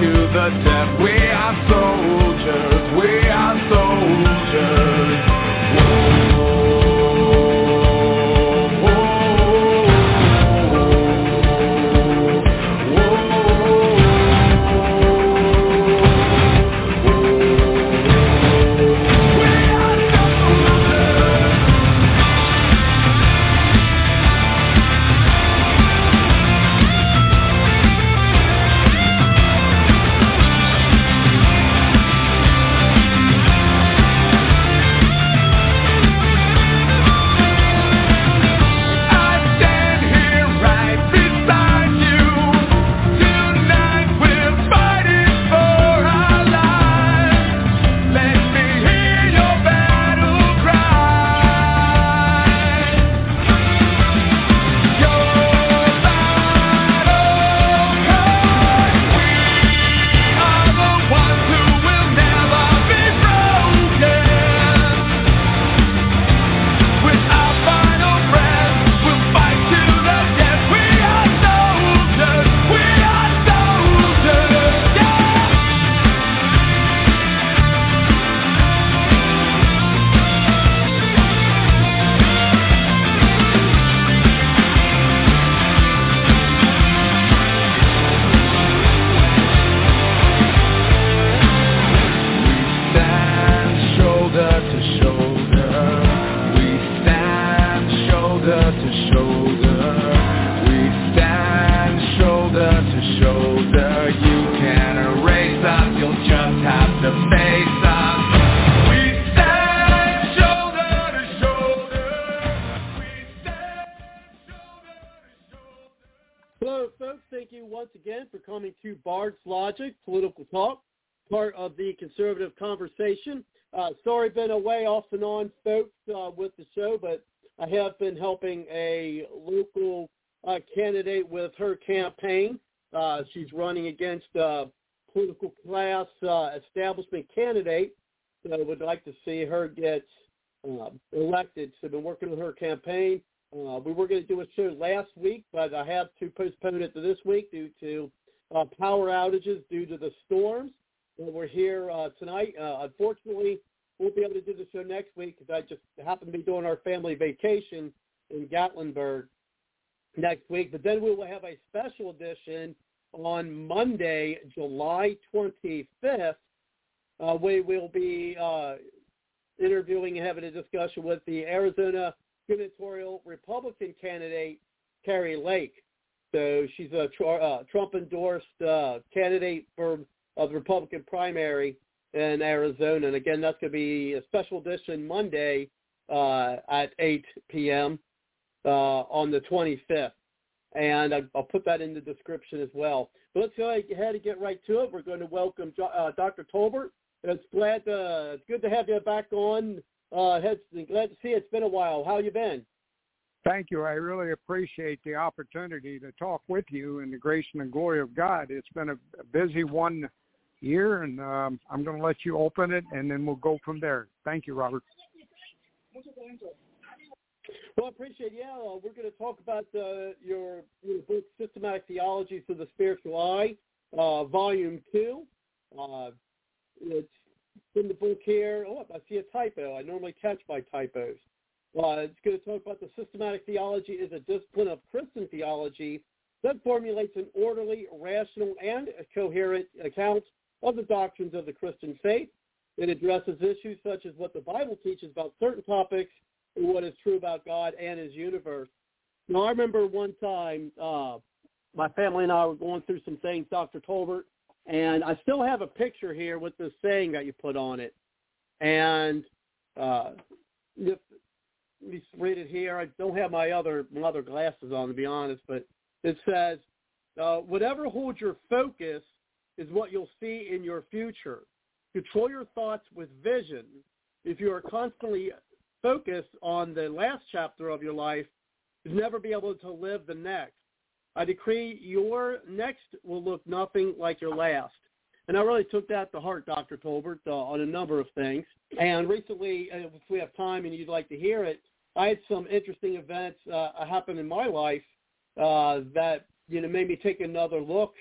to the death. We are soldiers, to Bard's Logic Political Talk, part of the conservative conversation. Uh, sorry, been away off and on, folks, uh, with the show, but I have been helping a local uh, candidate with her campaign. Uh, she's running against a political class uh, establishment candidate. So would like to see her get uh, elected. So I've been working on her campaign. Uh, we were going to do a show last week, but I have to postpone it to this week due to uh, power outages due to the storms. And we're here uh, tonight. Uh, unfortunately, we'll be able to do the show next week because I just happen to be doing our family vacation in Gatlinburg next week. But then we will have a special edition on Monday, July 25th. Uh, we will be uh, interviewing and having a discussion with the Arizona gubernatorial Republican candidate, Kari Lake. So she's a uh, Trump-endorsed uh, candidate for of the Republican primary in Arizona. And again, that's going to be a special edition Monday uh, at 8 p.m. Uh, on the 25th. And I, I'll put that in the description as well. But let's go ahead and get right to it. We're going to welcome uh, Dr. Tolbert. It's glad to, it's good to have you back on. Uh, glad to see you. It's been a while. How you been? Thank you. I really appreciate the opportunity to talk with you in the grace and the glory of God. It's been a, busy one year, and um, I'm going to let you open it, and then we'll go from there. Thank you, Robert. Well, I appreciate. Yeah, uh, we're going to talk about uh, your your book, Systematic Theologies of the Spiritual Eye, uh, Volume Two. Uh, it's in the book here. Oh, I see a typo. I normally catch my typos. Uh, it's going to talk about the systematic theology is a discipline of Christian theology that formulates an orderly, rational, and coherent account of the doctrines of the Christian faith. It addresses issues such as what the Bible teaches about certain topics and what is true about God and His universe. Now, I remember one time uh, my family and I were going through some things, Dr. Tolbert, and I still have a picture here with the saying that you put on it. And uh, let me read it here. I don't have my other my other glasses on to be honest, but it says, uh, "Whatever holds your focus is what you'll see in your future. Control your thoughts with vision. If you are constantly focused on the last chapter of your life, you'll never be able to live the next. I decree your next will look nothing like your last. And I really took that to heart, Dr. Tolbert, uh, on a number of things. And recently, uh, if we have time and you'd like to hear it, I had some interesting events uh, happen in my life uh, that you know made me take another look,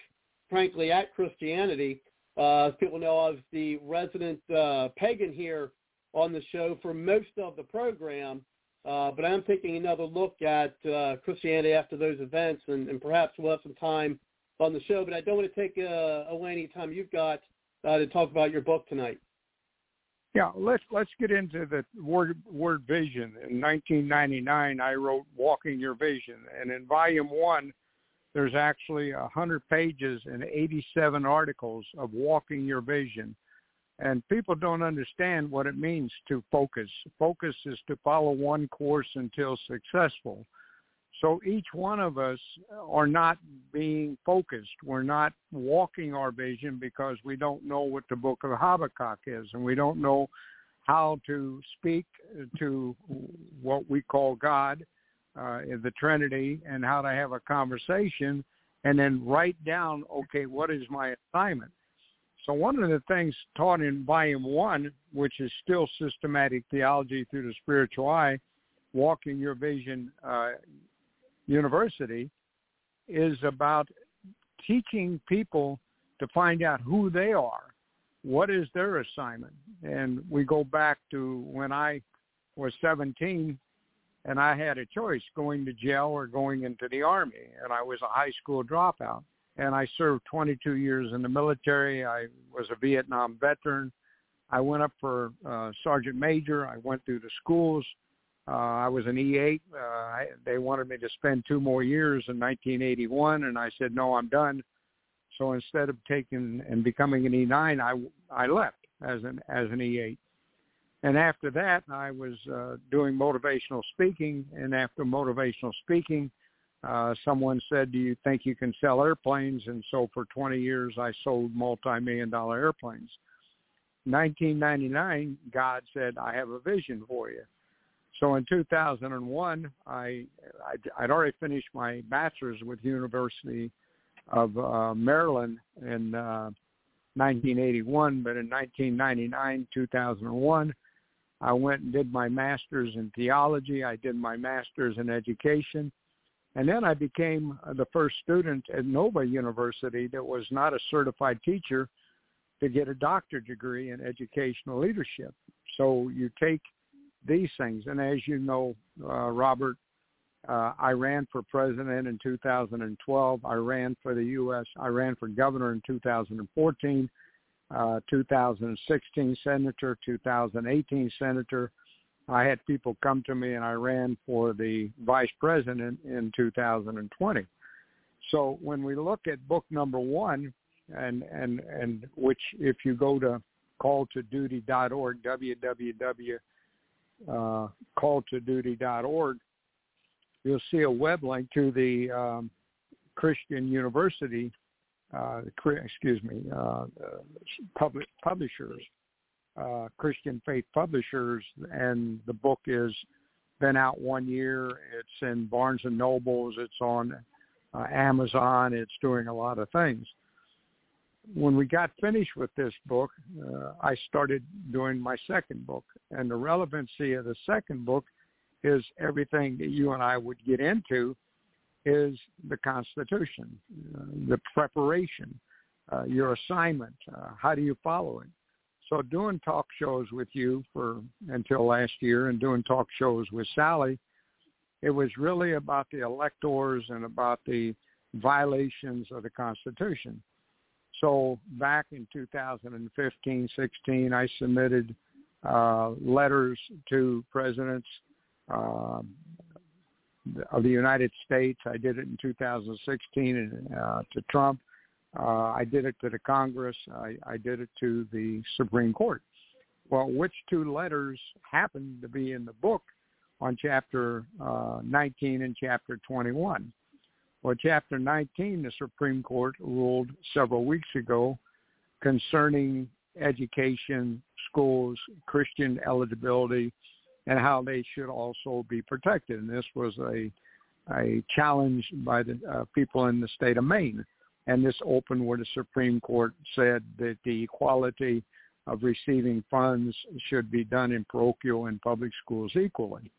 frankly, at Christianity. Uh, as people know, I was the resident uh, pagan here on the show for most of the program, uh, but I'm taking another look at uh, Christianity after those events, and, and, perhaps we'll have some time on the show. But I don't want to take uh, away any time you've got uh, to talk about your book tonight. Yeah, let's let's get into the word word vision. In 1999, I wrote "Walking Your Vision," and in Volume One, there's actually 100 pages and 87 articles of walking your vision and people don't understand what it means to focus. Focus is to follow one course until successful. So each one of us are not being focused. We're not walking our vision because we don't know what the book of Habakkuk is and we don't know how to speak to what we call God, uh, the Trinity, and how to have a conversation and then write down, okay, what is my assignment? So one of the things taught in volume one, which is still systematic theology through the spiritual eye, walking your vision uh, university, is about teaching people to find out who they are, what is their assignment, and we go back to when I was 17 and I had a choice going to jail or going into the army, and I was a high school dropout and I served 22 years in the military. I was a Vietnam veteran. I went up for uh, sergeant major. I went through the schools. Uh, I was an E8. Uh, I, they wanted me to spend two more years in 1981, and I said no, I'm done. So instead of taking and becoming an E9, I I left as an as an E8. And after that, I was uh, doing motivational speaking, and after motivational speaking, uh, someone said, do you think you can sell airplanes? And so for 20 years, I sold multi-million dollar airplanes. 1999, God said, I have a vision for you. So in 2001, I, I would already finished my bachelor's with University of uh, Maryland in uh, 1981, but in 1999, 2001, I went and did my master's in theology. I did my master's in education. And then I became the first student at Nova University that was not a certified teacher to get a doctorate degree in educational leadership. So you take these things, and as you know, uh, Robert, uh, I ran for president in 2012. I ran for the U.S. I ran for governor in 2014, uh, 2016 senator, 2018 senator, I had people come to me and I ran for the vice president in 2020. So when we look at book number one, and and and which if you go to calltoduty.org, www uh, calltoduty.org, you'll see a web link to the um, Christian University, uh, excuse me, uh, public publishers uh, Christian Faith Publishers, and the book is been out one year. It's in Barnes and Nobles. It's on uh, Amazon. It's doing a lot of things. When we got finished with this book, uh, I started doing my second book, and the relevancy of the second book is everything that you and I would get into is the Constitution, uh, the preparation, uh, your assignment, uh, how do you follow it? So doing talk shows with you for until last year and doing talk shows with Sally, it was really about the electors and about the violations of the Constitution. So back in 2015, 16, I submitted uh, letters to presidents uh, of the United States. I did it in 2016 uh, to Trump. Uh, I did it to the Congress. I, I did it to the Supreme Court. Well, which two letters happened to be in the book on chapter uh, 19 and chapter 21? Well, chapter 19, the Supreme Court ruled several weeks ago concerning education, schools, Christian eligibility, and how they should also be protected. And this was a a challenge by the uh, people in the state of Maine. And this opened where the Supreme Court said that the equality of receiving funds should be done in parochial and public schools equally.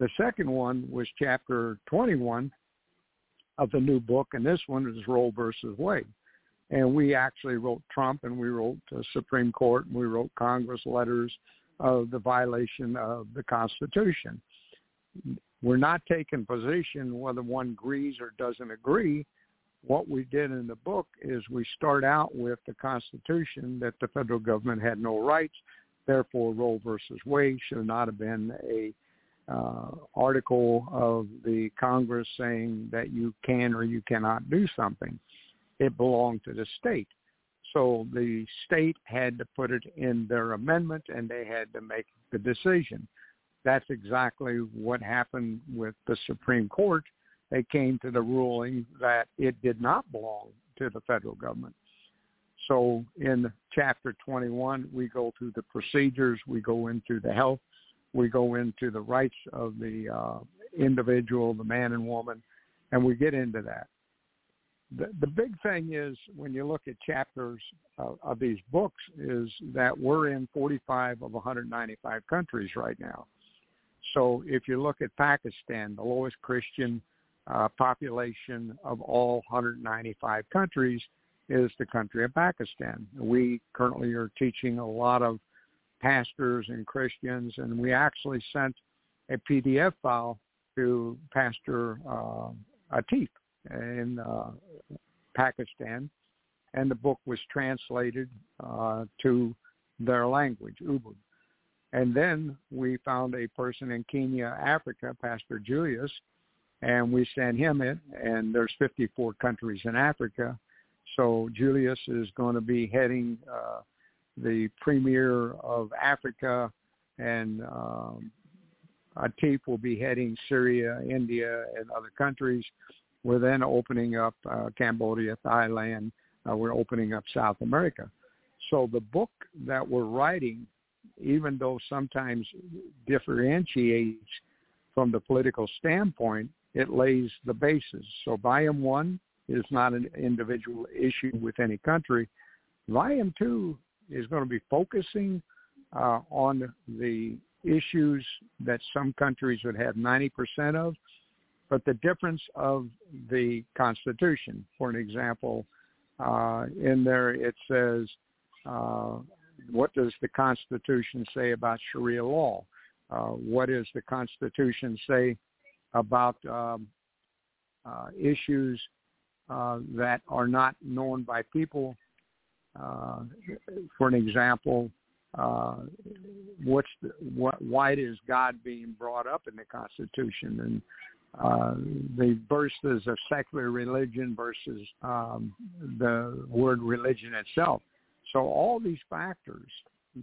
The second one was chapter 21 of the new book, and this one is Roe versus Wade. And we actually wrote Trump, and we wrote the Supreme Court, and we wrote Congress letters of the violation of the Constitution. We're not taking position whether one agrees or doesn't agree. What we did in the book is we start out with the Constitution that the federal government had no rights. Therefore, Roe versus Wade should not have been a uh, article of the Congress saying that you can or you cannot do something. It belonged to the state. So the state had to put it in their amendment and they had to make the decision. That's exactly what happened with the Supreme Court. They came to the ruling that it did not belong to the federal government. So in chapter 21, we go through the procedures, we go into the health, we go into the rights of the uh, individual, the man and woman, and we get into that the, the big thing is when you look at chapters of, of these books is that we're in 45 of 195 countries right now. So if you look at Pakistan, the lowest Christian uh, population of all 195 countries is the country of Pakistan. We currently are teaching a lot of pastors and Christians, and we actually sent a PDF file to Pastor uh, Atif in uh, Pakistan, and the book was translated uh, to their language, Urdu. And then we found a person in Kenya, Africa, Pastor Julius, and we sent him in. And there's 54 countries in Africa, so Julius is going to be heading uh, the premier of Africa, and um, Atif will be heading Syria, India, and other countries. We're then opening up uh, Cambodia, Thailand. Uh, we're opening up South America. So the book that we're writing, even though sometimes differentiates from the political standpoint, it lays the basis. So volume one is not an individual issue with any country. Volume two is going to be focusing uh, on the issues that some countries would have 90% of but the difference of the Constitution. For an example, uh, in there it says, uh, what does the Constitution say about Sharia law? Uh, what does the Constitution say about um, uh, issues uh, that are not known by people? Uh, for an example, what's the, what, why is God being brought up in the Constitution? And uh, the verses of secular religion versus um, the word religion itself. So all these factors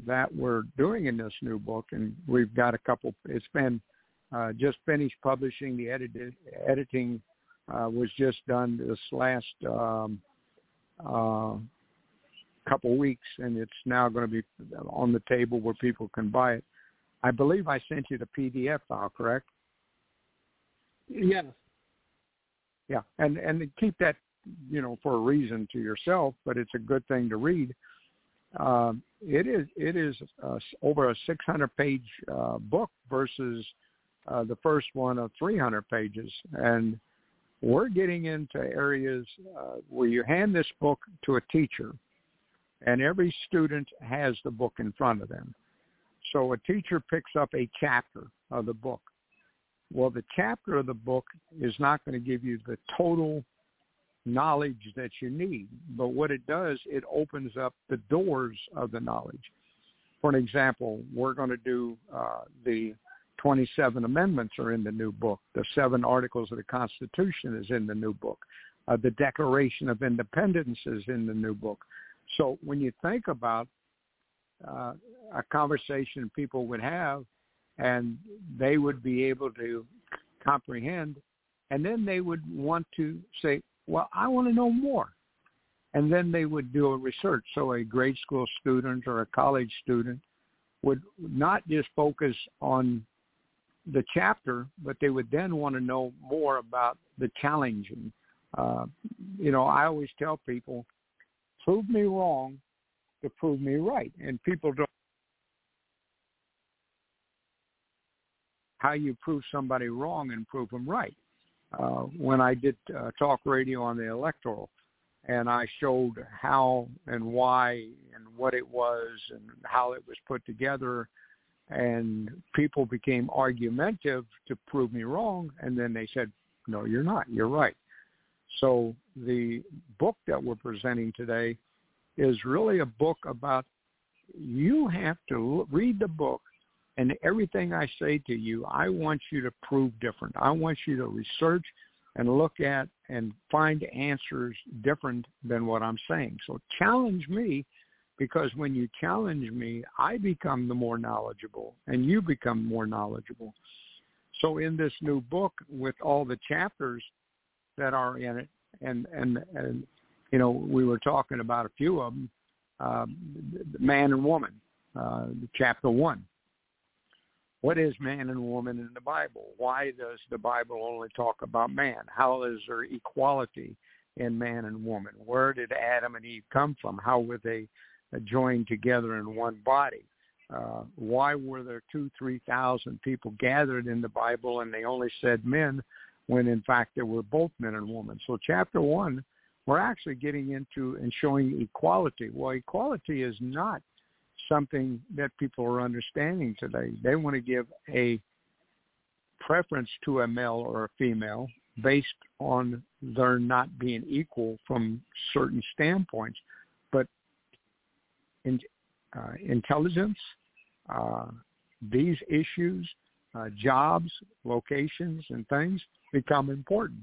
that we're doing in this new book, and we've got a couple. It's been uh, just finished publishing. The editing uh, was just done this last um, uh, couple weeks, and it's now going to be on the table where people can buy it. I believe I sent you the PDF file, correct? Yes. Yeah, and and keep that you know for a reason to yourself, but it's a good thing to read. Um, it is it is uh, over a 600 page uh, book versus uh, the first one of 300 pages, and we're getting into areas uh, where you hand this book to a teacher, and every student has the book in front of them. So a teacher picks up a chapter of the book well, the chapter of the book is not going to give you the total knowledge that you need, but what it does, it opens up the doors of the knowledge. For an example, we're going to do uh, the 27 amendments are in the new book. The seven articles of the Constitution is in the new book. Uh, the Declaration of Independence is in the new book. So when you think about uh, a conversation people would have, and they would be able to comprehend, and then they would want to say, "Well, I want to know more," and then they would do a research. So a grade school student or a college student would not just focus on the chapter, but they would then want to know more about the challenge. And uh, you know, I always tell people, prove me wrong to prove me right, and people don't. How you prove somebody wrong and prove them right. Uh, when I did uh, talk radio on the electoral, and I showed how and why and what it was and how it was put together and people became argumentative to prove me wrong and then they said no you're not you're right so the book that we're presenting today is really a book about you have to read the book and everything I say to you, I want you to prove different. I want you to research and look at and find answers different than what I'm saying. So challenge me because when you challenge me, I become the more knowledgeable and you become more knowledgeable. So in this new book with all the chapters that are in it and and and you know we were talking about a few of them um, man and woman uh, chapter 1 what is man and woman in the Bible? Why does the Bible only talk about man? How is there equality in man and woman? Where did Adam and Eve come from? How were they joined together in one body. Uh, why were there two, three thousand people gathered in the Bible and they only said men when in fact there were both men and women? So chapter one, we're actually getting into and showing equality. Well, equality is not something that people are understanding today. They want to give a preference to a male or a female based on their not being equal from certain standpoints But in, uh, intelligence, uh, these issues, uh, jobs, locations, and things become important.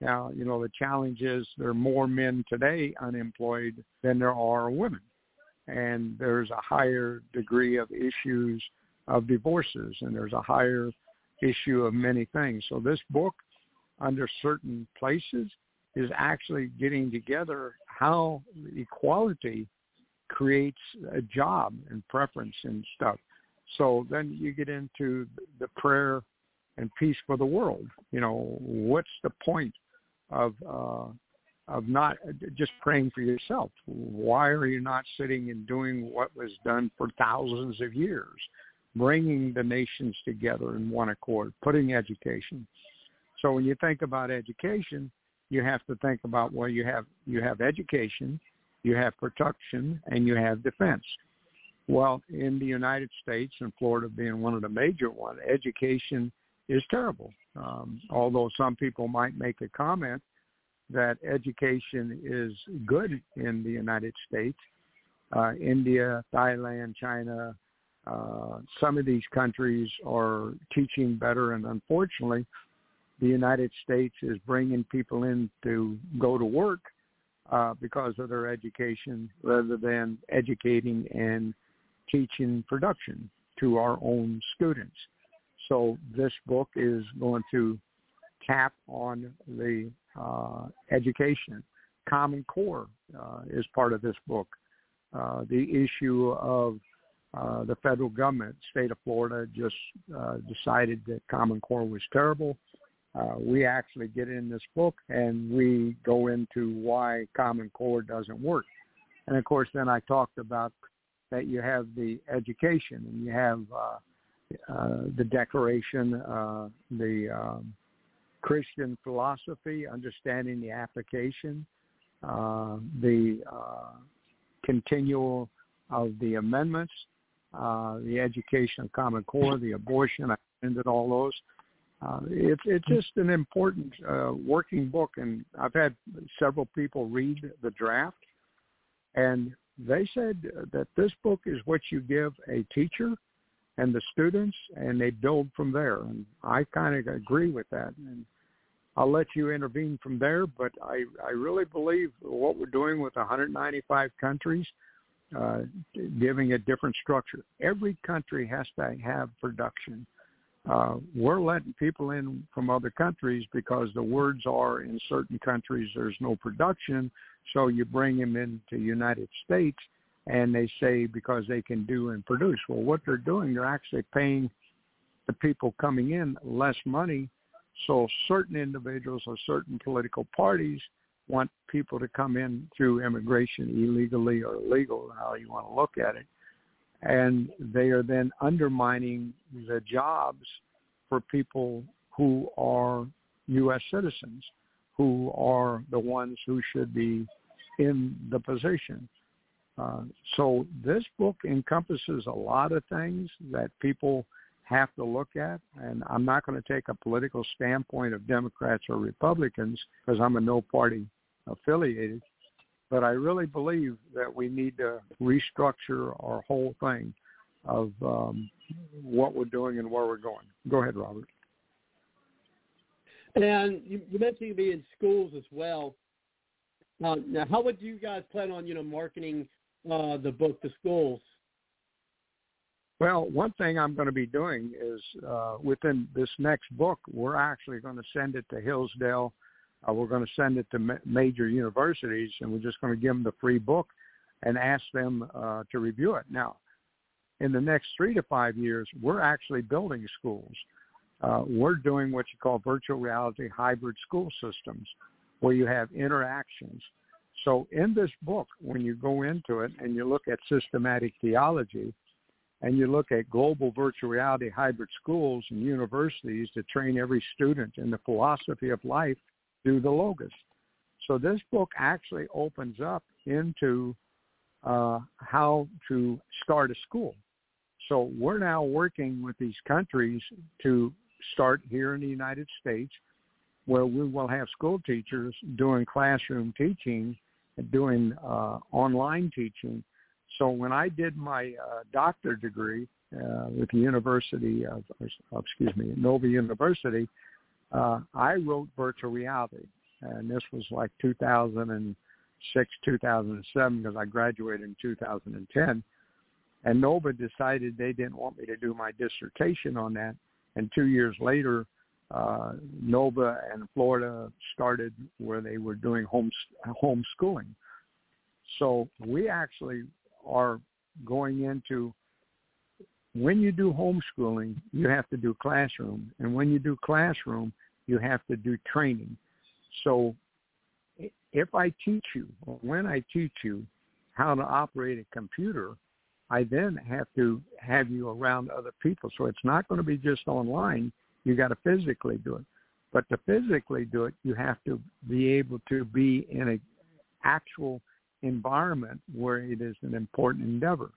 Now, you know, the challenge is there are more men today unemployed than there are women. And there's a higher degree of issues of divorces, and there's a higher issue of many things. So this book, under certain places, is actually getting together how equality creates a job and preference and stuff. So then you get into the prayer and peace for the world. You know, what's the point of uh, of not just praying for yourself? Why are you not sitting and doing what was done for thousands of years, bringing the nations together in one accord, putting education? So when you think about education, you have to think about well, you have you have education, you have protection, and you have defense. Well, in the United States, and Florida being one of the major ones, education is terrible. Um, although some people might make a comment that education is good in the United States, uh, India, Thailand, China, uh, some of these countries are teaching better, and unfortunately, the United States is bringing people in to go to work uh, because of their education rather than educating and teaching production to our own students. So this book is going to tap on the uh, education. Common Core uh, is part of this book. Uh, the issue of uh, the federal government, state of Florida, just uh, decided that Common Core was terrible uh, we actually get in this book and we go into why Common Core doesn't work. And of course, then I talked about that you have the education and you have the Declaration, uh, the um, Christian philosophy, understanding the application, uh, the uh, continual of the amendments, uh, the education of Common Core, the abortion. I ended all those uh, it's it's just an important uh, working book, and I've had several people read the draft, and they said that this book is what you give a teacher and the students, and they build from there. And I kind of agree with that. And I'll let you intervene from there, but I, I really believe what we're doing with 195 countries, uh, giving a different structure. Every country has to have production. Uh, we're letting people in from other countries because the words are in certain countries there's no production, so you bring them into United States and they say because they can do and produce. Well, what they're doing, they're actually paying the people coming in less money. So certain individuals or certain political parties want people to come in through immigration illegally or legal, how you want to look at it. And they are then undermining the jobs for people who are U.S. citizens, who are the ones who should be in the position. Uh, so this book encompasses a lot of things that people have to look at, and I'm not going to take a political standpoint of Democrats or Republicans because I'm a no party affiliated, but I really believe that we need to restructure our whole thing of um, what we're doing and where we're going. Go ahead, Robert. And you, you mentioned to be in schools as well. Uh, now, how would you guys plan on, you know, marketing uh, the book to schools? Well, one thing I'm going to be doing is uh, within this next book, we're actually going to send it to Hillsdale. Uh, we're going to send it to ma- major universities, and we're just going to give them the free book and ask them uh, to review it. Now, in the next three to five years, we're actually building schools. Uh, we're doing what you call virtual reality hybrid school systems, where you have interactions so in this book, when you go into it and you look at systematic theology and you look at global virtual reality hybrid schools and universities to train every student in the philosophy of life through the Logos. So this book actually opens up into uh, how to start a school. So we're now working with these countries to start here in the United States where we will have school teachers doing classroom teaching doing uh, online teaching. So when I did my uh, doctor degree uh, with the University of, excuse me, Nova University, uh, I wrote virtual reality, and this was like 2006, 2007, because I graduated in 2010. And Nova decided they didn't want me to do my dissertation on that. And two years later, uh, Nova and Florida started where they were doing home homeschooling. So we actually are going into when you do homeschooling, you have to do classroom, and when you do classroom, you have to do training. So if I teach you, or when I teach you how to operate a computer, I then have to have you around other people. So it's not going to be just online you got to physically do it. But to physically do it, you have to be able to be in an actual environment where it is an important endeavor.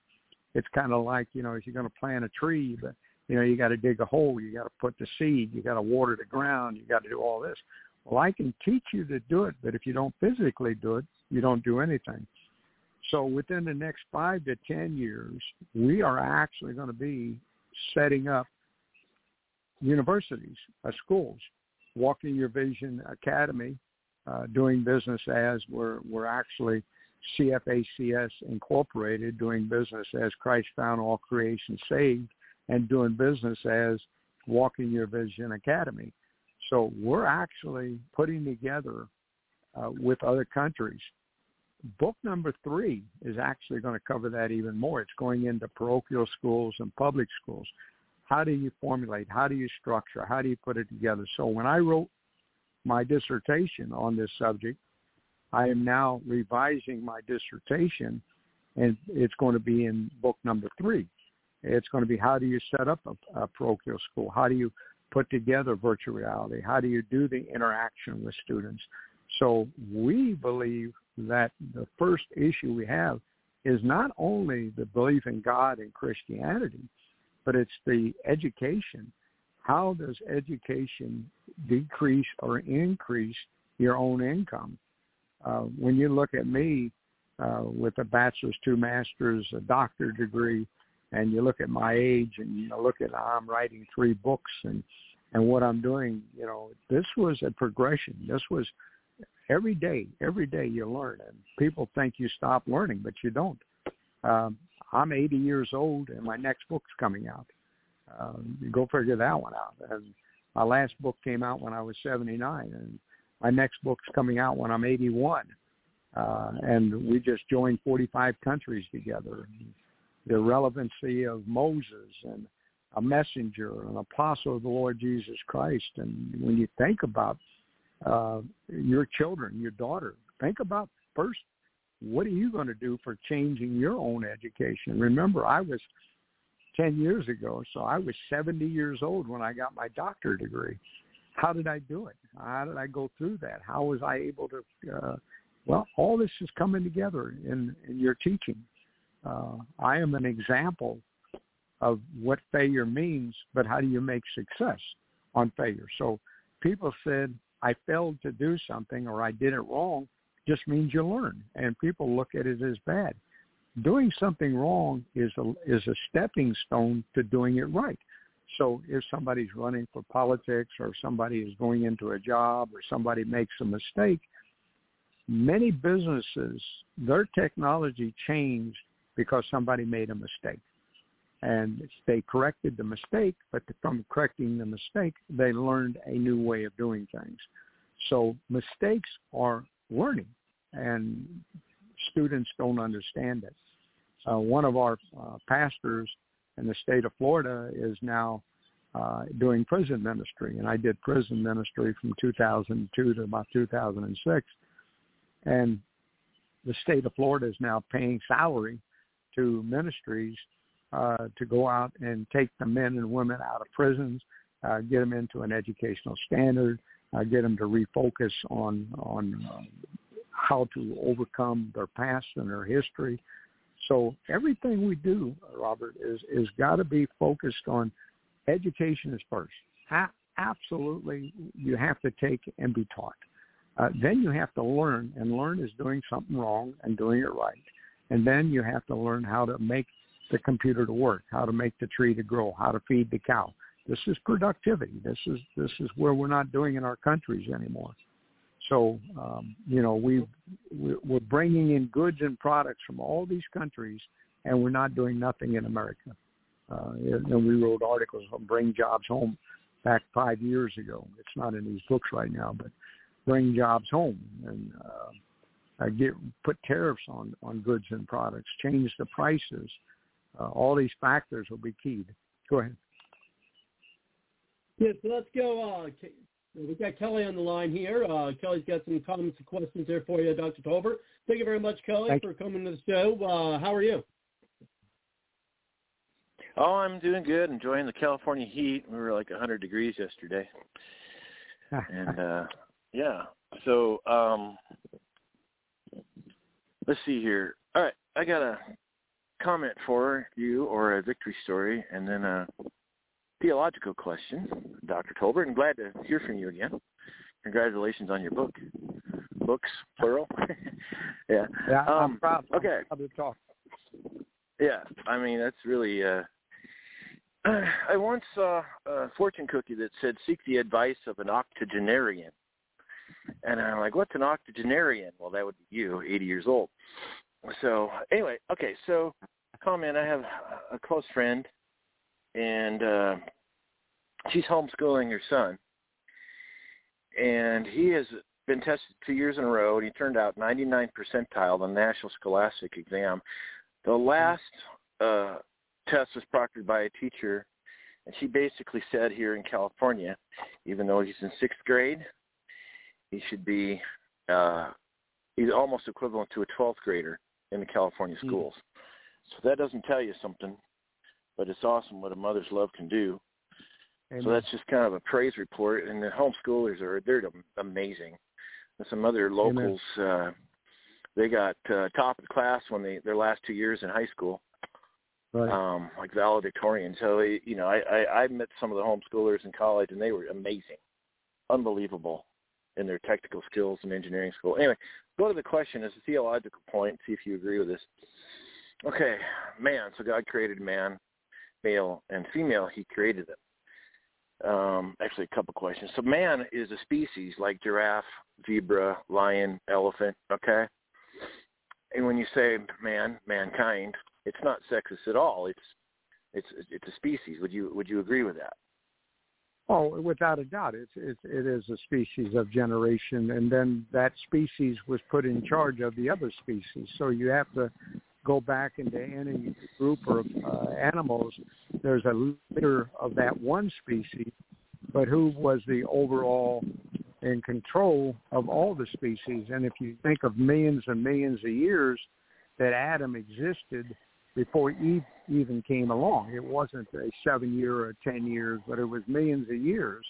It's kind of like, you know, if you're going to plant a tree, but, you know, you got to dig a hole, you got to put the seed, you got to water the ground, you got to do all this. Well, I can teach you to do it, but if you don't physically do it, you don't do anything. So within the next five to 10 years, we are actually going to be setting up universities, uh, schools, Walking Your Vision Academy, uh, doing business as we're, we're actually CFACS Incorporated, doing business as Christ Found All Creation Saved, and doing business as Walking Your Vision Academy. So we're actually putting together uh, with other countries. Book number three is actually going to cover that even more. It's going into parochial schools and public schools how do you formulate? How do you structure? How do you put it together? So when I wrote my dissertation on this subject, I am now revising my dissertation, and it's going to be in book number three. It's going to be how do you set up a, a parochial school? How do you put together virtual reality? How do you do the interaction with students? So we believe that the first issue we have is not only the belief in God and Christianity, but it's the education. How does education decrease or increase your own income? Uh, when you look at me uh, with a bachelor's, two masters, a doctor degree, and you look at my age and you know, look at I'm writing three books and and what I'm doing, you know, this was a progression. This was every day, every day you learn, and people think you stop learning, but you don't. Um, I'm 80 years old, and my next book's coming out. Um, go figure that one out. And my last book came out when I was 79, and my next book's coming out when I'm 81. Uh, and we just joined 45 countries together. The relevancy of Moses and a messenger, an apostle of the Lord Jesus Christ. And when you think about uh, your children, your daughter, think about first, what are you going to do for changing your own education? Remember, I was 10 years ago, so I was 70 years old when I got my doctorate degree. How did I do it? How did I go through that? How was I able to? Uh, well, all this is coming together in, in your teaching. Uh, I am an example of what failure means, but how do you make success on failure? So people said, I failed to do something or I did it wrong just means you learn. And people look at it as bad. Doing something wrong is a, is a stepping stone to doing it right. So if somebody's running for politics or somebody is going into a job or somebody makes a mistake, many businesses, their technology changed because somebody made a mistake and they corrected the mistake, but from correcting the mistake, they learned a new way of doing things. So mistakes are learning, and students don't understand it. Uh, one of our uh, pastors in the state of Florida is now uh, doing prison ministry, and I did prison ministry from 2002 to about 2006. And the state of Florida is now paying salary to ministries uh, to go out and take the men and women out of prisons, uh, get them into an educational standard, uh, get them to refocus on on uh, how to overcome their past and their history. So everything we do, Robert, is is got to be focused on education is first. Ha- absolutely, you have to take and be taught. Uh, then you have to learn, and learn is doing something wrong and doing it right. And then you have to learn how to make the computer to work, how to make the tree to grow, how to feed the cow. This is productivity. This is this is where we're not doing in our countries anymore. So um, you know we we're bringing in goods and products from all these countries, and we're not doing nothing in America. Uh, and we wrote articles on bring jobs home back five years ago. It's not in these books right now, but bring jobs home and uh, get put tariffs on on goods and products, change the prices, uh, all these factors will be keyed. Go ahead. Yes, so let's go. Uh, we've got Kelly on the line here. Uh, Kelly's got some comments and questions there for you, Dr. Tolbert. Thank you very much, Kelly, Thank for coming to the show. Uh, how are you? Oh, I'm doing good. Enjoying the California heat. We were like 100 degrees yesterday. and uh yeah. So, um let's see here. All right, I got a comment for you or a victory story, and then a theological question, Dr. Tolbert. And glad to hear from you again. Congratulations on your book. Books, plural. yeah. Yeah, um, I'm proud. Okay. I'm talk. Yeah, I mean that's really. uh I once saw a fortune cookie that said, "Seek the advice of an octogenarian," and I'm like, "What's an octogenarian?" Well, that would be you, 80 years old. So anyway, okay, so comment. I have a close friend, and uh, she's homeschooling her son, and he has been tested two years in a row, and he turned out 99 percentile on the National Scholastic exam. The last uh, test was proctored by a teacher, and she basically said here in California, even though he's in sixth grade, he should be uh, he's almost equivalent to a 12th grader in the California hmm. schools. Mm-hmm. So that doesn't tell you something, but it's awesome what a mother's love can do. Amen. So that's just kind of a praise report. And the homeschoolers are they're amazing. And some other locals, uh, they got uh, top of the class when they their last two years in high school. Right. Um, like valedictorian. So you know, I, I I met some of the homeschoolers in college, and they were amazing, unbelievable in their technical skills in engineering school. Anyway, go to the question as a theological point, see if you agree with this. Okay, man, so God created man. male and female, he created them. Um, actually, a couple questions. So man is a species like giraffe, zebra, lion, elephant. Okay. And when you say man, mankind, it's not sexist at all. It's it's it's a species. Would you would you agree with that? Oh, without a doubt, it's it's it is a species of generation, and then that species was put in charge of the other species. So you have to go back into any group of uh, animals. There's a leader of that one species, but who was the overall in control of all the species? And if you think of millions and millions of years that Adam existed before Eve even came along. It wasn't a seven year or ten years, but it was millions of years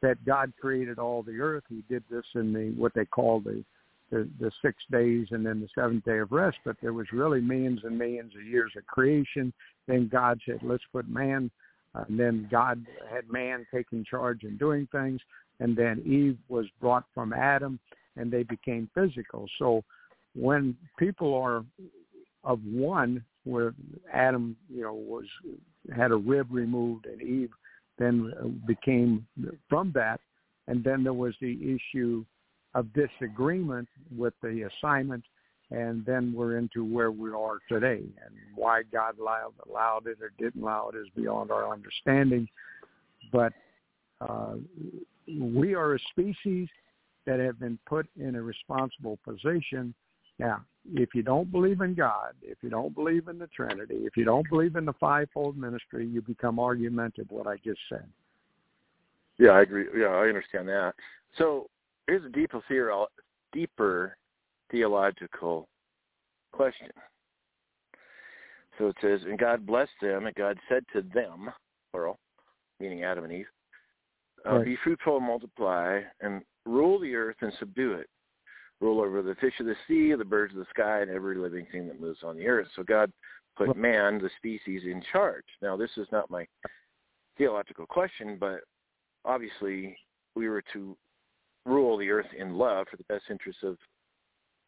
that God created all the earth. He did this in the what they call the the, the six days and then the seventh day of rest, but there was really millions and millions of years of creation. Then God said, let's put man, uh, and then God had man taking charge and doing things, and then Eve was brought from Adam, and they became physical. So when people are of one, where Adam, you know, was had a rib removed, and Eve then became from that, and then there was the issue of disagreement with the assignment, and then we're into where we are today, and why God allowed, allowed it or didn't allow it is beyond our understanding, but uh, we are a species that have been put in a responsible position. Now, if you don't believe in God, if you don't believe in the Trinity, if you don't believe in the fivefold ministry, you become argumentative. What I just said. Yeah, I agree. Yeah, I understand that. So here's a deeper, deeper theological question. So it says, and God blessed them, and God said to them, plural, meaning Adam and Eve, uh, right. be fruitful and multiply, and rule the earth and subdue it rule over the fish of the sea, the birds of the sky, and every living thing that moves on the earth. So God put man, the species, in charge. Now, this is not my theological question, but obviously we were to rule the earth in love for the best interests of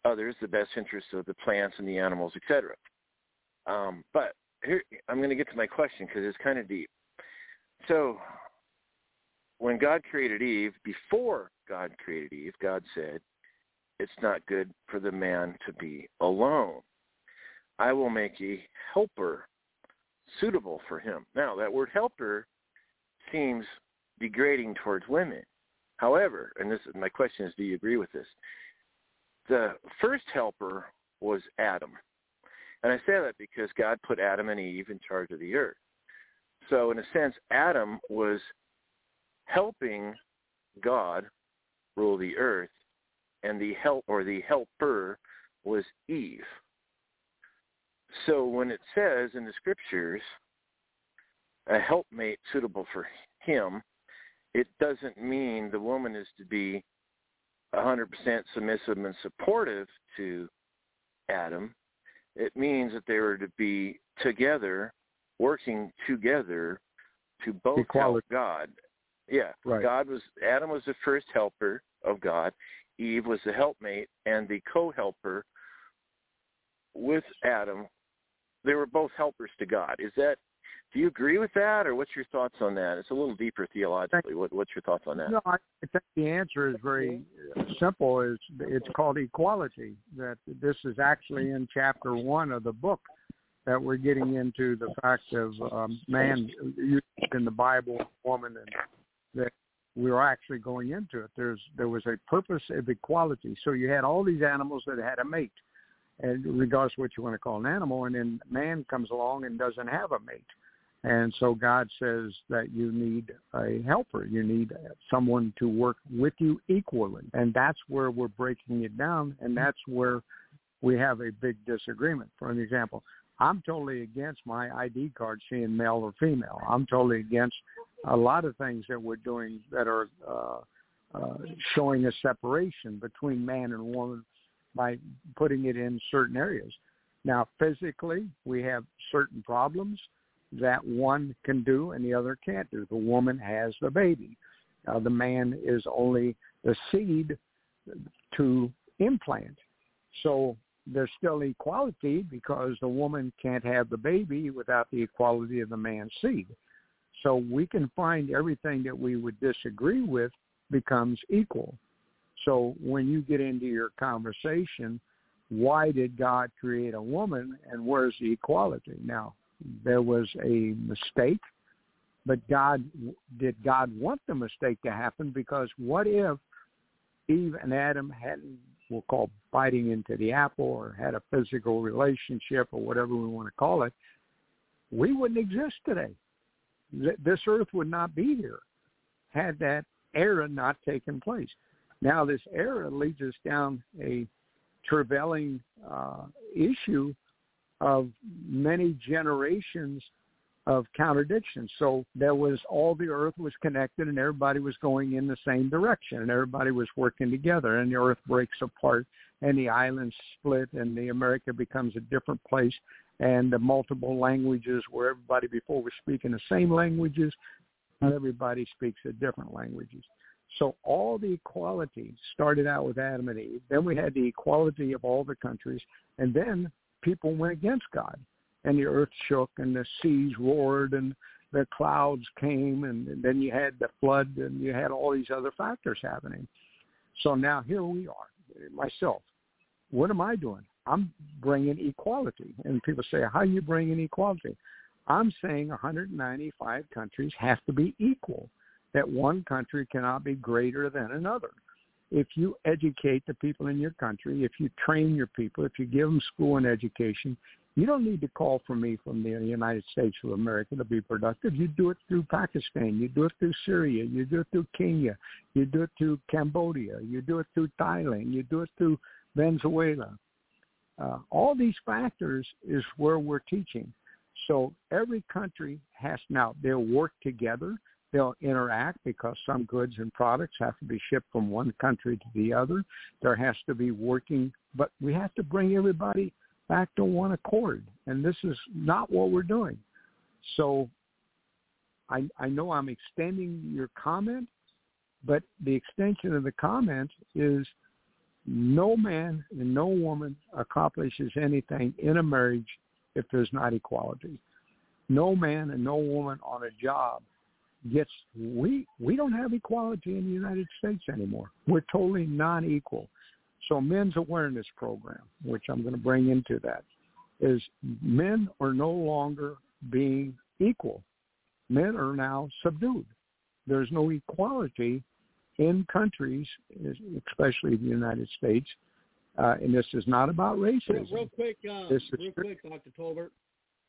others, the best interests of the plants and the animals, etc. Um, but here, I'm going to get to my question because it's kind of deep. So, when God created Eve, before God created Eve, God said, it's not good for the man to be alone. I will make a helper suitable for him. Now, that word helper seems degrading towards women. However, and this my question is, do you agree with this? The first helper was Adam. And I say that because God put Adam and Eve in charge of the earth. So in a sense, Adam was helping God rule the earth and the help or the helper was Eve. So when it says in the scriptures a helpmate suitable for him, it doesn't mean the woman is to be 100% submissive and supportive to Adam. It means that they were to be together, working together to both Equality. help God. Yeah, right. God was Adam was the first helper of God. Eve was the helpmate and the co-helper with Adam. They were both helpers to God. Is that do you agree with that, or what's your thoughts on that? It's a little deeper theologically. What, what's your thoughts on that? No, I think the answer is very simple. Is it's called equality. That this is actually in chapter one of the book that we're getting into the fact of um, man in the Bible, woman, and that we were actually going into it. There's there was a purpose of equality. So you had all these animals that had a mate, and regardless of what you want to call an animal, and then man comes along and doesn't have a mate. And so God says that you need a helper. You need someone to work with you equally. And that's where we're breaking it down. And that's where we have a big disagreement. For an example, I'm totally against my ID card seeing male or female. I'm totally against a lot of things that we're doing that are uh, uh, showing a separation between man and woman by putting it in certain areas. Now, physically, we have certain problems that one can do and the other can't do. The woman has the baby. Uh, the man is only the seed to implant. So there's still equality because the woman can't have the baby without the equality of the man's seed. So we can find everything that we would disagree with becomes equal. So when you get into your conversation, why did God create a woman and where's the equality? Now, there was a mistake, but God did God want the mistake to happen because what if Eve and Adam hadn't we'll call biting into the apple or had a physical relationship or whatever we want to call it, we wouldn't exist today. This earth would not be here had that era not taken place. Now this era leads us down a travailing uh, issue of many generations of contradiction. So there was all the earth was connected and everybody was going in the same direction and everybody was working together and the earth breaks apart and the islands split and the America becomes a different place and the multiple languages where everybody before was speaking the same languages, not everybody speaks the different languages. So all the equality started out with Adam and Eve. Then we had the equality of all the countries, and then people went against God and the earth shook and the seas roared and the clouds came and then you had the flood and you had all these other factors happening. So now here we are, myself. What am I doing? I'm bringing equality. And people say, how are you bringing equality? I'm saying 195 countries have to be equal, that one country cannot be greater than another. If you educate the people in your country, if you train your people, if you give them school and education, you don't need to call for me from the United States of America to be productive. You do it through Pakistan. You do it through Syria. You do it through Kenya. You do it through Cambodia. You do it through Thailand. You do it through Venezuela. Uh, all these factors is where we're teaching. So every country has now, they'll work together. They'll interact because some goods and products have to be shipped from one country to the other. There has to be working, but we have to bring everybody back to one accord. And this is not what we're doing. So I, I know I'm extending your comment, but the extension of the comment is no man and no woman accomplishes anything in a marriage if there's not equality. No man and no woman on a job gets we we don't have equality in the United States anymore. We're totally non-equal. So men's awareness program, which I'm going to bring into that, is men are no longer being equal. Men are now subdued. There's no equality in countries, especially the United States, uh, and this is not about racism. Real, quick, uh, real quick, Dr. Tolbert.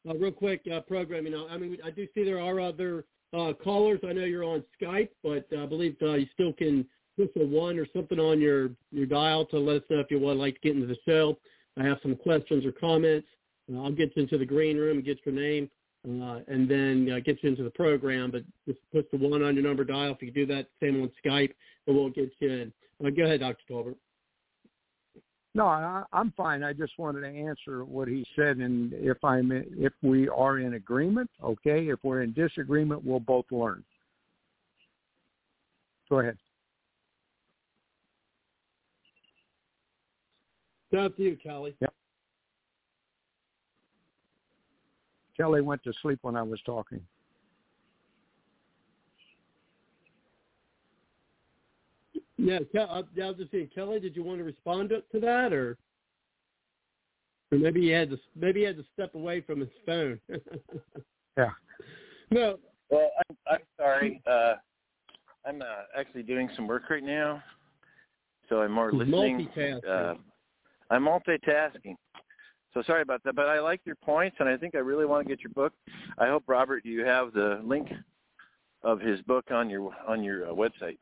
Uh, real quick, uh, programming. I mean, I do see there are other uh, callers. I know you're on Skype, but I believe uh, you still can push a one or something on your your dial to let us know if you would like to get into the show. I have some questions or comments. Uh, I'll get you into the green room get your name, uh, and then uh, get you into the program. But just push the one on your number dial. If you do that, same on Skype, and we'll get you in. Uh, go ahead, Dr. Tolbert. No, I, I'm fine. I just wanted to answer what he said, and if I'm if we are in agreement, okay. If we're in disagreement, we'll both learn. Go ahead. Down to you, Kelly. Yep. Kelly went to sleep when I was talking. Yeah, uh, I was just saying, Kelly, did you want to respond to, to that, or, or maybe he had to maybe he had to step away from his phone? yeah. No. Well, I'm, I'm sorry. Uh, I'm uh, actually doing some work right now, so I'm more listening. Multitasking. Uh, I'm multitasking. So sorry about that, but I like your points, and I think I really want to get your book. I hope Robert, you have the link of his book on your on your uh, website.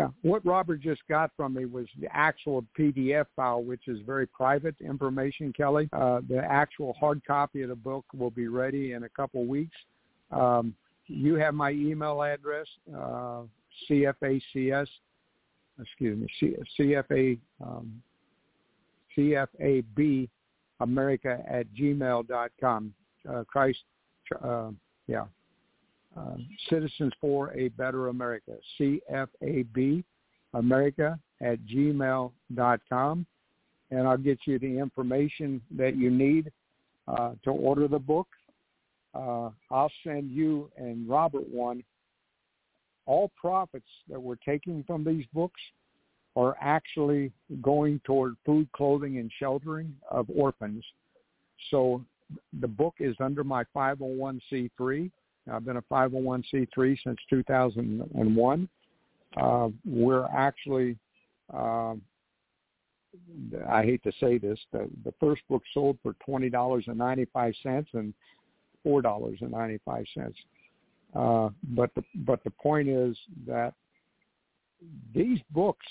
Yeah, what Robert just got from me was the actual PDF file, which is very private information, Kelly. Uh, the actual hard copy of the book will be ready in a couple weeks. Um, you have my email address, uh, CFACS, excuse me, CFA um, CFAB America at gmail.com. Uh, Christ, uh, yeah. Uh, Citizens for a Better America. CFAB America at gmail.com. and I'll get you the information that you need uh, to order the book. Uh, I'll send you and Robert one. All profits that we're taking from these books are actually going toward food, clothing, and sheltering of orphans. So the book is under my 501c3. I've been a 501c3 since 2001. Uh, we're actually, uh, I hate to say this, the, the first book sold for $20.95 and $4.95. Uh, but the but the point is that these books,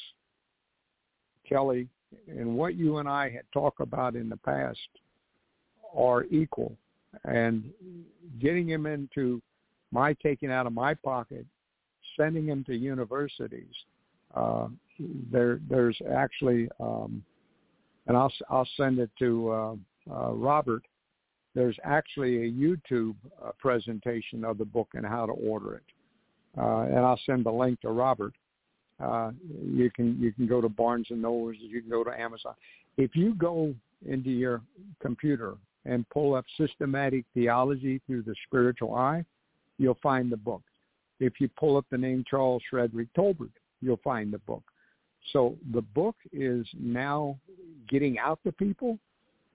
Kelly, and what you and I had talked about in the past are equal, and getting him into my taking out of my pocket, sending him to universities. Uh, there, there's actually, um, and I'll I'll send it to uh, uh, Robert. There's actually a YouTube uh, presentation of the book and how to order it, uh, and I'll send the link to Robert. Uh, you can you can go to Barnes and Nobles, you can go to Amazon. If you go into your computer and pull up systematic theology through the spiritual eye, you'll find the book. If you pull up the name Charles Frederick Tolbert, you'll find the book. So the book is now getting out to people.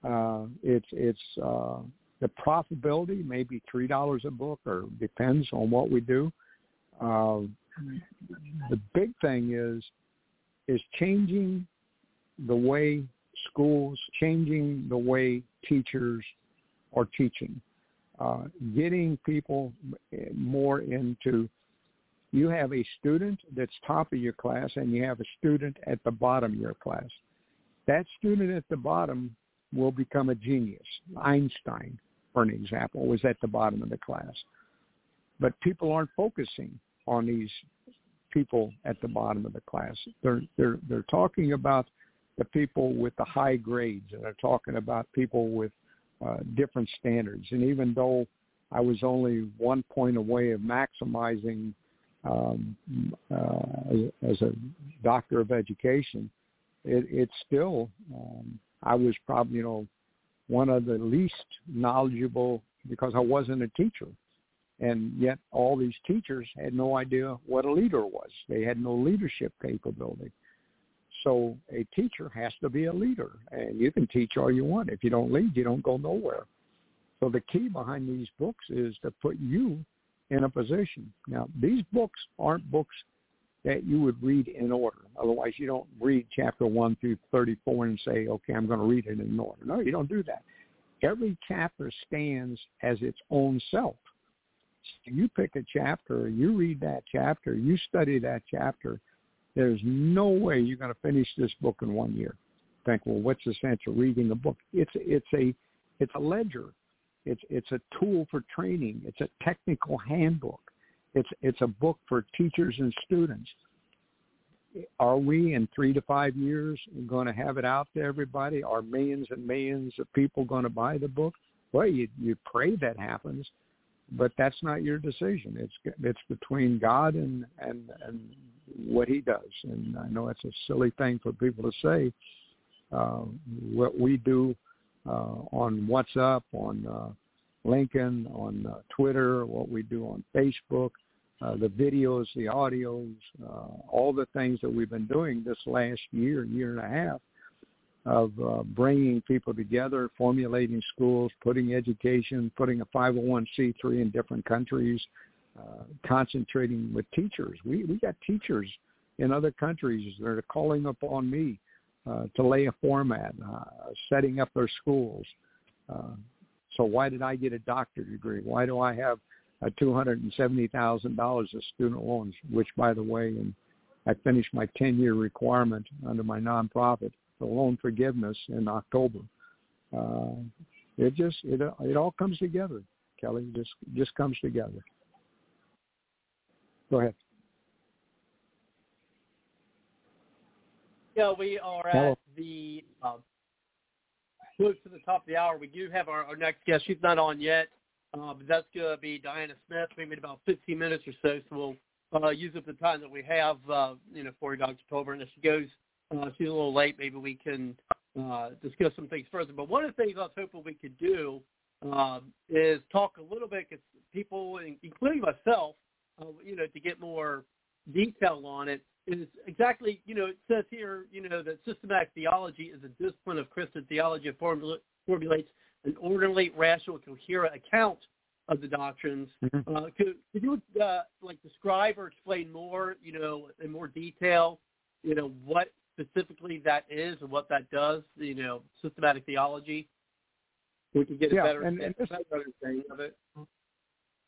Uh, it's it's uh, the profitability maybe three dollars a book, or depends on what we do. Uh, the big thing is is changing the way schools, changing the way teachers are teaching, uh, getting people more into. You have a student that's top of your class, and you have a student at the bottom of your class. That student at the bottom will become a genius. Einstein, for an example, was at the bottom of the class. But people aren't focusing on these people at the bottom of the class. They're they're they're talking about the people with the high grades, and they're talking about people with uh, different standards. And even though I was only one point away of maximizing um, uh, as, a doctor of education, it, it's still um, I was probably you know one of the least knowledgeable because I wasn't a teacher. And yet all these teachers had no idea what a leader was. They had no leadership capability. So a teacher has to be a leader, and you can teach all you want. If you don't lead, you don't go nowhere. So the key behind these books is to put you in a position. Now, these books aren't books that you would read in order. Otherwise, you don't read chapter 1 through 34 and say, okay, I'm going to read it in order. No, you don't do that. Every chapter stands as its own self. So you pick a chapter, you read that chapter, you study that chapter, there's no way you're going to finish this book in one year. Think, well, what's the sense of reading a book? It's it's a it's a ledger. It's it's a tool for training. It's a technical handbook. It's it's a book for teachers and students. Are we in three to five years going to have it out to everybody? Are millions and millions of people going to buy the book? Well, you you pray that happens, but that's not your decision. It's it's between God and and and what he does. And I know it's a silly thing for people to say. Uh, what we do uh, on WhatsApp, on uh, LinkedIn, on uh, Twitter, what we do on Facebook, uh, the videos, the audios, uh, all the things that we've been doing this last year, year and a half of uh, bringing people together, formulating schools, putting education, putting a 501c3 in different countries, uh, concentrating with teachers. We we got teachers in other countries that are calling upon me uh, to lay a format, uh, setting up their schools. Uh, so why did I get a doctorate degree? Why do I have a two hundred and seventy thousand dollars of student loans? Which, by the way, and I finished my ten year requirement under my nonprofit for loan forgiveness in October. Uh, it just it it all comes together, Kelly. Just just comes together. Go ahead. Yeah, we are at the um, close to the top of the hour. We do have our, our next guest. She's not on yet, uh, but that's going to be Diana Smith, maybe in about 15 minutes or so. So we'll uh, use up the time that we have, uh, you know, for Dr. Tolbert. And if she goes, uh, she's a little late, maybe we can uh, discuss some things further. But one of the things I was hoping we could do um, is talk a little bit, because people, including myself, uh, you know, to get more detail on it, is exactly, you know, it says here, you know, that systematic theology is a discipline of Christian theology that formula, formulates an orderly, rational, coherent account of the doctrines. Mm-hmm. Uh, could, could you uh, like describe or explain more, you know, in more detail, you know, what specifically that is and what that does, you know, systematic theology? We could get a yeah, better, and, and this, better understanding of it.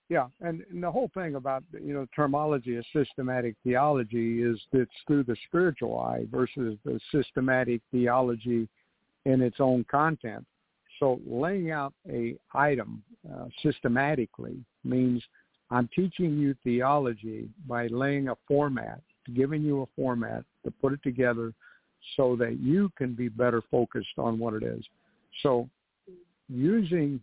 Yeah, and, and the whole thing about you know terminology of systematic theology is that it's through the spiritual eye versus the systematic theology in its own content. So laying out a item uh, systematically means I'm teaching you theology by laying a format, giving you a format to put it together so that you can be better focused on what it is. So using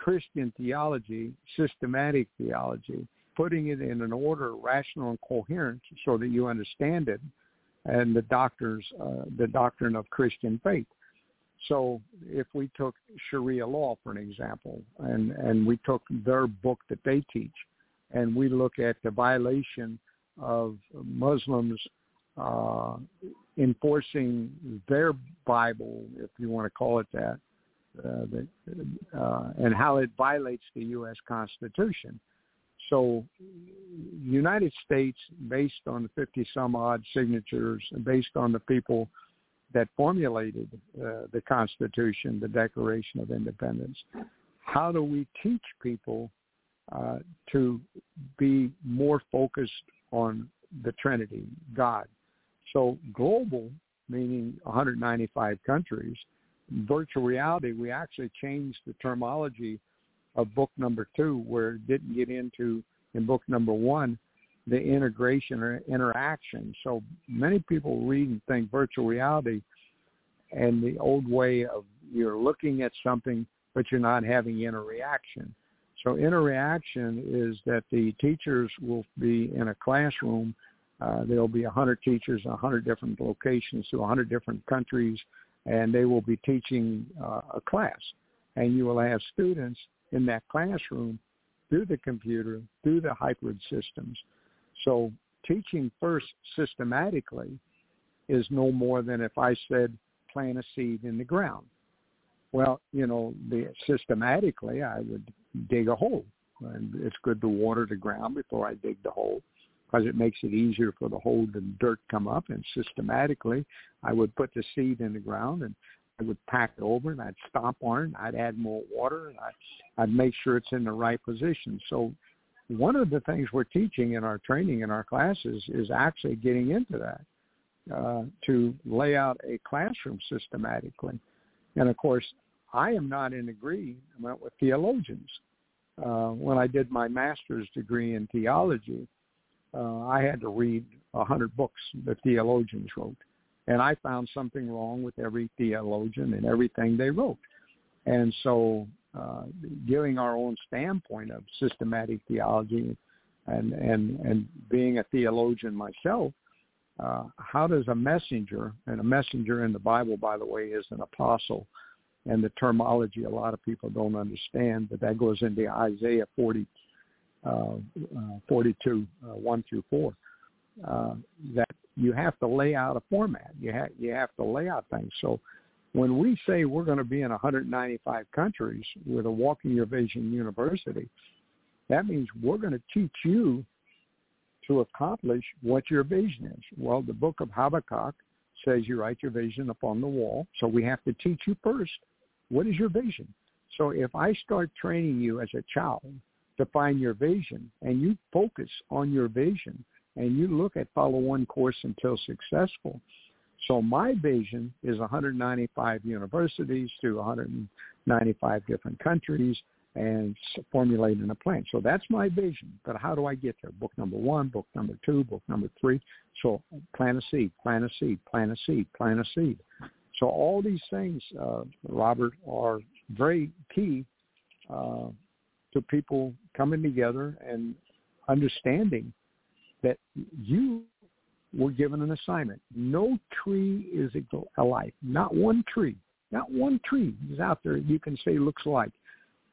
Christian theology, systematic theology, putting it in an order, rational and coherent, so that you understand it, and the doctors, uh, the doctrine of Christian faith. So if we took Sharia law, for an example, and, and we took their book that they teach, and we look at the violation of Muslims uh, enforcing their Bible, if you want to call it that, uh, uh, and how it violates the U.S. Constitution. So, United States, based on the 50 some odd signatures, based on the people that formulated uh, the Constitution, the Declaration of Independence, how do we teach people uh, to be more focused on the Trinity, God? So global, meaning 195 countries, virtual reality, we actually changed the terminology of book number two, where it didn't get into in book number one the integration or interaction. So many people read and think virtual reality and the old way of you're looking at something but you're not having interaction. So interaction is that the teachers will be in a classroom. Uh, there'll be 100 teachers in 100 different locations to 100 different countries and they will be teaching uh, a class. And you will have students in that classroom through the computer, through the hybrid systems. So teaching first systematically is no more than if I said plant a seed in the ground. Well, you know, the, systematically I would dig a hole. And it's good to water the ground before I dig the hole because it makes it easier for the hole and dirt come up. And systematically, I would put the seed in the ground and I would pack it over and I'd stomp on it. I'd add more water and I'd, I'd make sure it's in the right position. So one of the things we're teaching in our training in our classes is actually getting into that uh, to lay out a classroom systematically. And of course, I am not in agreement with theologians. Uh, when I did my master's degree in theology, uh, I had to read a hundred books that theologians wrote, and I found something wrong with every theologian and everything they wrote. And so, uh, giving our own standpoint of systematic theology, and and and being a theologian myself, uh, how does a messenger, and a messenger in the Bible, by the way, is an apostle, and the terminology a lot of people don't understand, but that goes into Isaiah 40, uh, uh, Uh, uh, 42, uh, 1 through 4, uh, that you have to lay out a format. You, ha- you have to lay out things. So when we say we're going to be in 195 countries with a Walking Your Vision University, that means we're going to teach you to accomplish what your vision is. Well, the book of Habakkuk says you write your vision upon the wall. So we have to teach you first, what is your vision? So if I start training you as a child define your vision and you focus on your vision and you look at follow one course until successful. So my vision is 195 universities through 195 different countries and formulating a plan. So that's my vision. But how do I get there? Book number one, book number two, book number three. So plant a seed, plant a seed, plant a seed, plant a seed. So all these things, uh, Robert, are very key uh, to people coming together and understanding that you were given an assignment. No tree is alike. Not one tree. Not one tree is out there you can say looks alike.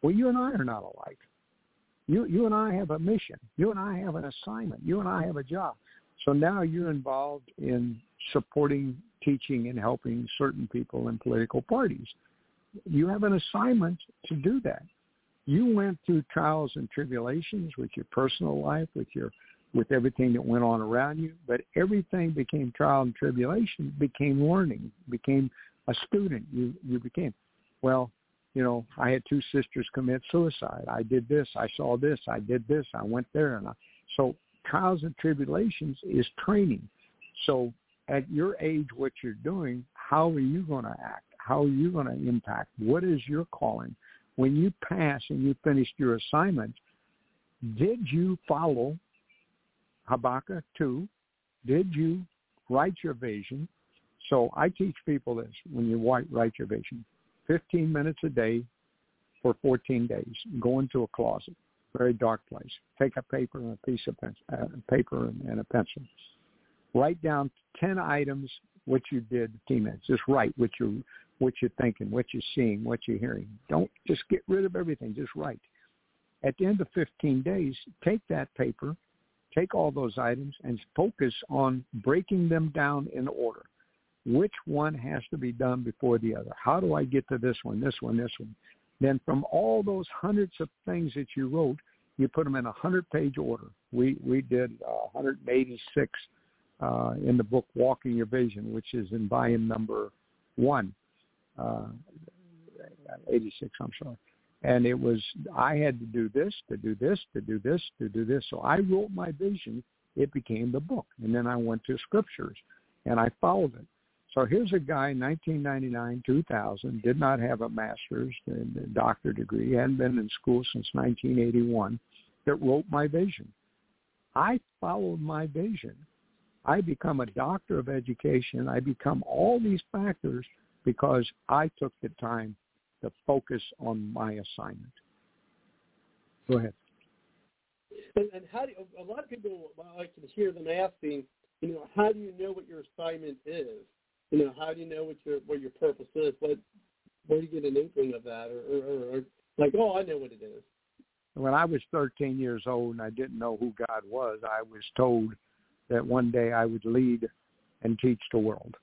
Well, you and I are not alike. You you and I have a mission. You and I have an assignment. You and I have a job. So now you're involved in supporting, teaching, and helping certain people in political parties. You have an assignment to do that. You went through trials and tribulations with your personal life, with your with everything that went on around you, but everything became trial and tribulation, became learning, became a student. You you became. Well, you know, I had two sisters commit suicide. I did this. I saw this. I did this. I went there, and I, so trials and tribulations is training. So at your age, what you're doing, how are you going to act? How are you going to impact? What is your calling? When you pass and you finished your assignment, did you follow Habakkuk 2? Did you write your vision? So I teach people this when you write your vision. 15 minutes a day for 14 days. Go into a closet, very dark place. Take a paper and a piece of pen, uh, paper and a pencil. Write down 10 items what you did 15 minutes. Just write what you what you're thinking, what you're seeing, what you're hearing. Don't just get rid of everything. Just write. At the end of 15 days, take that paper, take all those items, and focus on breaking them down in order which one has to be done before the other. How do I get to this one, this one, this one? Then from all those hundreds of things that you wrote, you put them in a hundred-page order. We we did uh, 186 uh, in the book Walking Your Vision, which is in volume number one, uh, 86. I'm sorry. And it was I had to do this, to do this, to do this, to do this. So I wrote my vision. It became the book, and then I went to scriptures, and I followed it. So here's a guy, 1999, 2000, did not have a master's, a doctor degree, hadn't been in school since 1981, that wrote my vision. I followed my vision. I become a doctor of education. I become all these factors because I took the time to focus on my assignment. Go ahead. And, and how do you, a lot of people I can hear them asking, you know, how do you know what your assignment is? you know, how do you know what your what your purpose is? What where do you get an inkling of that, or, or, or like, oh, I know what it is. When I was 13 years old and I didn't know who God was, I was told that one day I would lead and teach the world.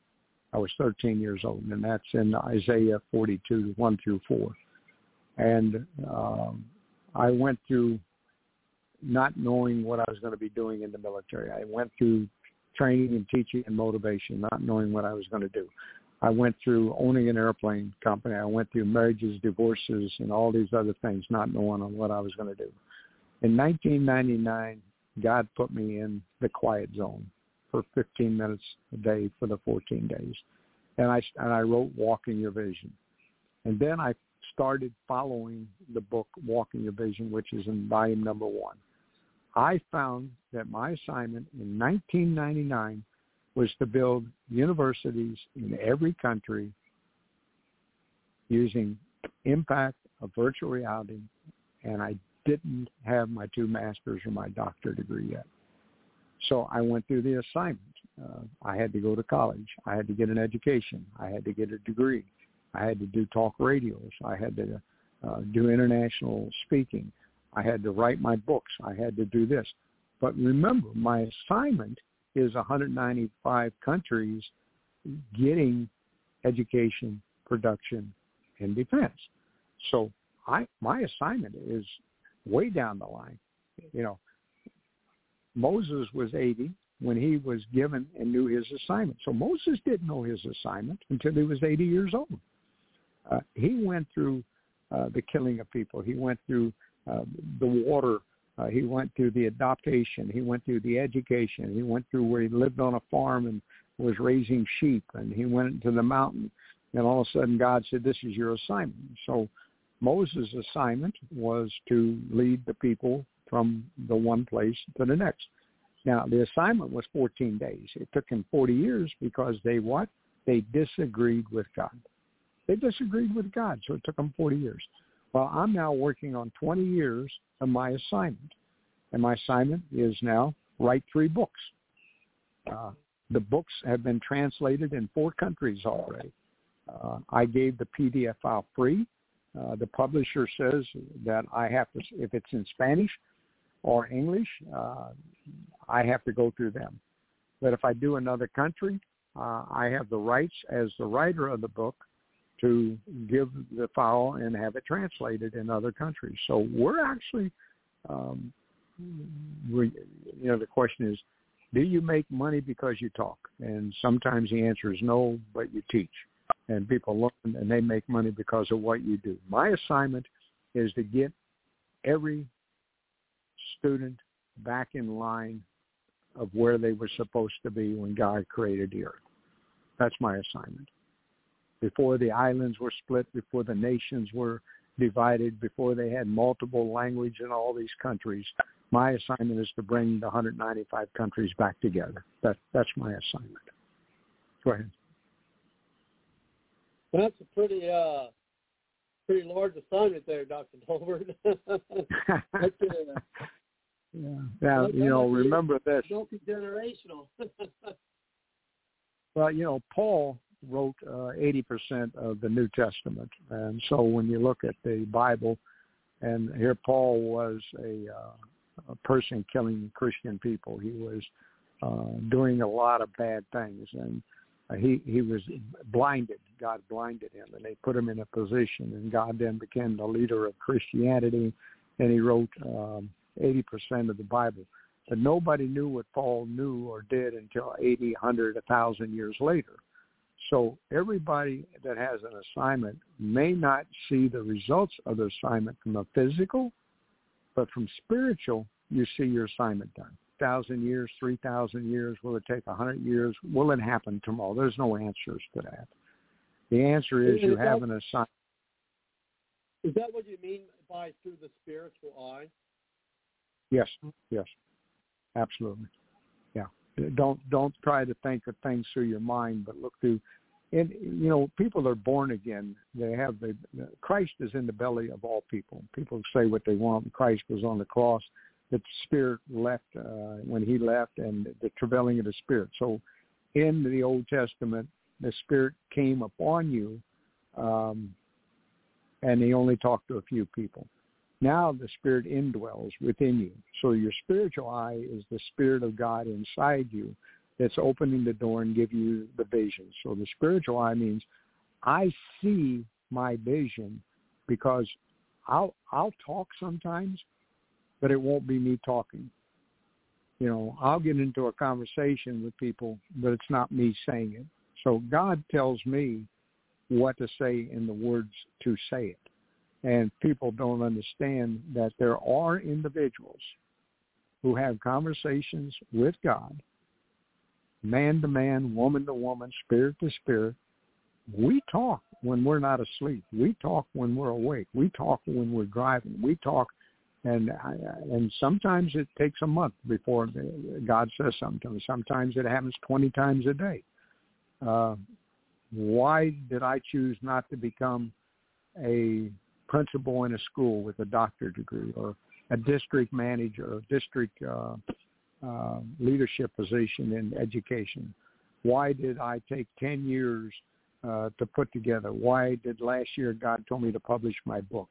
I was 13 years old, and that's in Isaiah 42, 1 through 4. And um, I went through not knowing what I was going to be doing in the military. I went through training and teaching and motivation, not knowing what I was going to do. I went through owning an airplane company. I went through marriages, divorces, and all these other things, not knowing what I was going to do. In 1999, God put me in the quiet zone for 15 minutes a day for the 14 days, and I and I wrote "Walking Your Vision," and then I started following the book "Walking Your Vision," which is in volume number one. I found that my assignment in 1999 was to build universities in every country using impact of virtual reality, and I didn't have my two masters or my doctorate degree yet. So I went through the assignment. Uh, I had to go to college. I had to get an education. I had to get a degree. I had to do talk radios. I had to uh, do international speaking. I had to write my books. I had to do this. But remember, my assignment is 195 countries getting education, production, and defense. So I my assignment is way down the line. You know, Moses was 80 when he was given and knew his assignment. So Moses didn't know his assignment until he was 80 years old. Uh, he went through uh, the killing of people. He went through uh, the water. Uh, he went through the adoption. He went through the education. He went through where he lived on a farm and was raising sheep. And he went into the mountain. And all of a sudden, God said, "This is your assignment." So Moses' assignment was to lead the people from the one place to the next. Now, the assignment was 14 days. It took him 40 years because they what? They disagreed with God. They disagreed with God, so it took them 40 years. Well, I'm now working on 20 years of my assignment. And my assignment is now write three books. Uh, the books have been translated in four countries already. Uh, I gave the PDF file free. Uh, the publisher says that I have to, if it's in Spanish or English, uh, I have to go through them. But if I do another country, uh, I have the rights as the writer of the book to give the file and have it translated in other countries. So we're actually, um, we, you know, the question is, do you make money because you talk? And sometimes the answer is no, but you teach. And people learn and they make money because of what you do. My assignment is to get every student back in line of where they were supposed to be when God created the earth. That's my assignment. Before the islands were split, before the nations were divided, before they had multiple language in all these countries, my assignment is to bring the 195 countries back together. That, that's my assignment. Go ahead. That's a pretty uh, pretty large assignment there, Dr. Tolbert. Yeah. Now, you know, remember this. Multi-generational. well, you know, Paul wrote uh, 80% of the New Testament. And so when you look at the Bible, and here Paul was a, uh, a person killing Christian people. He was uh, doing a lot of bad things. And uh, he, he was blinded. God blinded him. And they put him in a position. And God then became the leader of Christianity. And he wrote um, 80% of the Bible. But nobody knew what Paul knew or did until 80, 100, 1,000 years later. So everybody that has an assignment may not see the results of the assignment from a physical, but from spiritual, you see your assignment done. Thousand years, three thousand years, will it take a hundred years? Will it happen tomorrow? There's no answers to that. The answer is, is you that, have an assignment. Is that what you mean by through the spiritual eye? Yes, yes, absolutely. Yeah. Don't don't try to think of things through your mind, but look through. And you know, people are born again. They have the Christ is in the belly of all people. People say what they want. Christ was on the cross. The Spirit left uh, when He left, and the travailing of the Spirit. So, in the Old Testament, the Spirit came upon you, um, and He only talked to a few people. Now the Spirit indwells within you. So your spiritual eye is the Spirit of God inside you that's opening the door and giving you the vision. So the spiritual eye means I see my vision because I'll I'll talk sometimes, but it won't be me talking. You know, I'll get into a conversation with people, but it's not me saying it. So God tells me what to say in the words to say it. And people don't understand that there are individuals who have conversations with God, man to man, woman to woman, spirit to spirit. We talk when we're not asleep. We talk when we're awake. We talk when we're driving. We talk, and and sometimes it takes a month before God says something. Sometimes it happens 20 times a day. Uh, why did I choose not to become a principal in a school with a doctorate degree or a district manager or district uh, uh, leadership position in education? Why did I take 10 years uh, to put together? Why did last year God told me to publish my book?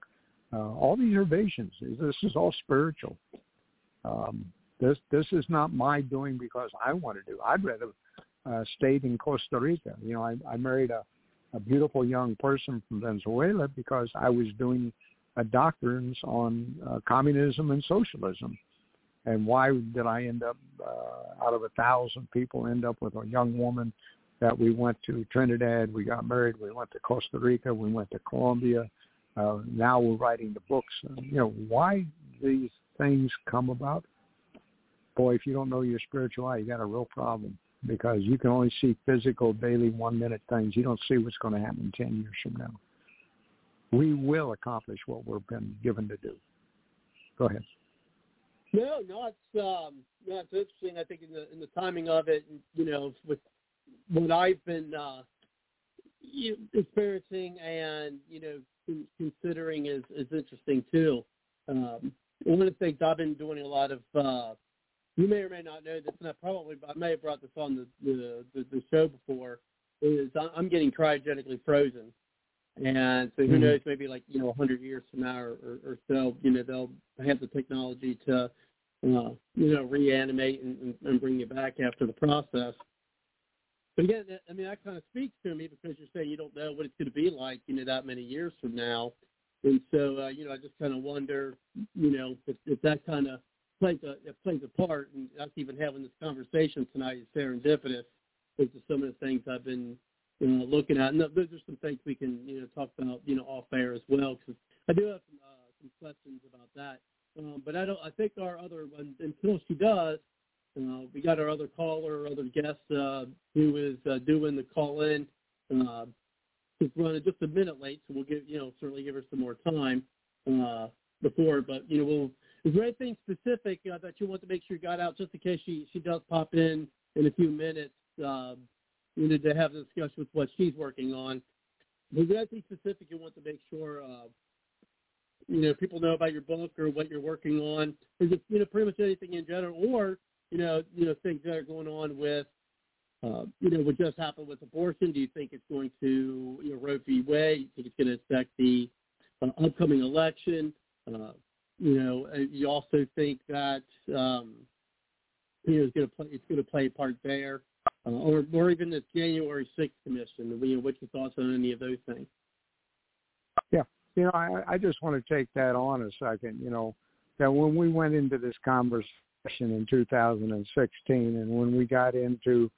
Uh, all these are visions. This is all spiritual. Um, this this is not my doing because I want to do. I'd rather uh, stayed in Costa Rica. You know, I, I married a a beautiful young person from Venezuela because I was doing a doctrines on uh, communism and socialism. And why did I end up, uh, out of a thousand people, end up with a young woman that we went to Trinidad, we got married, we went to Costa Rica, we went to Colombia. Uh, now we're writing the books. You know, why these things come about? Boy, if you don't know your spiritual eye, you got a real problem because you can only see physical, daily, one-minute things. You don't see what's going to happen 10 years from now. We will accomplish what we've been given to do. Go ahead. No, no, it's um, no, it's interesting. I think in the in the timing of it, you know, with what I've been uh, experiencing and you know considering is is interesting too. Um, one of the things I've been doing a lot of uh, you may or may not know this, and I probably I may have brought this on the the, the, the show before. Is I'm getting cryogenically frozen, and so who mm-hmm. knows? Maybe like you know, a hundred years from now or, or, or so, you know, they'll have the technology to, uh, you know, reanimate and, and bring you back after the process. But again, I mean, that kind of speaks to me because you're saying you don't know what it's going to be like, you know, that many years from now. And so, uh, you know, I just kind of wonder, you know, if, if that kind of plays a it plays a part. And us even having this conversation tonight is serendipitous because of some of the things I've been you know, looking at. And those are some things we can you know talk about you know off air as well because I do have some uh, some questions about that. Um, but I don't. I think our other until she does, uh, we got our other caller, other guest uh, who is uh, doing the call in. Uh, is running just a minute late, so we'll give you know certainly give her some more time uh, before. But you know, we'll, is there anything specific uh, that you want to make sure you got out just in case she she does pop in in a few minutes? Uh, you know, to have a discussion with what she's working on. Is there anything specific you want to make sure uh, you know people know about your book or what you're working on? Is it you know pretty much anything in general, or you know, you know, things that are going on with, uh, you know, what just happened with abortion. Do you think it's going to, you know, Roe v. Wade? Do you think it's going to affect the uh, upcoming election? Uh, you know, you also think that, um, you know, it's going to play, it's going to play a part there, uh, or, or even the January 6th commission. You know, what's your thoughts on any of those things? Yeah, you know, I, I just want to take that on a second. You know, that when we went into this conversation in 2016, and when we got into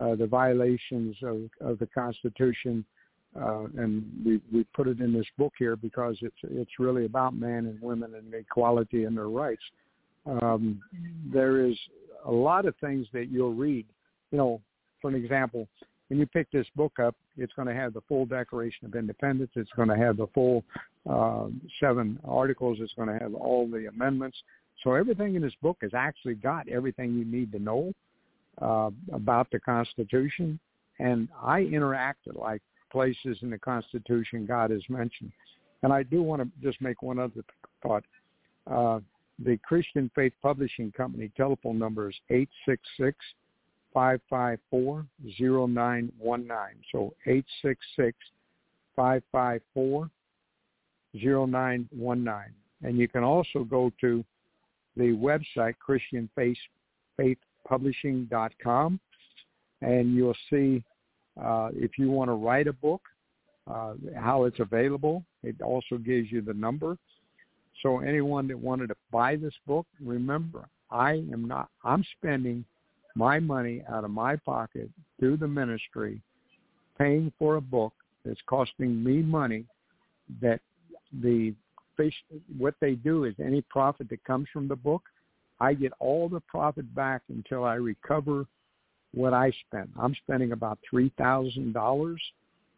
uh, the violations of, of the Constitution, uh, and we, we put it in this book here because it's it's really about men and women and equality and their rights. Um, there is a lot of things that you'll read. You know, for an example, when you pick this book up, it's going to have the full Declaration of Independence. It's going to have the full uh, seven articles. It's going to have all the amendments. So everything in this book has actually got everything you need to know uh, about the Constitution. And I interacted like places in the Constitution God has mentioned. And I do want to just make one other thought. Uh, the Christian Faith Publishing Company telephone number is 866 554 0919. So 866 554 0919. And you can also go to the website christianfaithpublishing.com, and you'll see uh, if you want to write a book, uh, how it's available. It also gives you the number. So anyone that wanted to buy this book, remember, I am not. I'm spending my money out of my pocket through the ministry, paying for a book that's costing me money that the fish what they do is any profit that comes from the book, I get all the profit back until I recover what I spent. I'm spending about three thousand dollars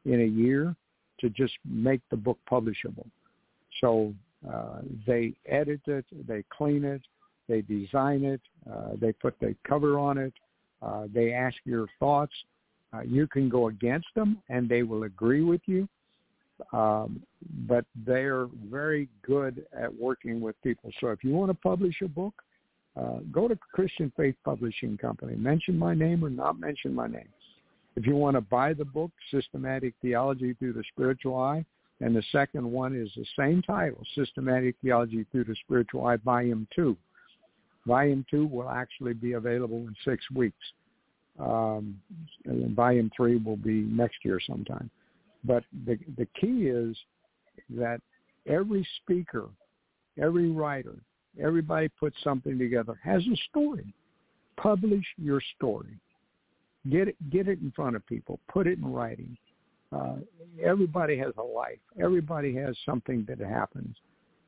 in a year to just make the book publishable. So uh, they edit it, they clean it, they design it, uh, they put the cover on it, uh, they ask your thoughts. Uh, you can go against them, and they will agree with you um, but they're very good at working with people. So if you want to publish a book, uh, go to Christian Faith Publishing Company. Mention my name or not mention my name. If you want to buy the book, Systematic Theology Through the Spiritual Eye, and the second one is the same title, Systematic Theology Through the Spiritual Eye, Volume 2. Volume 2 will actually be available in six weeks. Um, and volume 3 will be next year sometime. But the the key is that every speaker, every writer, everybody puts something together has a story. Publish your story. Get it get it in front of people. Put it in writing. Uh, everybody has a life. Everybody has something that happens.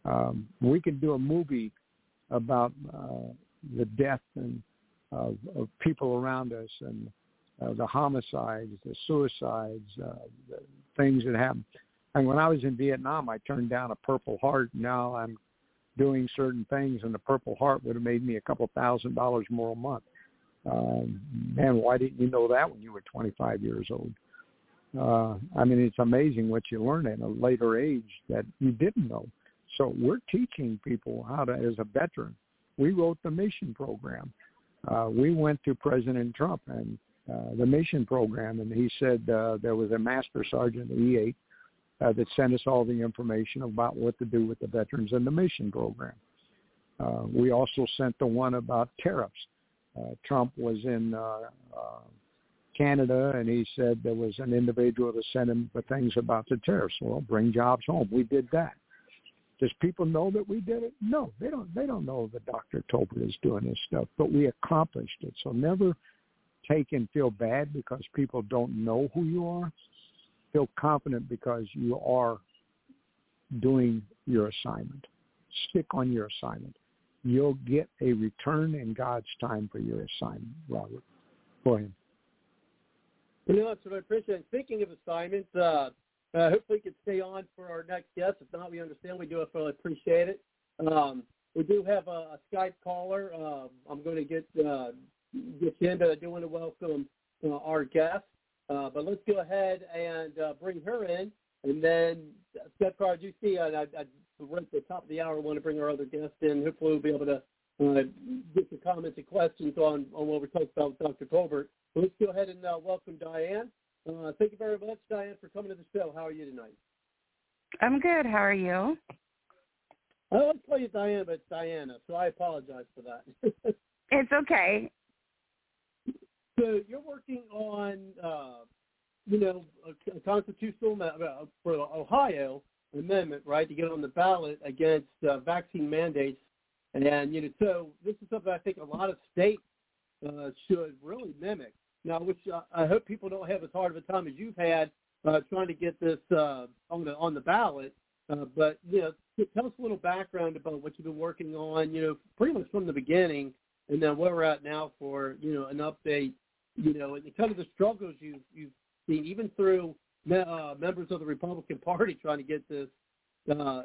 Um, we can do a movie about uh, the death and of, of people around us and uh, the homicides, the suicides, uh, the things that happen. And when I was in Vietnam, I turned down a Purple Heart. Now I'm doing certain things, and the Purple Heart would have made me a couple thousand dollars more a month. Um, man, why didn't you know that when you were 25 years old? Uh, I mean, it's amazing what you learn at a later age that you didn't know. So we're teaching people how to, as a veteran, we wrote the mission program. uh, we went to President Trump and uh, the mission program, and he said uh, there was a master sergeant E8 uh, that sent us all the information about what to do with the veterans and the mission program. Uh, we also sent the one about tariffs. Uh, Trump was in uh, uh, Canada, and he said there was an individual that sent him the things about the tariffs. Well, bring jobs home. We did that. Does people know that we did it? No, they don't. They don't know that Dr. Tolbert is doing this stuff, but we accomplished it. So never take and feel bad because people don't know who you are. Feel confident because you are doing your assignment. Stick on your assignment. You'll get a return in God's time for your assignment, Robert. For him. You know, that's what I appreciate. Speaking of assignments, uh, uh, hopefully we can stay on for our next guest. If not, we understand. We do really appreciate it. Um, we do have a, a Skype caller. Um, I'm going to get uh, get you in, but I do want to welcome uh, our guest. Uh, but let's go ahead and uh, bring her in. And then, Scott Carr, you see, I, I, I, right at the top of the hour, I want to bring our other guest in. Hopefully we'll be able to uh, get some comments and questions on, on what we're talking about with Dr. Tolbert. So let's go ahead and uh, welcome Diane. Uh, thank you very much, Diane, for coming to the show. How are you tonight? I'm good. How are you? I always call you Diane, but it's Diana, so I apologize for that. it's okay. So you're working on, uh, you know, a, a constitutional uh, for Ohio amendment, right, to get on the ballot against uh, vaccine mandates, and you know, so this is something I think a lot of states uh, should really mimic. Now, which uh, I hope people don't have as hard of a time as you've had uh, trying to get this uh, on the on the ballot. Uh, but you know, tell us a little background about what you've been working on. You know, pretty much from the beginning, and then where we're at now for you know an update. You know, and kind of the struggles you've you've seen, even through uh, members of the Republican Party trying to get this uh,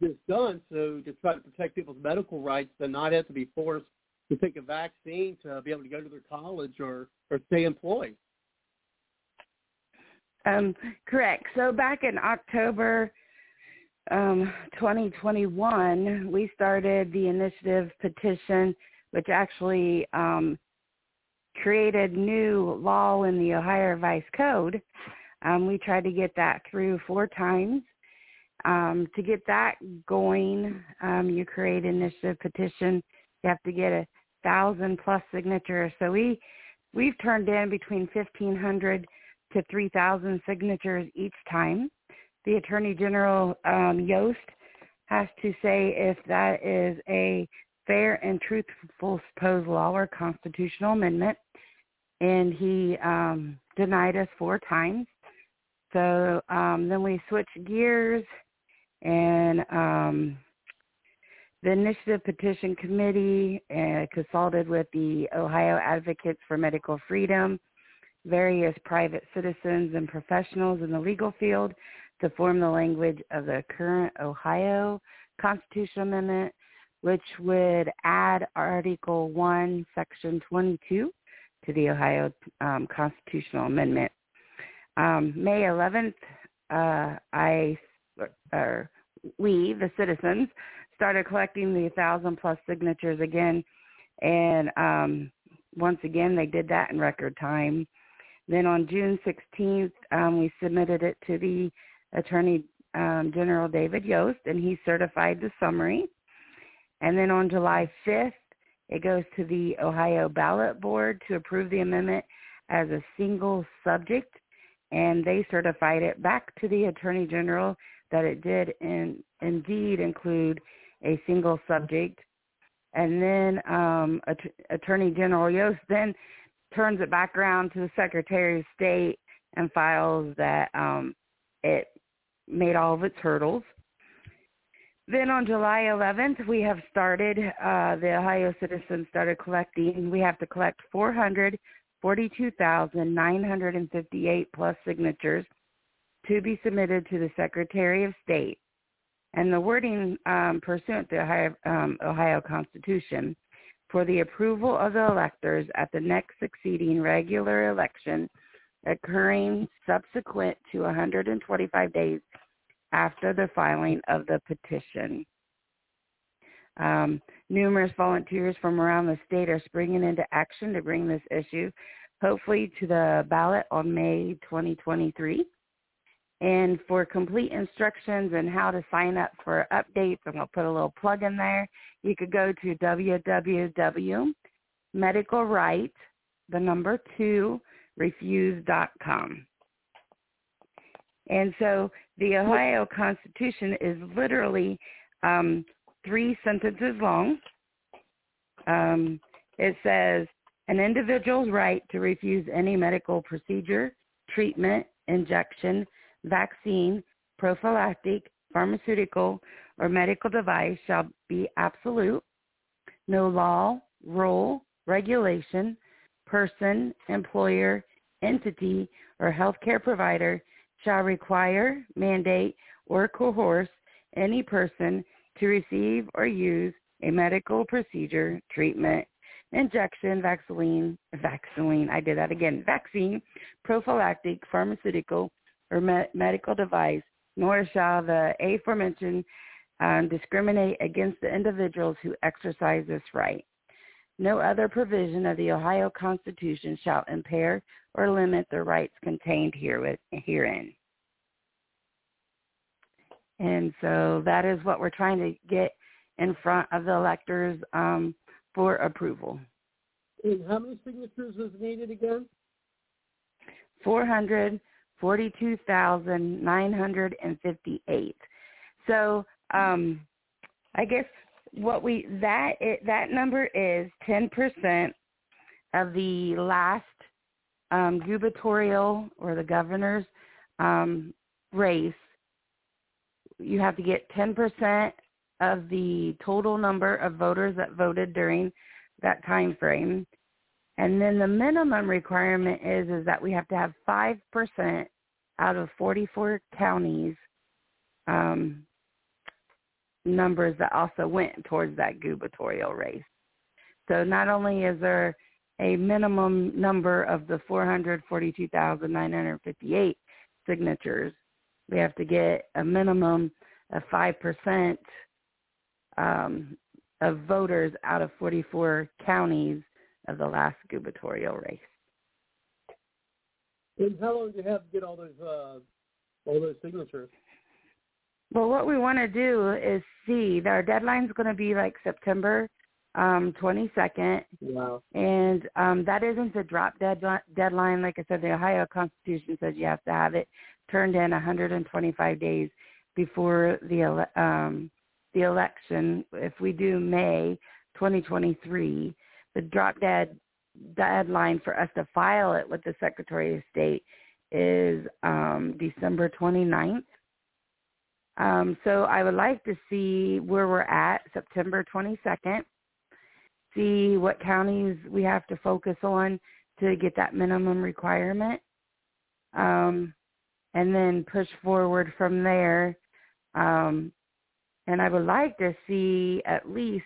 this done, so to try to protect people's medical rights, and not have to be forced to take a vaccine to be able to go to their college or or stay employed. Um, correct. So back in October um, 2021, we started the initiative petition, which actually um, created new law in the Ohio Revised Code. Um, we tried to get that through four times. Um, to get that going, um, you create initiative petition. You have to get a thousand plus signatures. So we we've turned in between fifteen hundred to three thousand signatures each time. The Attorney General um, Yost has to say if that is a fair and truthful proposed law or constitutional amendment, and he um, denied us four times. So um, then we switched gears and um, the Initiative Petition Committee uh, consulted with the Ohio Advocates for Medical Freedom, various private citizens and professionals in the legal field to form the language of the current Ohio Constitutional Amendment, which would add Article 1, Section 22 to the Ohio um, Constitutional Amendment. Um, May 11th, uh, I, or we, the citizens, started collecting the thousand plus signatures again, and um, once again they did that in record time. Then on June 16th, um, we submitted it to the Attorney um, General David Yost, and he certified the summary. And then on July 5th, it goes to the Ohio Ballot Board to approve the amendment as a single subject, and they certified it back to the Attorney General that it did in, indeed include a single subject. And then um, Att- Attorney General Yost then turns it back around to the Secretary of State and files that um, it made all of its hurdles. Then on July 11th, we have started, uh, the Ohio citizens started collecting. We have to collect 442,958 plus signatures to be submitted to the Secretary of State and the wording um, pursuant to the Ohio, um, Ohio Constitution for the approval of the electors at the next succeeding regular election occurring subsequent to 125 days after the filing of the petition. Um, numerous volunteers from around the state are springing into action to bring this issue, hopefully, to the ballot on May 2023. And for complete instructions and how to sign up for updates, I'm going to put a little plug in there. You could go to www.medicalright, the number two, refuse.com. And so the Ohio Constitution is literally um, three sentences long. Um, it says, an individual's right to refuse any medical procedure, treatment, injection, vaccine, prophylactic, pharmaceutical, or medical device shall be absolute. No law, rule, regulation, person, employer, entity, or healthcare provider shall require, mandate, or coerce any person to receive or use a medical procedure, treatment, injection, vaccine, vaccine, I did that again, vaccine, prophylactic, pharmaceutical, or me- medical device, nor shall the aforementioned um, discriminate against the individuals who exercise this right. No other provision of the Ohio Constitution shall impair or limit the rights contained herein. And so that is what we're trying to get in front of the electors um, for approval. And how many signatures is needed again? 442,958. So um, I guess what we that it, that number is 10% of the last um, gubernatorial or the governor's um, race. You have to get 10% of the total number of voters that voted during that time frame. And then the minimum requirement is is that we have to have five percent out of 44 counties um, numbers that also went towards that gubernatorial race. So not only is there a minimum number of the 442,958 signatures, we have to get a minimum of 5% um, of voters out of 44 counties of the last gubernatorial race. And how long do you have to get all those uh, all those signatures? Well, what we want to do is see. Our deadline's going to be like September um, 22nd. Wow. And um, that isn't a drop dead deadline. Like I said, the Ohio Constitution says you have to have it turned in 125 days before the um, the election. If we do May 2023, the drop dead deadline for us to file it with the Secretary of State is um, December 29th. Um, so I would like to see where we're at September 22nd, see what counties we have to focus on to get that minimum requirement, um, and then push forward from there. Um, and I would like to see at least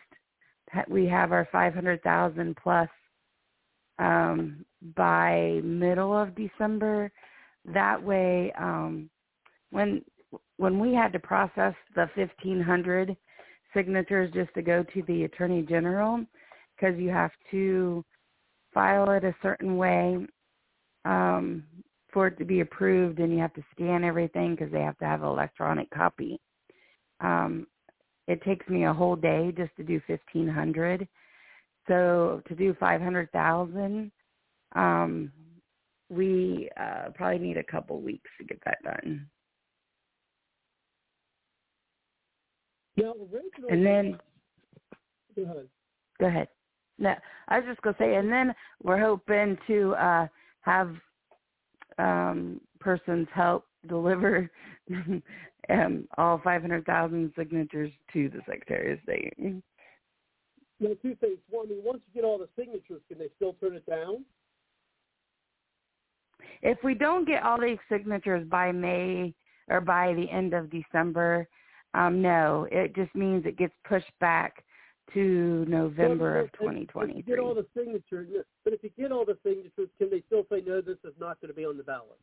that we have our 500,000 plus um, by middle of December. That way, um, when when we had to process the 1,500 signatures just to go to the Attorney General, because you have to file it a certain way um, for it to be approved, and you have to scan everything because they have to have an electronic copy. Um, it takes me a whole day just to do 1,500. So to do 500,000, um, we uh, probably need a couple weeks to get that done. And then go ahead. Go ahead. No, I was just gonna say, and then we're hoping to uh, have um, persons help deliver um, all 500,000 signatures to the Secretary of State. Now, two things. One, I mean, once you get all the signatures, can they still turn it down? If we don't get all the signatures by May or by the end of December, um, no, it just means it gets pushed back to November of 2023. If you get all the signatures, but if you get all the signatures, can they still say no? This is not going to be on the ballot.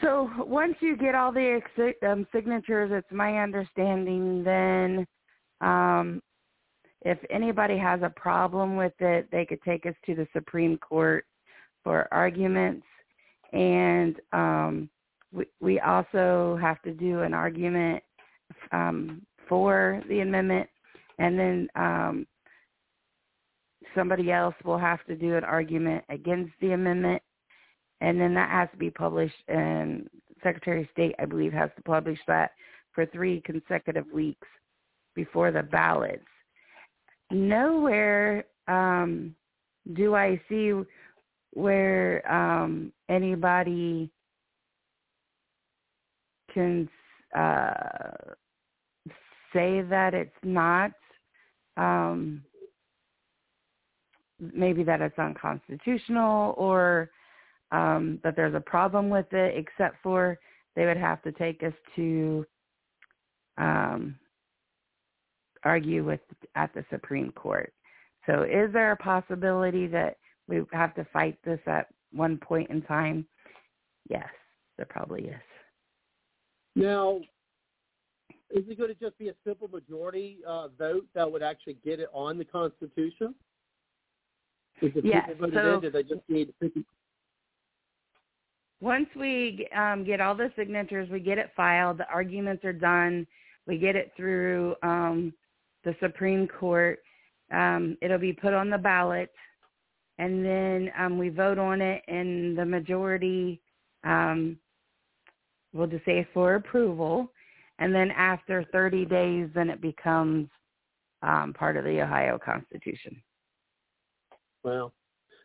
So once you get all the um, signatures, it's my understanding then Um, if anybody has a problem with it, they could take us to the Supreme Court for arguments. And um, we, we also have to do an argument um, for the amendment, and then um, somebody else will have to do an argument against the amendment, and then that has to be published. And Secretary of State, I believe, has to publish that for three consecutive weeks before the ballots. Nowhere um, do I see where um, anybody can uh, say that it's not. Um, maybe that it's unconstitutional or um, that there's a problem with it, except for they would have to take us to um, argue with at the Supreme Court. So, is there a possibility that we have to fight this at one point in time? Yes, there probably is. Now, is it going to just be a simple majority uh, vote that would actually get it on the Constitution? Is it yes. so, in, do they just need 50? Once we um, get all the signatures, we get it filed, the arguments are done, we get it through um, the Supreme Court. Um, it'll be put on the ballot, and then um, we vote on it, and the majority um, will just say for approval. And then after 30 days, then it becomes um, part of the Ohio Constitution. Well,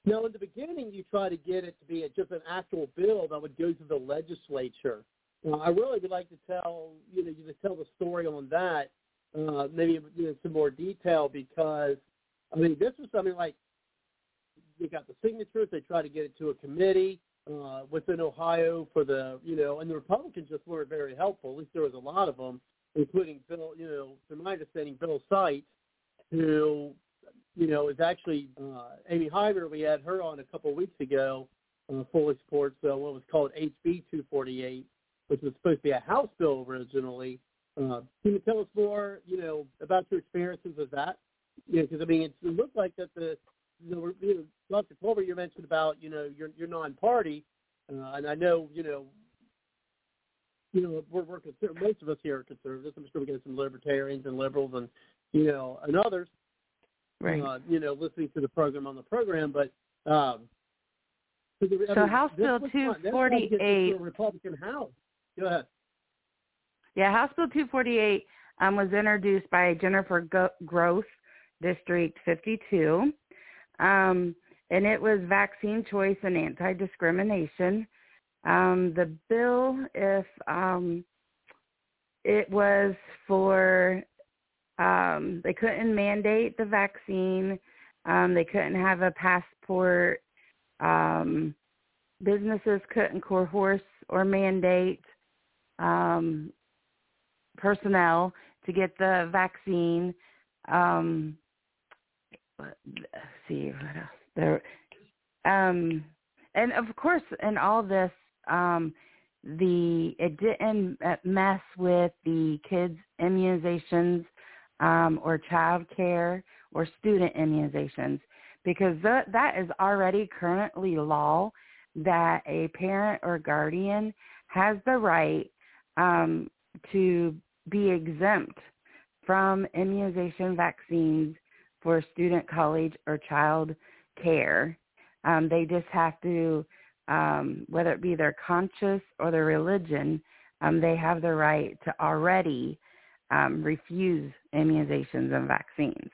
now in the beginning, you try to get it to be a, just an actual bill that would go to the legislature. Uh, I really would like to tell you know you to tell the story on that, uh, maybe you know, some more detail because I mean this was something like they got the signatures, they try to get it to a committee uh, within Ohio for the you know, and the Republicans just weren't very helpful. At least there was a lot of them, including Bill, you know, from my understanding, Bill Seitz, who you know, is actually uh, Amy Heimer. We had her on a couple of weeks ago, uh, fully supports uh, what was called HB 248, which was supposed to be a House bill originally. Uh, can you tell us more, you know, about your experiences with that? Yeah, because I mean, it looked like that the, the you know, Dr. Culver, you mentioned about, you know, your your non-party, uh, and I know, you know, you know, we're, we're. Most of us here are conservatives. I'm sure we get some libertarians and liberals and, you know, and others right. uh, you know, listening to the program on the program. But um, so, the, so mean, House Bill 248, Republican House. Go ahead. Yeah, House Bill 248 um, was introduced by Jennifer Go- Gross, District 52, um, and it was vaccine choice and anti-discrimination. Um, the bill, if um, it was for um, they couldn't mandate the vaccine. Um, they couldn't have a passport. Um, businesses couldn't coerce or mandate um, personnel to get the vaccine. Um, let's see what else there. Um, and of course, in all this, um, the it didn't mess with the kids' immunizations um, or child care or student immunizations because that, that is already currently law that a parent or guardian has the right um, to be exempt from immunization vaccines for student college or child care. Um, they just have to, um, whether it be their conscience or their religion, um, they have the right to already um, refuse immunizations and vaccines.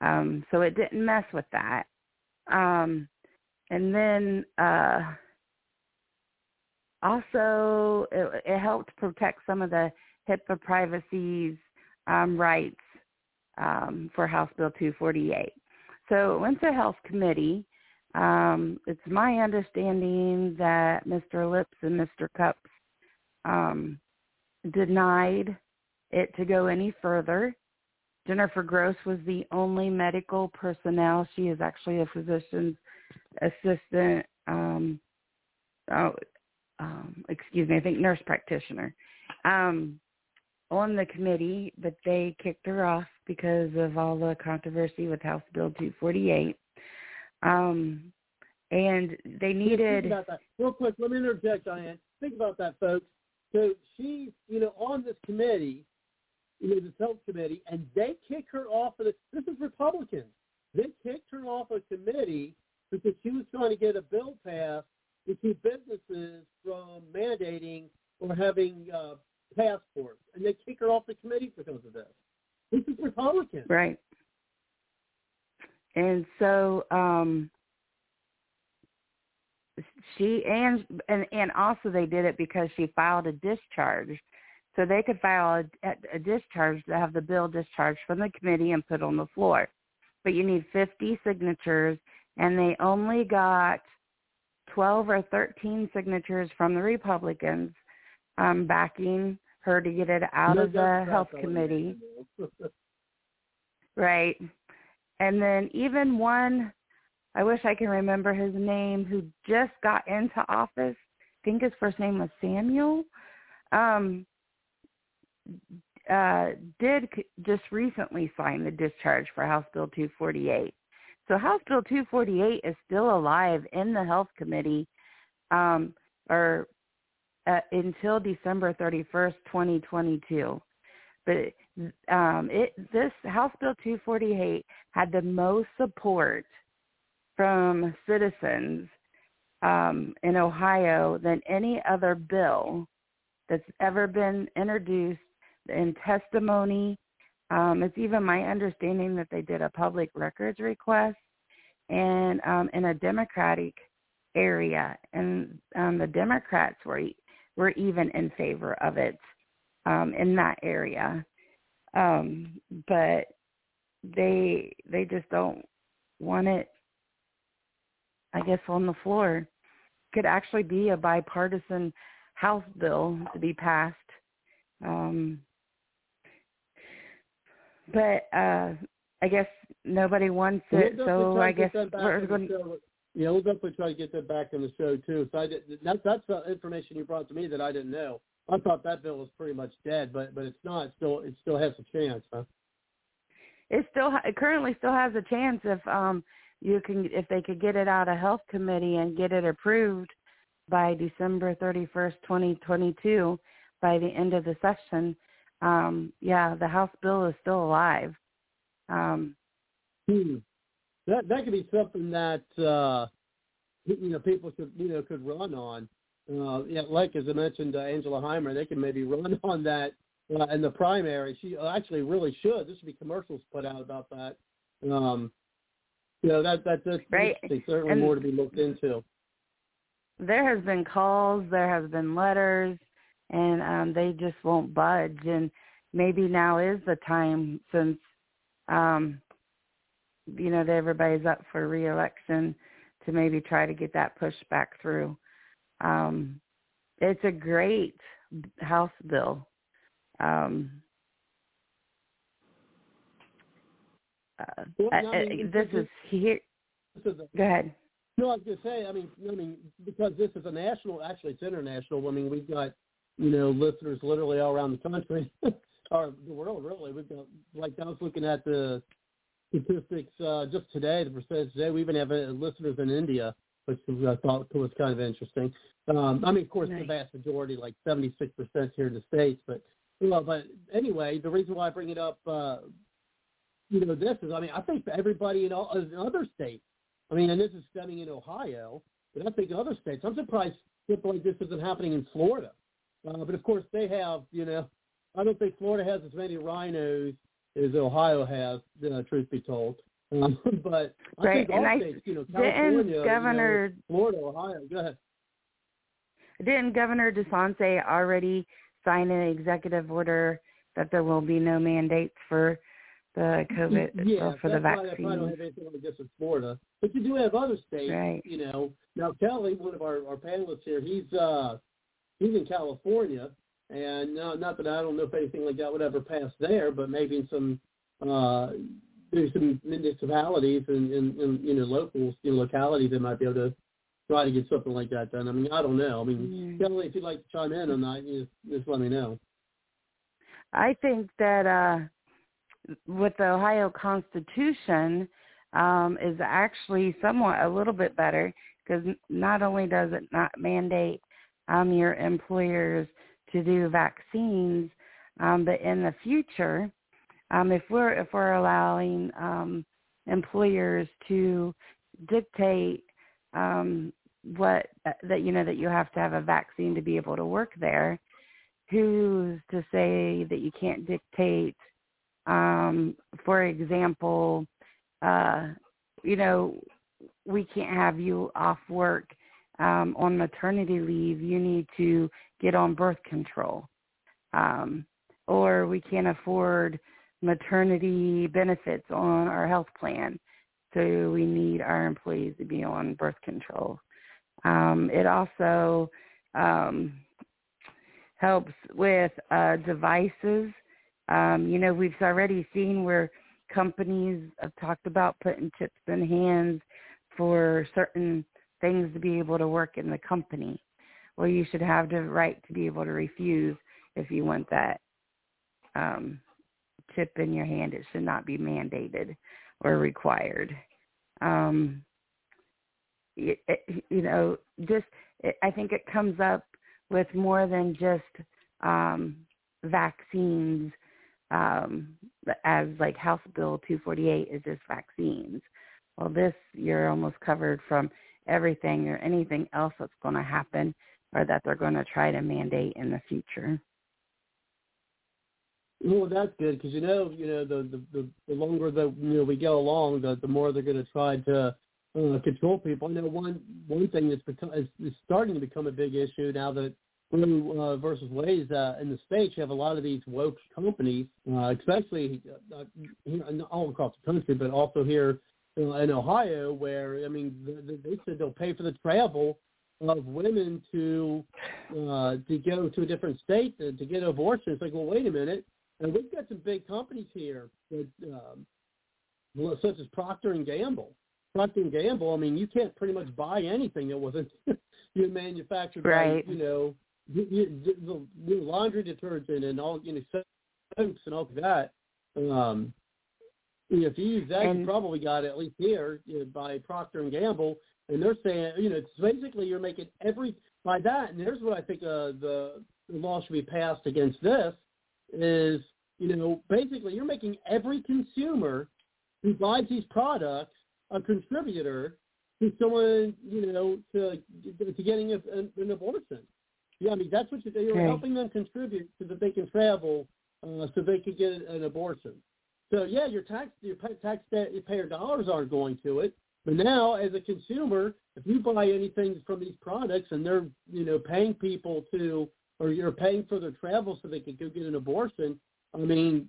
Um, so it didn't mess with that. Um, and then uh, also it, it, helped protect some of the HIPAA privacy um, rights um, for House Bill 248. So it went to Health Committee. Um, it's my understanding that Mr. Lipps and Mr. Cups um, denied it to go any further. Jennifer Gross was the only medical personnel. She is actually a physician's assistant. Um, oh, um, excuse me, I think nurse practitioner um, on the committee, but they kicked her off because of all the controversy with House Bill 248. Um, and they needed. Think about that. Real quick, let me interject, Diane. Think about that, folks. So she's, you know, on this committee, you know, this health committee, and they kick her off of the. This is Republicans. They kicked her off a committee because she was trying to get a bill passed to keep businesses from mandating or having uh, passports, and they kick her off the committee because of this. This is Republican. Right. And so um she and and and also they did it because she filed a discharge so they could file a, a discharge to have the bill discharged from the committee and put on the floor but you need 50 signatures and they only got 12 or 13 signatures from the republicans um backing her to get it out no, of the health committee right and then even one I wish I can remember his name, who just got into office. I think his first name was Samuel. Um, uh, did just recently sign the discharge for House Bill 248. So House Bill 248 is still alive in the Health Committee, um, or uh, until December 31st, 2022. But um, it this House Bill 248 had the most support from citizens um, in Ohio than any other bill that's ever been introduced in testimony. Um, it's even my understanding that they did a public records request and um, in a Democratic area, and um, the Democrats were were even in favor of it um, in that area. Um, but they they just don't want it I guess, on the floor. Could actually be a bipartisan House bill to be passed. Um, but uh, I guess nobody wants it, we'll so I guess we're going. Yeah, we'll definitely try to get that back on the show too. So I did, that's that's the information you brought to me that I didn't know. I thought that bill was pretty much dead, but but it's not. It still it still has a chance, huh? It still it currently still has a chance if um you can if they could get it out of health committee and get it approved by December 31st, 2022 by the end of the session, um, yeah, the House bill is still alive. Um, hmm. That that could be something that uh, you know people could you know could run on. Uh, yeah, like as I mentioned, uh, Angela Heimer, they can maybe run on that uh, in the primary. She actually really should. There should be commercials put out about that. Um, you know, that, that, that's right. certainly and more to be looked into. There has been calls, there has been letters, and um, they just won't budge. And maybe now is the time since, um, you know, that everybody's up for reelection to maybe try to get that pushed back through. Um, it's a great House bill. Um, uh, well, I mean, this is here. This is a, Go ahead. No, I was going to say. I mean, I mean, because this is a national. Actually, it's international. I mean, we've got you know listeners literally all around the country or the world. Really, we've got like I was looking at the statistics uh, just today. The percentage today. We even have uh, listeners in India, which I thought was kind of interesting. Um, I mean, of course, nice. the vast majority, like seventy six percent here in the states, but well, but anyway, the reason why I bring it up uh, you know, this is, I mean, I think everybody in, all, in other states, I mean, and this is stemming in Ohio, but I think other states, I'm surprised something like this isn't happening in Florida. Uh, but of course, they have, you know, I don't think Florida has as many rhinos as Ohio has, uh, truth be told. Um, but I right. think all and states, you know, California, Governor, you know, Florida, Ohio. Go ahead. Didn't Governor DeSantis already sign an executive order that there will be no mandates for the COVID yeah, for the vaccine. vaccine. I don't have anything in Florida, but you do have other states. Right. You know, now Kelly, one of our, our panelists here, he's uh he's in California, and uh, not that I don't know if anything like that would ever pass there, but maybe in some uh there's some municipalities and, and, and you know locals, you know, localities that might be able to try to get something like that done. I mean, I don't know. I mean, mm. Kelly, if you'd like to chime in on that, you just, just let me know. I think that uh with the Ohio Constitution um, is actually somewhat a little bit better because not only does it not mandate um, your employers to do vaccines, um, but in the future, um, if we're if we're allowing um, employers to dictate um, what that you know that you have to have a vaccine to be able to work there, who's to say that you can't dictate? Um, for example, uh, you know, we can't have you off work um, on maternity leave. You need to get on birth control. Um, or we can't afford maternity benefits on our health plan. So we need our employees to be on birth control. Um, it also um, helps with uh, devices. Um, you know, we've already seen where companies have talked about putting chips in hands for certain things to be able to work in the company. Well, you should have the right to be able to refuse if you want that um, in your hand. It should not be mandated or required. Um, it, it, you know, just it, I think it comes up with more than just um, vaccines um, as like House Bill 248 is just vaccines. Well, this you're almost covered from everything or anything else that's going to happen or that they're going to try to mandate in the future. Well, that's good because you know, you know, the the the, the longer that you know we go along, the the more they're going to try to uh, control people. I know one one thing that's become is, is starting to become a big issue now that Roe uh, versus Wade's uh, in the states, you have a lot of these woke companies, uh, especially uh, here, all across the country, but also here uh, in Ohio, where I mean, they said they'll pay for the travel of women to uh, to go to a different state to, to get an abortion. It's like, well, wait a minute and we've got some big companies here, that, um, such as Procter and Gamble. Procter and Gamble. I mean, you can't pretty much buy anything that wasn't you manufactured right. by you know you, you, the laundry detergent and all you know soaps and all of that. Um, if you use that, and, you probably got it at least here you know, by Procter and Gamble, and they're saying you know it's basically you're making every by that. And here's what I think uh, the, the law should be passed against this is, you know, basically you're making every consumer who buys these products a contributor to someone, you know, to to getting a, an abortion. Yeah, I mean that's what you're, you're helping them contribute so that they can travel, uh, so they can get an abortion. So yeah, your tax your tax payer dollars aren't going to it, but now as a consumer, if you buy anything from these products and they're you know paying people to or you're paying for their travel so they can go get an abortion, I mean,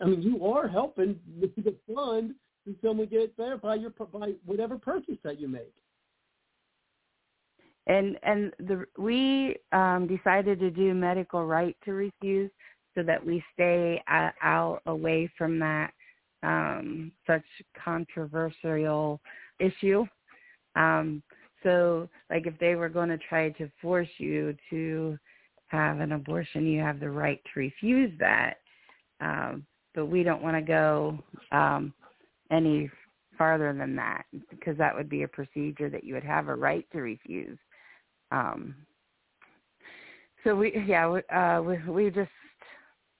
I mean, you are helping the fund to someone get there by your by whatever purchase that you make. And and the we um, decided to do medical right to refuse so that we stay out away from that um, such controversial issue. Um, so, like, if they were going to try to force you to have an abortion, you have the right to refuse that. Um, but we don't want to go um, any farther than that because that would be a procedure that you would have a right to refuse. Um, so we, yeah, we, uh, we, we just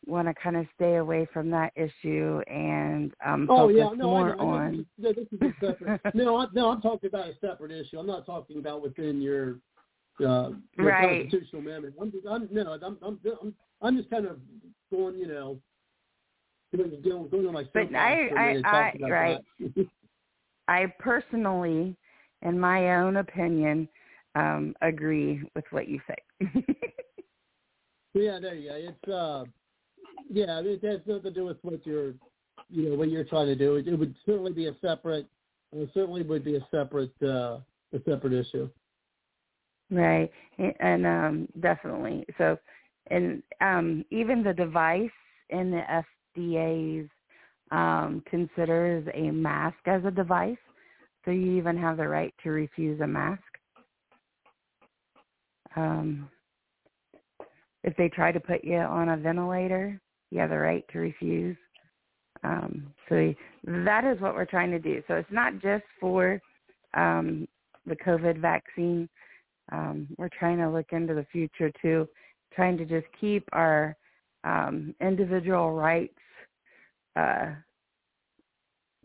want to kind of stay away from that issue and um, oh, focus yeah, no, more I know, I know. on. No, this is a separate. no, I, no, I'm talking about a separate issue. I'm not talking about within your uh, right. constitutional amendment. I'm, just, I'm no, I'm, I'm, I'm, I'm just kind of going, you know, going, going on my. But I, I, I, right. I personally, in my own opinion, um, agree with what you say. yeah, there you go. It's uh, yeah, it has nothing to do with what you're, you know, what you're trying to do. It, it would certainly be a separate, it certainly would be a separate, uh, a separate issue. Right, and um, definitely. So, and um, even the device in the FDA's um, considers a mask as a device. So you even have the right to refuse a mask. Um, if they try to put you on a ventilator, you have the right to refuse. Um, so that is what we're trying to do. So it's not just for um, the COVID vaccine. Um, we're trying to look into the future too, trying to just keep our um, individual rights uh,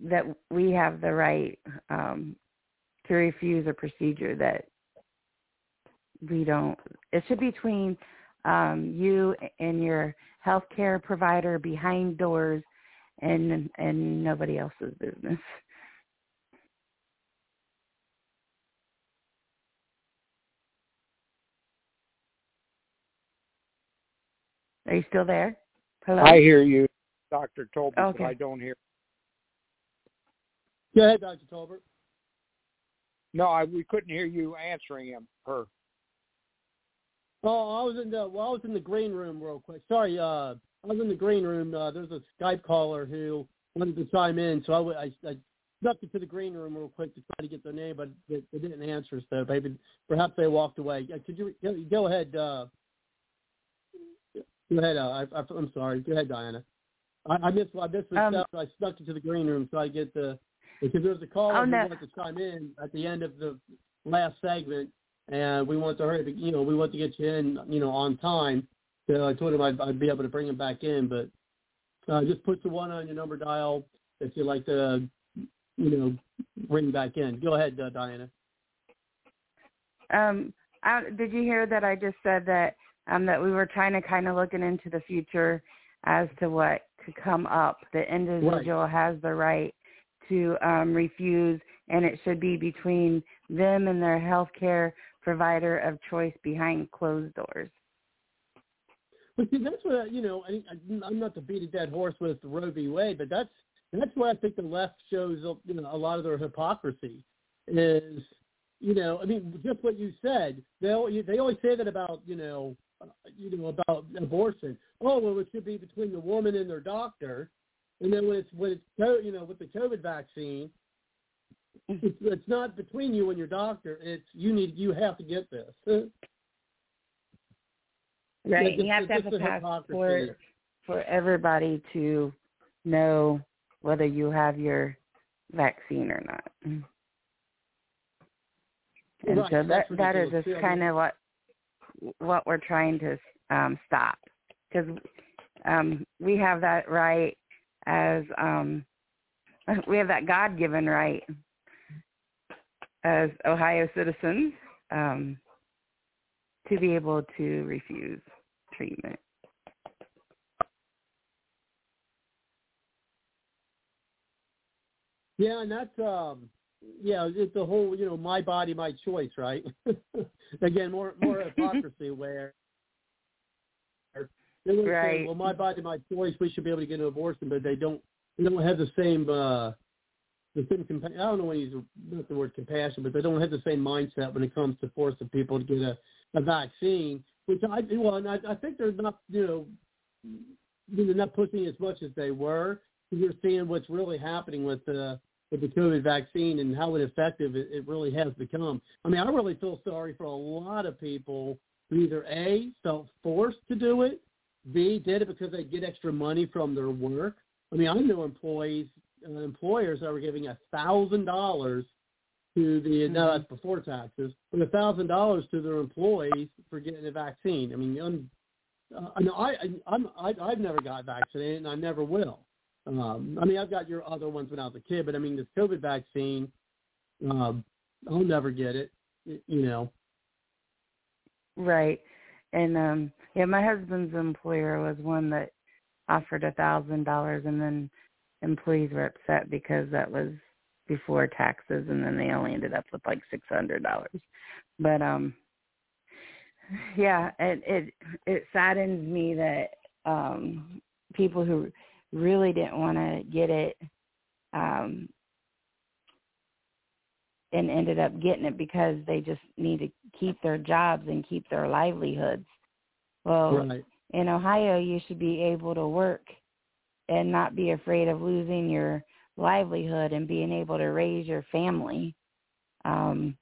that we have the right um, to refuse a procedure that we don't. It should be between um, you and your healthcare provider behind doors, and and nobody else's business. Are you still there? Hello. I hear you, Dr. Tolbert, okay. but I don't hear. Go ahead, Dr. Tolbert. No, I, we couldn't hear you answering him. Her. Oh, I was in the well, I was in the green room real quick. Sorry, uh, I was in the green room. Uh, there's a Skype caller who wanted to chime in, so I, I, I snuck into the green room real quick to try to get their name, but they, they didn't answer. So maybe perhaps they walked away. Could you go ahead? Uh, go ahead. Uh, I, I, am sorry. Go ahead, Diana. I, I missed. I missed the um, stuff. I snuck into the green room so I get the because there was a caller oh, who no. wanted to chime in at the end of the last segment, and we want to hurry. You know, we want to get you in. You know, on time. So I told him I'd, I'd be able to bring him back in, but uh, just put the one on your number dial if you'd like to, you know, ring back in. Go ahead, uh, Diana. Um, I, did you hear that I just said that um, that we were trying to kind of looking into the future as to what could come up. The individual right. has the right to um, refuse, and it should be between them and their health care provider of choice behind closed doors. But see, that's what you know. I, I'm not to beat a dead horse with Roe v. Wade, but that's that's where I think the left shows you know a lot of their hypocrisy. Is you know, I mean, just what you said. They they always say that about you know, you know about abortion. Oh well, it should be between the woman and their doctor. And then when it's when it's you know with the COVID vaccine, it's, it's not between you and your doctor. It's you need you have to get this. Right. It's, you have to have a passport for everybody to know whether you have your vaccine or not. And Right, so that that is just kind of what what we're trying to um, stop because um, we have that right as um, we have that God given right as Ohio citizens um, to be able to refuse treatment. Yeah, and that's um yeah, it's the whole, you know, my body, my choice, right? Again, more more hypocrisy where they would say, Right. well, my body, my choice. We should be able to get an abortion, but they don't. They don't have the same. uh the same. Compa- I don't know when he's not the word compassion, but they don't have the same mindset when it comes to forcing people to get a, a vaccine. Which I well, and I, I think they're not, you know, they're not pushing as much as they were. You're seeing what's really happening with the with the COVID vaccine and how ineffective it, it really has become. I mean, I really feel sorry for a lot of people who either A, felt forced to do it, B, did it because they get extra money from their work. I mean, I know employees, employers that were giving a thousand dollars to the no, that's before taxes, but a thousand dollars to their employees for getting a vaccine. I mean, I'm, uh, I know I, I'm, I, I've never got vaccinated, and I never will. Um, I mean, I've got your other ones when I was a kid, but I mean, this COVID vaccine, um, I'll never get it. You know, Right. And um yeah, my husband's employer was one that offered a thousand dollars and then employees were upset because that was before taxes and then they only ended up with like six hundred dollars. But um yeah, it it it saddens me that um people who really didn't want to get it um and ended up getting it because they just need to keep their jobs and keep their livelihoods. Well, right? in Ohio, you should be able to work and not be afraid of losing your livelihood and being able to raise your family. Um,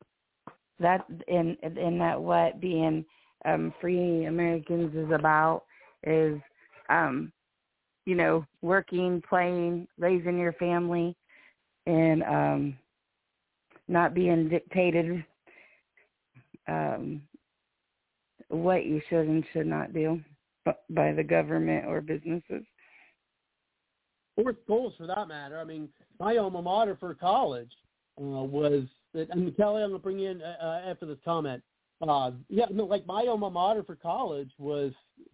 that in in that what being um, free Americans is about is um, you know, working, playing, raising your family, and um, not being dictated um, what you should and should not do by the government or businesses. Or schools, for that matter. I mean, my alma mater for college uh, was, that and Kelly, I'm going to bring in uh, uh, after this comment. Uh, yeah, no, like my alma mater for college was,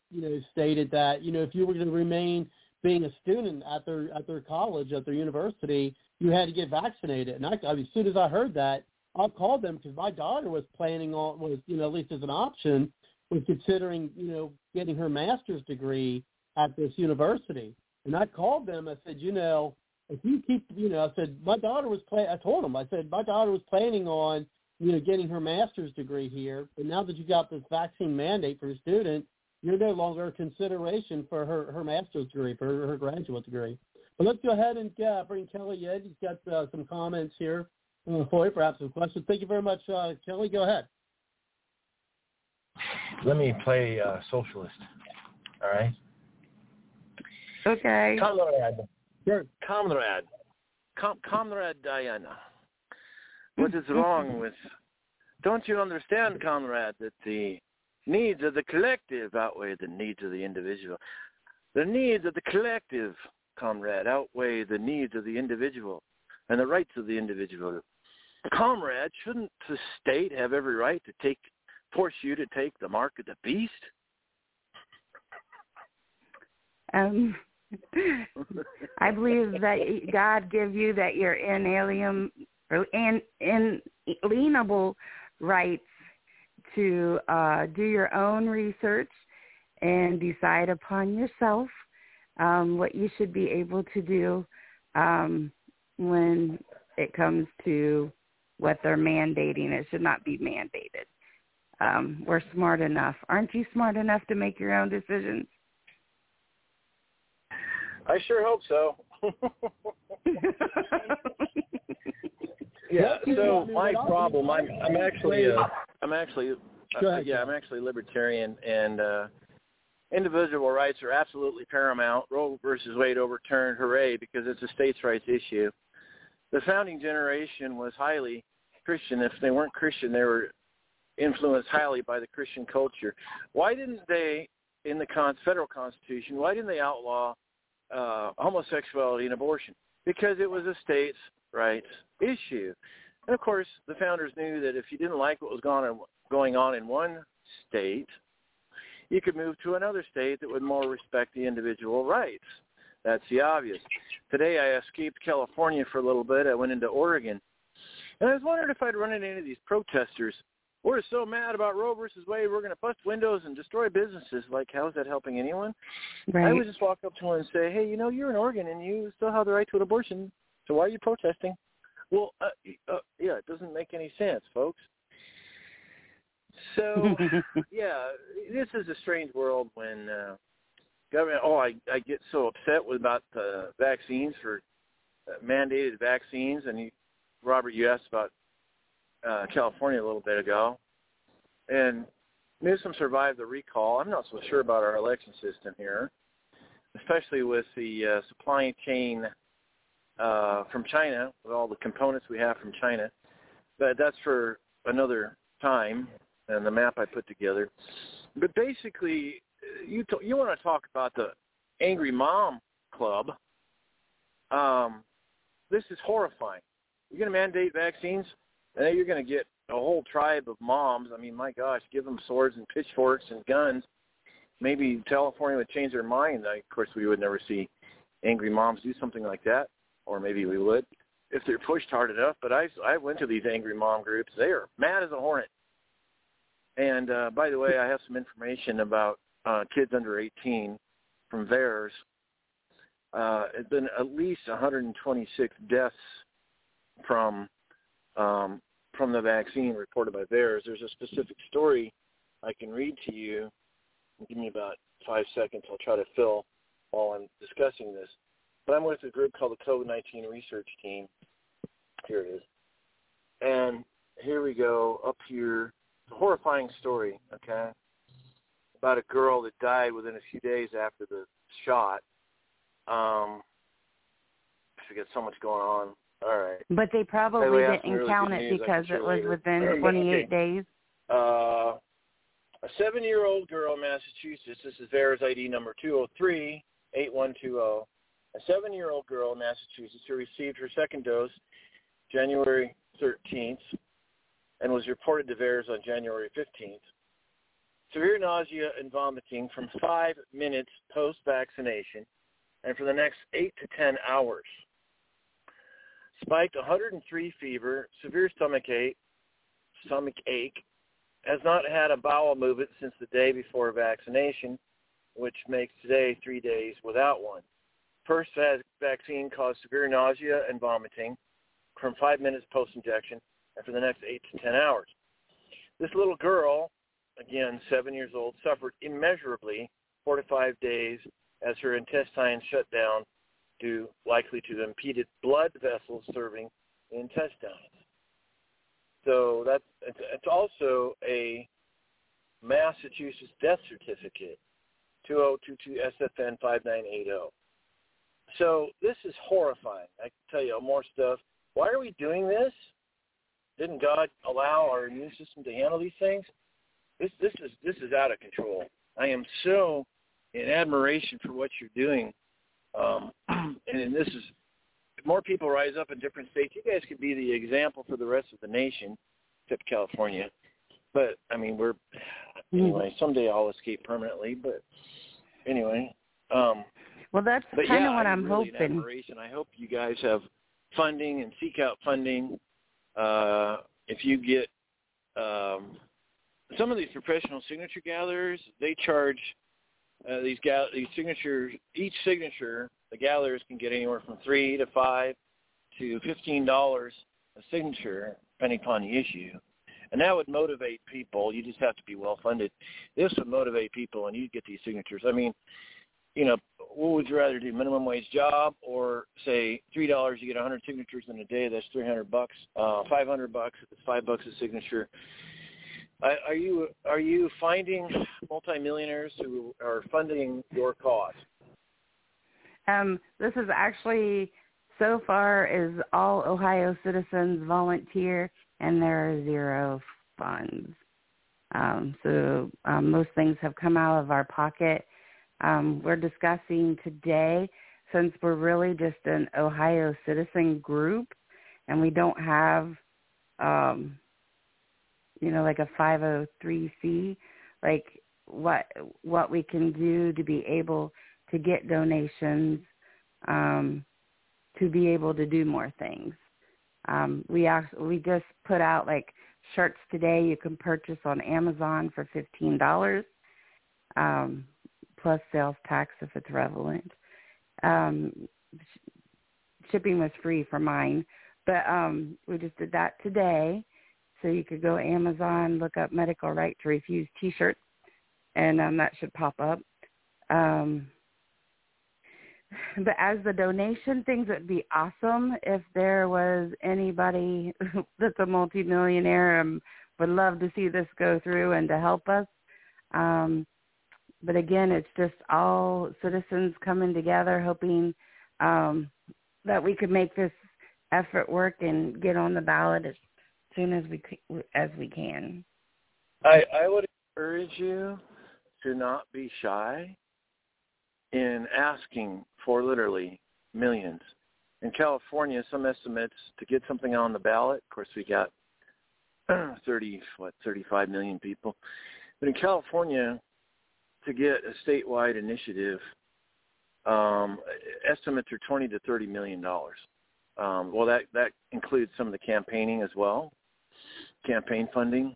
you know, stated that you know if you were going to remain being a student at their at their college at their university, you had to get vaccinated. And I, I mean, as soon as I heard that, I called them because my daughter was planning on was you know at least as an option was considering you know getting her master's degree at this university. And I called them. I said, you know, if you keep, you know, I said my daughter was play. I told them. I said my daughter was planning on you know, getting her master's degree here. But now that you got this vaccine mandate for a student, you're no longer a consideration for her, her master's degree, for her, her graduate degree. But let's go ahead and uh, bring Kelly in. He's got uh, some comments here uh, for you, perhaps some questions. Thank you very much, uh, Kelly. Go ahead. Let me play uh, socialist. All right. Okay. Comrade. Comrade. Com- Comrade Diana. What is wrong with... Don't you understand, comrade, that the needs of the collective outweigh the needs of the individual? The needs of the collective, comrade, outweigh the needs of the individual and the rights of the individual. Comrade, shouldn't the state have every right to take force you to take the mark of the beast? Um, I believe that God give you that you're inalienable inalienable rights to uh, do your own research and decide upon yourself um, what you should be able to do um, when it comes to what they're mandating. It should not be mandated. Um, we're smart enough. Aren't you smart enough to make your own decisions? I sure hope so. Yeah. So my problem, I'm I'm actually uh, I'm actually uh, yeah I'm actually libertarian and uh, individual rights are absolutely paramount. Roe versus Wade overturned, hooray! Because it's a states' rights issue. The founding generation was highly Christian. If they weren't Christian, they were influenced highly by the Christian culture. Why didn't they, in the con- federal constitution, why didn't they outlaw uh, homosexuality and abortion? Because it was a states' rights issue. And of course, the founders knew that if you didn't like what was going on, going on in one state, you could move to another state that would more respect the individual rights. That's the obvious. Today I escaped California for a little bit. I went into Oregon. And I was wondering if I'd run into any of these protesters. We're so mad about Roe versus Wade, we're going to bust windows and destroy businesses. Like, how is that helping anyone? Right. I would just walk up to one and say, hey, you know, you're in Oregon and you still have the right to an abortion. So why are you protesting? Well, uh, uh, yeah, it doesn't make any sense, folks. So, yeah, this is a strange world when uh, government. Oh, I I get so upset with about the vaccines for uh, mandated vaccines, and you, Robert, you asked about uh, California a little bit ago, and Newsom survived the recall. I'm not so sure about our election system here, especially with the uh, supply chain uh, from China with all the components we have from China. But that's for another time and the map I put together. But basically, you t- you want to talk about the angry mom club? Um, this is horrifying. You're going to mandate vaccines, and then you're going to get a whole tribe of moms. I mean, my gosh, give them swords and pitchforks and guns. Maybe California would change their mind. Of course, we would never see angry moms do something like that or maybe we would if they're pushed hard enough. But I I went to these angry mom groups. They are mad as a hornet. And uh, by the way, I have some information about uh, kids under 18 from VAERS. Uh, it's been at least 126 deaths from um, from the vaccine reported by VAERS. There's a specific story I can read to you. Give me about five seconds. I'll try to fill while I'm discussing this. But I'm with a group called the COVID-19 Research Team. Here it is. And here we go up here. It's a horrifying story, okay, about a girl that died within a few days after the shot. Um, we got so much going on. All right. But they probably didn't count it because it was within 28 okay. days. Uh, a seven-year-old girl in Massachusetts. This is VAERS ID number 203 8120. A seven-year-old girl in Massachusetts who received her second dose January 13th and was reported to VAERS on January 15th. Severe nausea and vomiting from five minutes post-vaccination and for the next eight to ten hours. Spiked 103 fever, severe stomach ache, stomach ache, has not had a bowel movement since the day before vaccination, which makes today three days without one. First vaccine caused severe nausea and vomiting from five minutes post-injection and for the next eight to ten hours. This little girl, again seven years old, suffered immeasurably four to five days as her intestines shut down due likely to the impeded blood vessels serving the intestines. So that's it's, it's also a Massachusetts death certificate, 2022 SFN 5980. So this is horrifying. I can tell you more stuff. Why are we doing this? Didn't God allow our immune system to handle these things? This this is this is out of control. I am so in admiration for what you're doing. Um, and this is more people rise up in different states. You guys could be the example for the rest of the nation, except California. But I mean, we're anyway. Someday I'll escape permanently. But anyway. Um, well, that's kind of what I'm, I'm really hoping. admiration. I hope you guys have funding and seek out funding. Uh, if you get um, some of these professional signature gatherers, they charge uh, these gal- these signatures. Each signature, the gatherers can get anywhere from three to five to fifteen dollars a signature, depending upon the issue. And that would motivate people. You just have to be well funded. This would motivate people, and you'd get these signatures. I mean, you know, what would you rather do? Minimum wage job, or say three dollars you get a hundred signatures in a day? That's three hundred bucks. Uh, Five hundred bucks. Five bucks a signature. Are you are you finding multimillionaires who are funding your cause? Um, this is actually so far is all Ohio citizens volunteer, and there are zero funds. Um, so um, most things have come out of our pocket. Um, we're discussing today, since we're really just an Ohio citizen group, and we don't have um, you know, like a 503c, like what what we can do to be able to get donations, um, to be able to do more things. Um, we actually, we just put out like shirts today you can purchase on Amazon for fifteen dollars, um, plus sales tax if it's relevant. Um, sh- shipping was free for mine, but um, we just did that today so you could go Amazon, look up medical right to refuse T-shirts, and um, that should pop up. Um, but as the donation things, it'd be awesome if there was anybody that's a multimillionaire and would love to see this go through and to help us. Um, but again, it's just all citizens coming together, hoping um, that we could make this effort work and get on the ballot soon as we as we can. I I would encourage you to not be shy in asking for literally millions. In California, some estimates to get something on the ballot. Of course, we got 30 what 35 million people, but in California, to get a statewide initiative, um, estimates are 20 to 30 million dollars. Um, well, that that includes some of the campaigning as well campaign funding.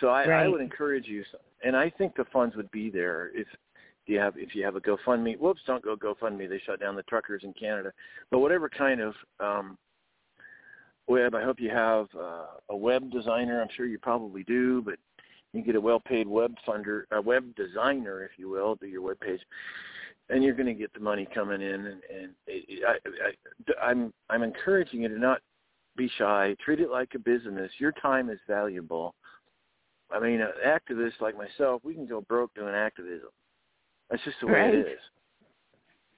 So I, right. I would encourage you, and I think the funds would be there if you have if you have a GoFundMe. Whoops, don't go GoFundMe. They shut down the truckers in Canada. But whatever kind of um, web, I hope you have uh, a web designer. I'm sure you probably do, but you get a well-paid web funder, a web designer, if you will, do your web page, and you're going to get the money coming in. And, and it, I, I, I'm I'm encouraging you to not be shy. Treat it like a business. Your time is valuable. I mean, an activist like myself, we can go broke doing activism. That's just the way right. it is.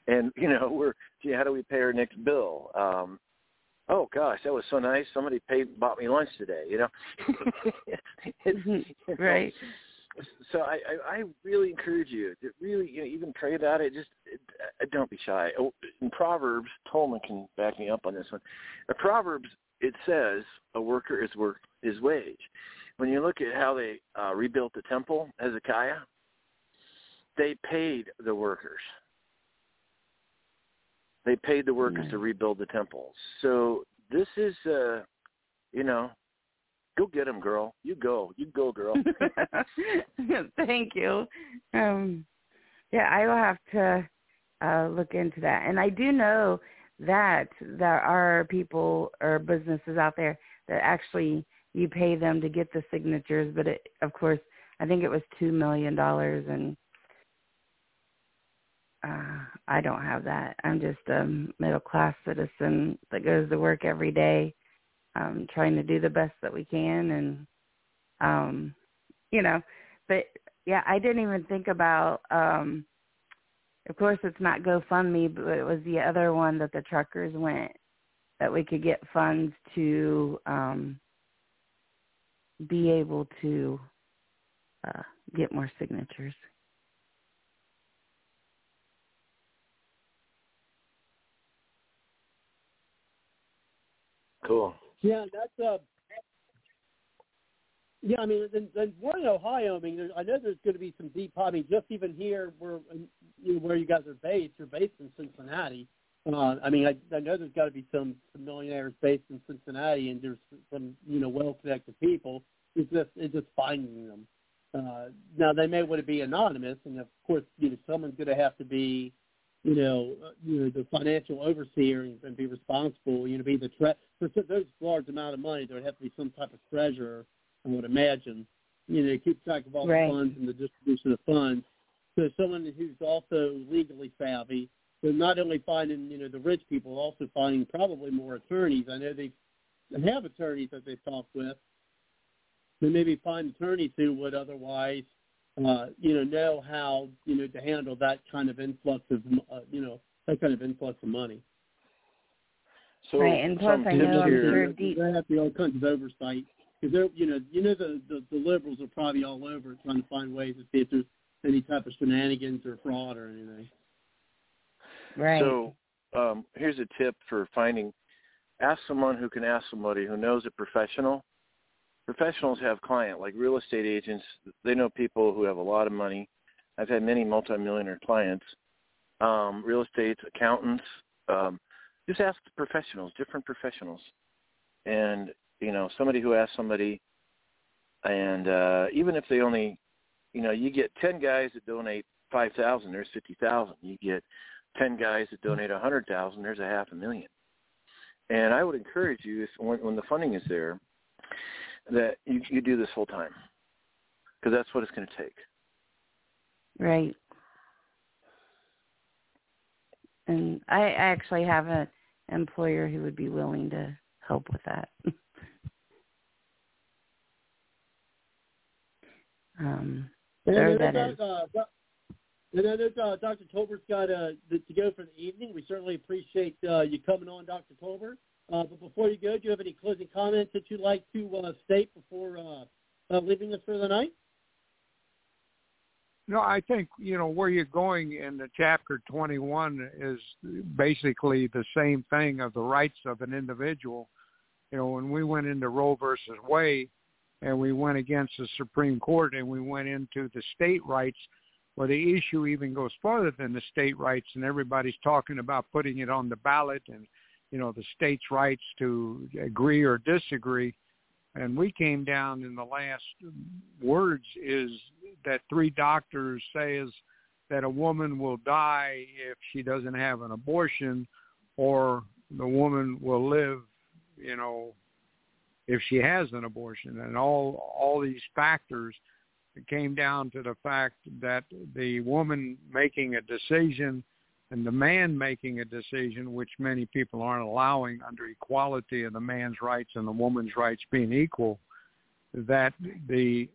and you know we're gee, how do we pay our next bill? Um, oh gosh, that was so nice. Somebody paid bought me lunch today. You know, right. So I, I, I really encourage you to really you know, even pray about it. Just uh, don't be shy. Oh, in Proverbs, Tolbert can back me up on this one. In Proverbs, it says a worker is work his wage. When you look at how they uh, rebuilt the temple, Hezekiah, they paid the workers. They paid the workers to rebuild the temple. So this is, uh, you know, go get them, girl. You go. You go, girl. Thank you. Um, yeah, I will have to uh, look into that. And I do know that there are people or businesses out there that actually you pay them to get the signatures, but it, of course, I think it was two million dollars, and uh, I don't have that. I'm just a middle class citizen that goes to work every day, um, trying to do the best that we can, and um, you know, but yeah, I didn't even think about. um Of course, it's not GoFundMe, but it was the other one that the truckers went that we could get funds to um be able to uh, get more signatures. Cool. Yeah, that's uh. Yeah, I mean, then, we're in Ohio. I mean, there's, I know there's going to be some deep. I mean, just even here, where you know, where you guys are based, you're based in Cincinnati. Uh, I mean, I, I know there's got to be some, some millionaires based in Cincinnati, and there's some you know well-connected people. It's just it's just finding them. Uh, now they may want to be anonymous, and of course, you know, someone's going to have to be, you know, uh, you know, the financial overseer and, and be responsible. You know, be the tre- for those large amount of money. There would have to be some type of treasurer. I would imagine. You know, keep track of all right. the funds and the distribution of funds. So someone who's also legally savvy so not only finding, you know, the rich people, also finding probably more attorneys. I know they have attorneys that they've talked with. They maybe find attorneys who would otherwise, uh, you know, know how, you know, to handle that kind of influx of, uh, you know, that kind of influx of money. So right, and plus I know I'm sure deep. They have to be all kinds of oversight because they're, you know, you know the, the the liberals are probably all over trying to find ways to see if there's any type of shenanigans or fraud or anything. Right. So um, here's a tip for finding. Ask someone who can ask somebody who knows a professional. Professionals have client like real estate agents. They know people who have a lot of money. I've had many multimillionaire clients. Um, real estate accountants. Um, just ask professionals, different professionals, and you know somebody who asks somebody, and uh, even if they only, you know, you get ten guys that donate five thousand, there's fifty thousand. You get ten guys that donate a hundred thousand, there's a half a million. And I would encourage you, if when, when the funding is there, that you, you do this full time, because that's what it's going to take. Right. And I actually have an employer who would be willing to help with that. um, there that is. Uh, and then uh, Dr. Tolbert's got uh, to go for the evening. We certainly appreciate uh, you coming on, Dr. Tolbert. Uh, but before you go, do you have any closing comments that you'd like to uh, state before uh, uh, leaving us for the night? No, I think you know where you're going in the chapter 21 is basically the same thing of the rights of an individual. You know, when we went into Roe versus Wade, and we went against the Supreme Court, and we went into the state rights well, the issue even goes farther than the state rights, and everybody's talking about putting it on the ballot and, you know, the states' rights to agree or disagree. And we came down in the last words is that three doctors says that a woman will die if she doesn't have an abortion, or the woman will live, you know, if she has an abortion, and all all these factors came down to the fact that the woman making a decision and the man making a decision, which many people aren't allowing under equality of the man's rights and the woman's rights being equal, that the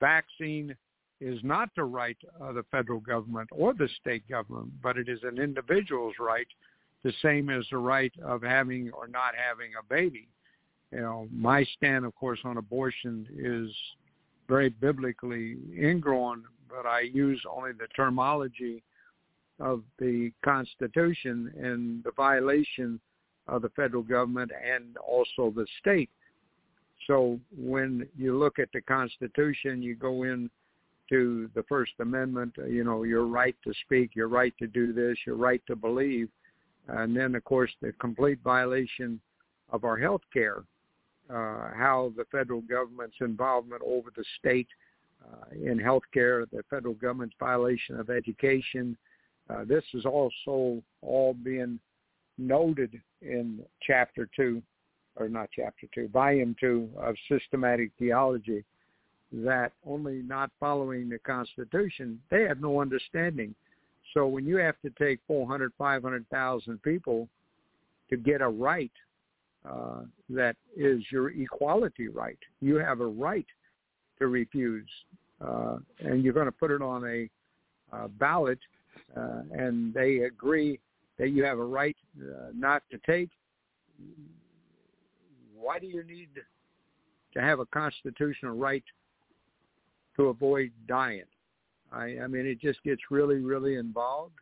vaccine is not the right of the federal government or the state government, but it is an individual's right, the same as the right of having or not having a baby. You know, my stand, of course, on abortion is very biblically ingrown, but I use only the terminology of the Constitution and the violation of the federal government and also the state. So when you look at the Constitution, you go in to the First Amendment, you know, your right to speak, your right to do this, your right to believe, and then of course the complete violation of our health care, uh, how the federal government's involvement over the state uh, in health care, the federal government's violation of education. Uh, this is also all being noted in chapter two, or not chapter two, volume two of systematic theology that only not following the Constitution, they have no understanding. So when you have to take 400, 500,000 people to get a right uh, that is your equality right, you have a right to refuse, uh, and you're going to put it on a uh, ballot, uh, and they agree that you have a right uh, not to take. Why do you need to have a constitutional right to avoid dying. I, I mean, it just gets really, really involved.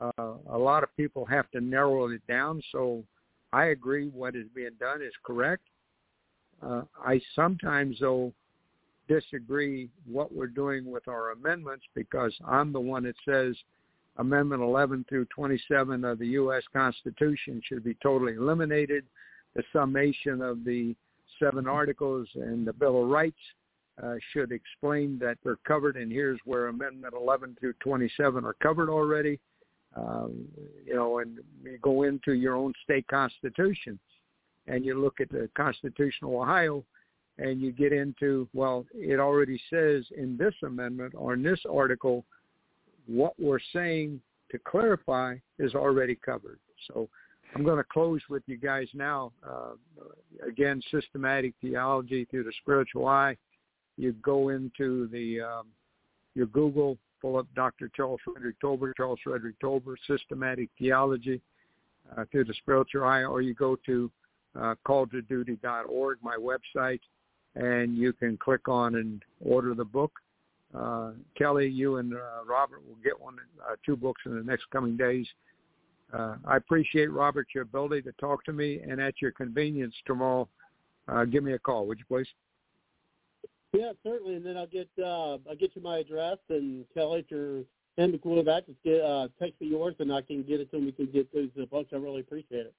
Uh, a lot of people have to narrow it down. So I agree what is being done is correct. Uh, I sometimes, though, disagree what we're doing with our amendments because I'm the one that says Amendment 11 through 27 of the U.S. Constitution should be totally eliminated. The summation of the seven articles and the Bill of Rights uh, should explain that they're covered, and here's where Amendment 11 through 27 are covered already. Um, you know, and you go into your own state constitution, and you look at the Constitution of Ohio, and you get into well, it already says in this amendment or in this article what we're saying to clarify is already covered. So I'm going to close with you guys now. Uh, again, systematic theology through the spiritual eye you go into the um, your Google, pull up Dr. Charles Frederick Tolbert, Charles Frederick Tolbert, Systematic Theology uh, through the Spiritual Eye, or you go to uh, calltoduty.org, my website, and you can click on and order the book. Uh, Kelly, you and uh, Robert will get one, uh, two books in the next coming days. Uh, I appreciate Robert your ability to talk to me, and at your convenience tomorrow, uh, give me a call, would you please? Yeah, certainly. And then I'll get uh, I'll get you my address and Kelly, if you're in the cool that, just get uh, text me yours and I can get it to him. We can get those uh, books. I really appreciate it.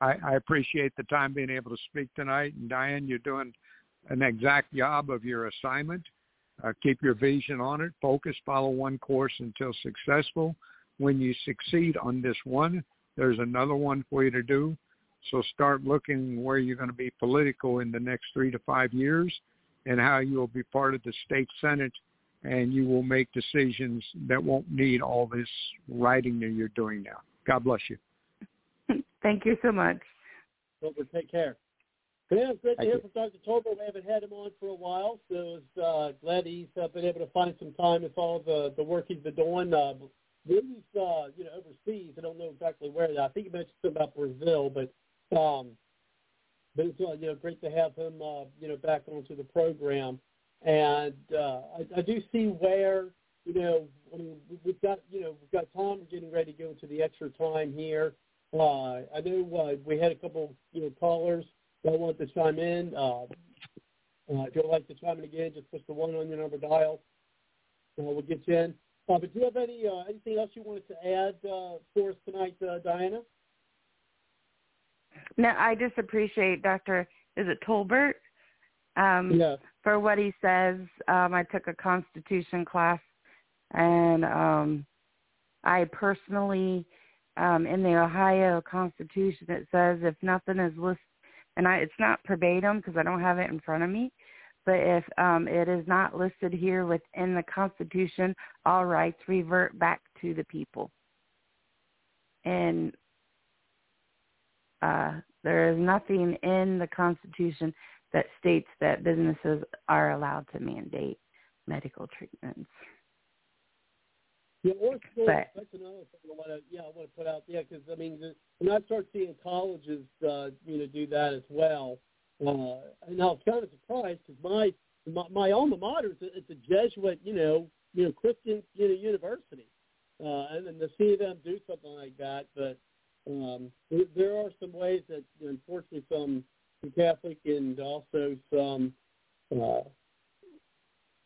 I, I appreciate the time being able to speak tonight. And Diane, you're doing an exact job of your assignment. Uh, keep your vision on it. Focus. Follow one course until successful. When you succeed on this one, there's another one for you to do. So start looking where you're going to be political in the next three to five years and how you will be part of the state senate and you will make decisions that won't need all this writing that you're doing now. God bless you. Thank you so much. Over, take care. Yeah, it's great to hear from Dr. Tolbert. We haven't had him on for a while, so it's uh, glad he's uh, been able to find some time to follow the, the work he's been doing. Uh, when he's, uh, you know, overseas, I don't know exactly where. I think he mentioned something about Brazil, but um, but it's you know great to have him uh, you know back onto the program, and uh, I, I do see where you know I mean we've got you know we've got Tom getting ready to go into the extra time here. Uh, I know uh, we had a couple you know callers that want to chime in. Uh, uh, if you'd like to chime in again, just push the one on your number dial. Uh, we'll get you in. Uh, but do you have any uh, anything else you wanted to add uh, for us tonight, uh, Diana? No, I just appreciate Dr. Is it Tolbert? Um, yeah. For what he says. Um, I took a Constitution class, and um, I personally, um, in the Ohio Constitution, it says if nothing is listed, and I, it's not verbatim because I don't have it in front of me, but if um, it is not listed here within the Constitution, all rights revert back to the people. And uh, there is nothing in the Constitution that states that businesses are allowed to mandate medical treatments. Yeah, or schools. But- That's another thing I want to yeah I want to put out. Yeah, because I mean, when I start seeing colleges, uh, you know, do that as well, uh, and I was kind of surprised because my, my my alma mater is a, it's a Jesuit, you know, you know, Christian you know university, uh, and then to see them do something like that, but um, there, there are some ways that unfortunately some, Catholic and also some uh,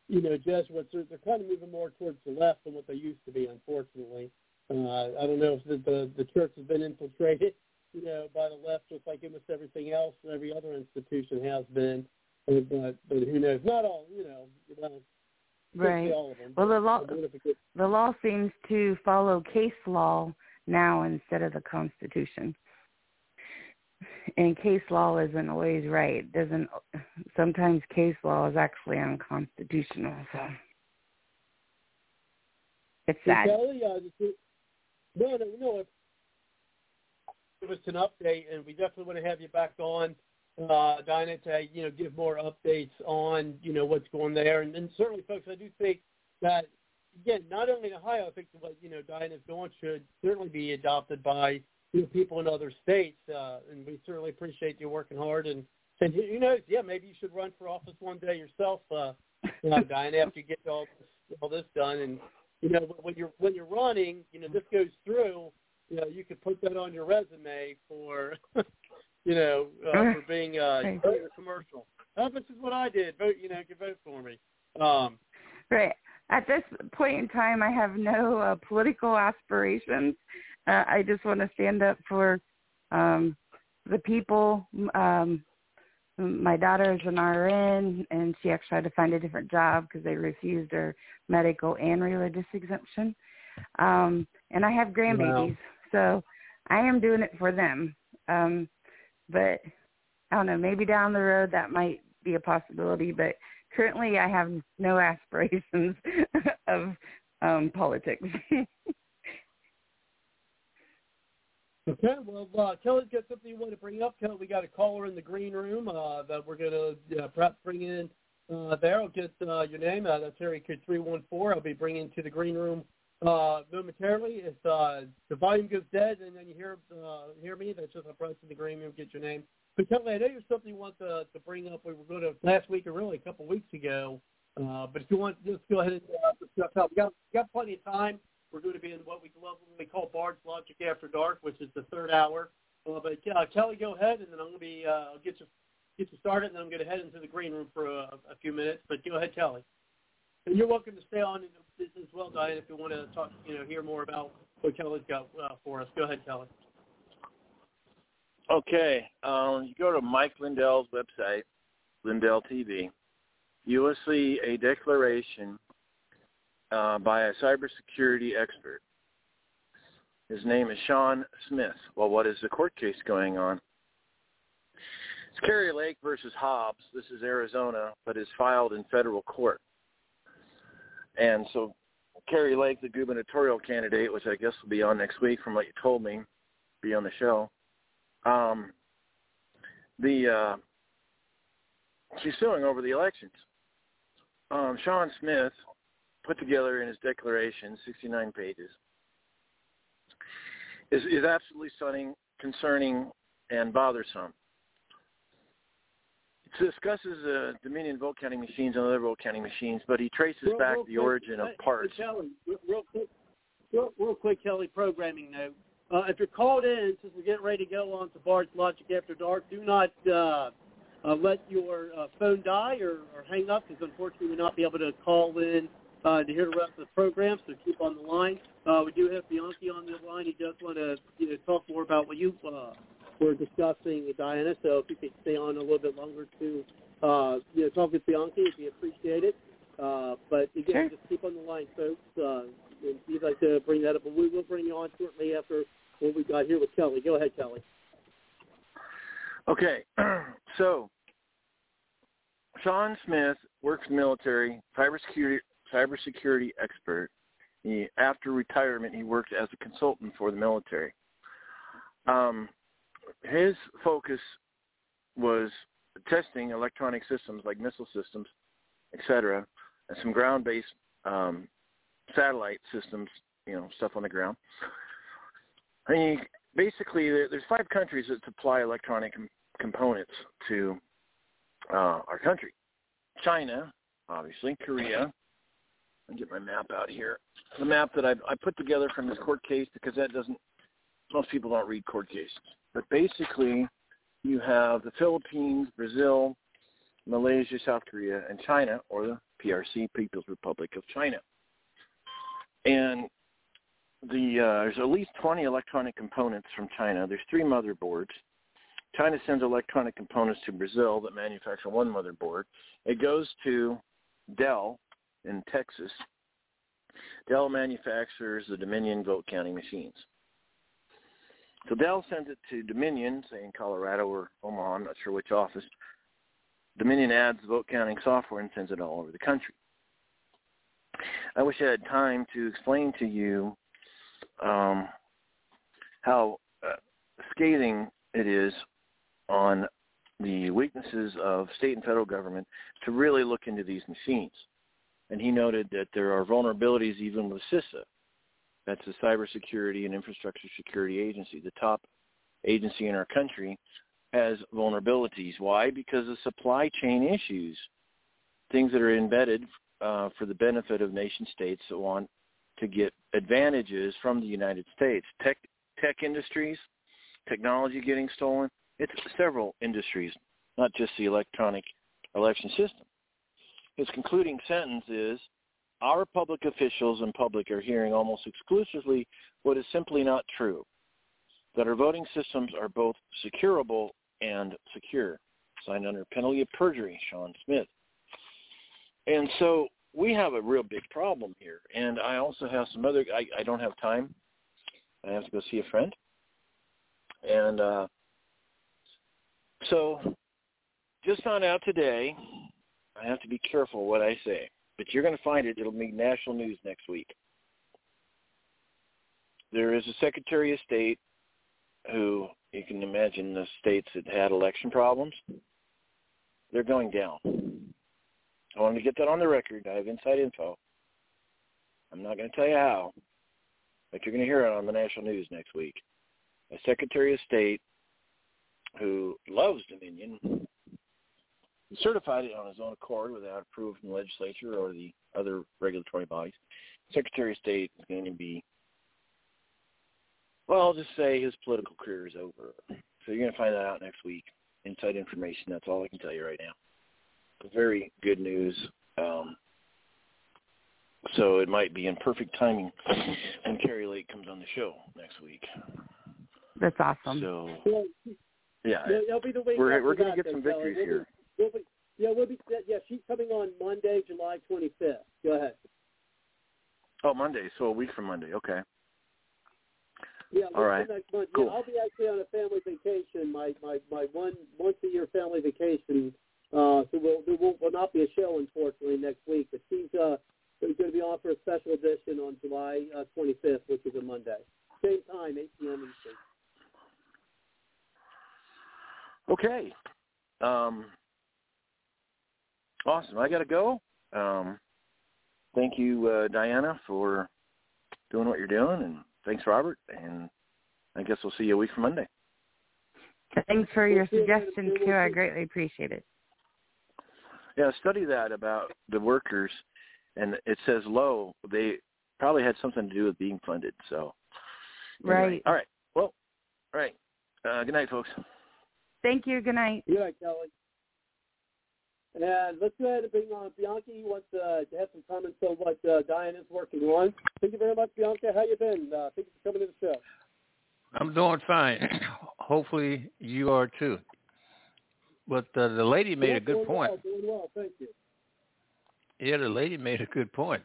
you know, Jesuits are they're kind of moving more towards the left than what they used to be, unfortunately. Uh, I don't know if the, the the church has been infiltrated, you know, by the left, just like almost everything else, and every other institution has been. But but, who knows? Not all, you know. Well, Right. All of them, Well, the law what if it gets- the law seems to follow case law now instead of the Constitution. And case law isn't always right. Doesn't sometimes case law is actually unconstitutional. So it's sad. Uh, no, no, no. Give us an update, and we definitely want to have you back on, uh, Dinah, to you know give more updates on you know what's going there, and, and certainly, folks, I do think that again, not only in Ohio, I think what you know Dinah's doing should certainly be adopted by you know, people in other states, uh, and we certainly appreciate you working hard and. And who knows? Yeah, maybe you should run for office one day yourself, uh, you know, Dinah, after you get all this, all this done. And you know, when you're when you're running, you know, this goes through. You know, you could put that on your resume for, you know, uh, for being uh, Right. a commercial. Oh, this is what I did. Vote, you know, you can vote for me. Um, Right. At this point in time, I have no uh, political aspirations. Uh, I just want to stand up for um, the people. Um, my daughter is an RN, and she actually had to find a different job because they refused her medical and religious exemption. Um, and I have grandbabies, so I am doing it for them. Um, but I don't know, maybe down the road that might be a possibility, but currently I have no aspirations of um politics. Okay, well, uh, Kelly's got something you want to bring up. Kelly, we got a caller in the green room uh, that we're going to uh, perhaps bring in uh, there. I'll get uh, your name. Uh, that's area code 314. I'll be bringing to the green room uh, momentarily. If uh, the volume goes dead and then you hear uh, hear me, that's just a press in the green room, get your name. Kelly, I know there's something you want to, to bring up. We were going to last week or really a couple weeks ago. Uh, but if you want, just go ahead and uh, discuss. We got, we got plenty of time. We're going to be in what we call Bard's Logic After Dark, which is the third hour. Uh, but uh, Kelly, go ahead, and then I'm going to be uh, I'll get you get you started, and then I'm going to head into the green room for a, a few minutes. But go ahead, Kelly. And you're welcome to stay on as well, Diane, if you want to talk, you know, hear more about what Kelly's got uh, for us. Go ahead, Kelly. Okay, um, you go to Mike Lindell's website, Lindell TV. You will see a declaration uh, by a cybersecurity expert. His name is Sean Smith. Well, what is the court case going on? It's Kari Lake versus Hobbs. This is Arizona, but is filed in federal court. And so Kari Lake, the gubernatorial candidate, which I guess will be on next week from what you told me, be on the show. Um, the uh, she's suing over the elections. Um, Sean Smith put together in his declaration, 69 pages, is, is absolutely stunning, concerning, and bothersome. It discusses uh, Dominion vote counting machines and other vote counting machines, but he traces Real- back real the quick, origin of parts. Kelly, real, real quick, real quick, Kelly, programming note. Uh, if you're called in, since we're getting ready to go on to Bard's Logic After Dark, do not uh, uh, let your uh, phone die or, or hang up because unfortunately we'll not be able to call in uh, to hear the rest of the program, so keep on the line. Uh, we do have Bianchi on the line. He does want to you know, talk more about what you uh, were discussing with Diana, so if you could stay on a little bit longer to uh, you know, talk with Bianchi, it'd be appreciated. Uh, but again, Sure. just keep on the line, folks. Uh, if you'd like to bring that up, but we will bring you on shortly after what we got here with Kelly. Go ahead, Kelly. Okay, so Sean Smith works military, cybersecurity cybersecurity expert. He, after retirement, he worked as a consultant for the military. Um, his focus was testing electronic systems like missile systems, etc., and some ground-based um, satellite systems, you know, stuff on the ground. I mean, basically, there's five countries that supply electronic com- components to uh, our country. China, obviously, Korea. I'll get my map out here. The map that I, I put together from this court case because that doesn't, most people don't read court cases. But basically, you have the Philippines, Brazil, Malaysia, South Korea, and China, or the PRC, People's Republic of China. And the uh, there's at least 20 electronic components from China. There's three motherboards. China sends electronic components to Brazil that manufacture one motherboard. It goes to Dell in Texas. Dell manufactures the Dominion vote counting machines. So Dell sends it to Dominion, say in Colorado or Omaha, I'm not sure which office. Dominion adds vote counting software and sends it all over the country. I wish I had time to explain to you um, how uh, scathing it is on the weaknesses of state and federal government to really look into these machines. And he noted that there are vulnerabilities even with CISA. That's the Cybersecurity and Infrastructure Security Agency, the top agency in our country, has vulnerabilities. Why? Because of supply chain issues, things that are embedded uh, for the benefit of nation states that want to get advantages from the United States. Tech tech industries, technology getting stolen. It's several industries, not just the electronic election system. His concluding sentence is, our public officials and public are hearing almost exclusively what is simply not true, that our voting systems are both securable and secure. Signed under penalty of perjury, Sean Smith. And so we have a real big problem here. And I also have some other, I, I don't have time. I have to go see a friend. And uh, so just found out today, I have to be careful what I say, but you're going to find it. It'll be national news next week. There is a Secretary of State who you can imagine the states that had election problems, they're going down. I want to get that on the record. I have inside info. I'm not going to tell you how, but you're going to hear it on the national news next week. A Secretary of State who loves Dominion certified it on his own accord without approval from the legislature or the other regulatory bodies. Secretary of State is going to be well, I'll just say his political career is over. So you're going to find that out next week. Inside information. That's all I can tell you right now. Very good news. Um, so it might be in perfect timing when Kari Lake comes on the show next week. That's awesome. So yeah, yeah, will be the week we're we're going to get some victories we'll here. Be, we'll be, yeah, we'll be. Yeah, she's coming on Monday, July 25th. Go ahead. Oh, Monday. So a week from Monday. Okay. Yeah, All right. Next month. Cool. Yeah, I'll be actually on a family vacation. My my my one once a year family vacation. Uh, so we'll, there will, will not be a show unfortunately next week. But she's uh going to be on for a special edition on July uh, 25th, which is a Monday. Same time, 8 p.m. Eastern. Okay. Um, awesome. I got to go. Um, thank you, uh, Diana, for doing what you're doing, and thanks, Robert. And I guess we'll see you a week from Monday. Thanks for your suggestions too. I greatly appreciate it. Yeah, study that about the workers, and it says low. They probably had something to do with being funded. So, anyway. Right. All right. Well, all right. Uh, good night, folks. Thank you. Good night. Good night, Kelly. And let's go ahead and bring on Bianca. You want uh, to have some comments on what uh, Diane is working on. Thank you very much, Bianca. How you been? Uh, thank you for coming to the show. I'm doing fine. Hopefully you are too. But uh, the lady made a good point. Well, well, thank you. Yeah, the lady made a good point.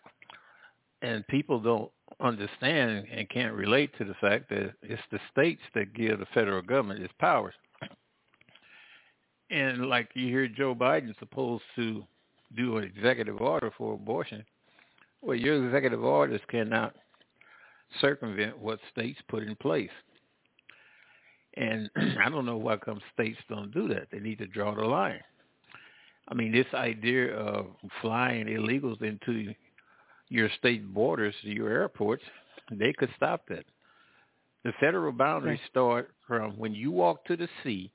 And people don't understand and can't relate to the fact that it's the states that give the federal government its powers. And like you hear Joe Biden supposed to do an executive order for abortion. Well, your executive orders cannot circumvent what states put in place. And I don't know why come states don't do that. They need to draw the line. I mean, this idea of flying illegals into your state borders, to your airports, they could stop that. The federal boundaries start from when you walk to the sea,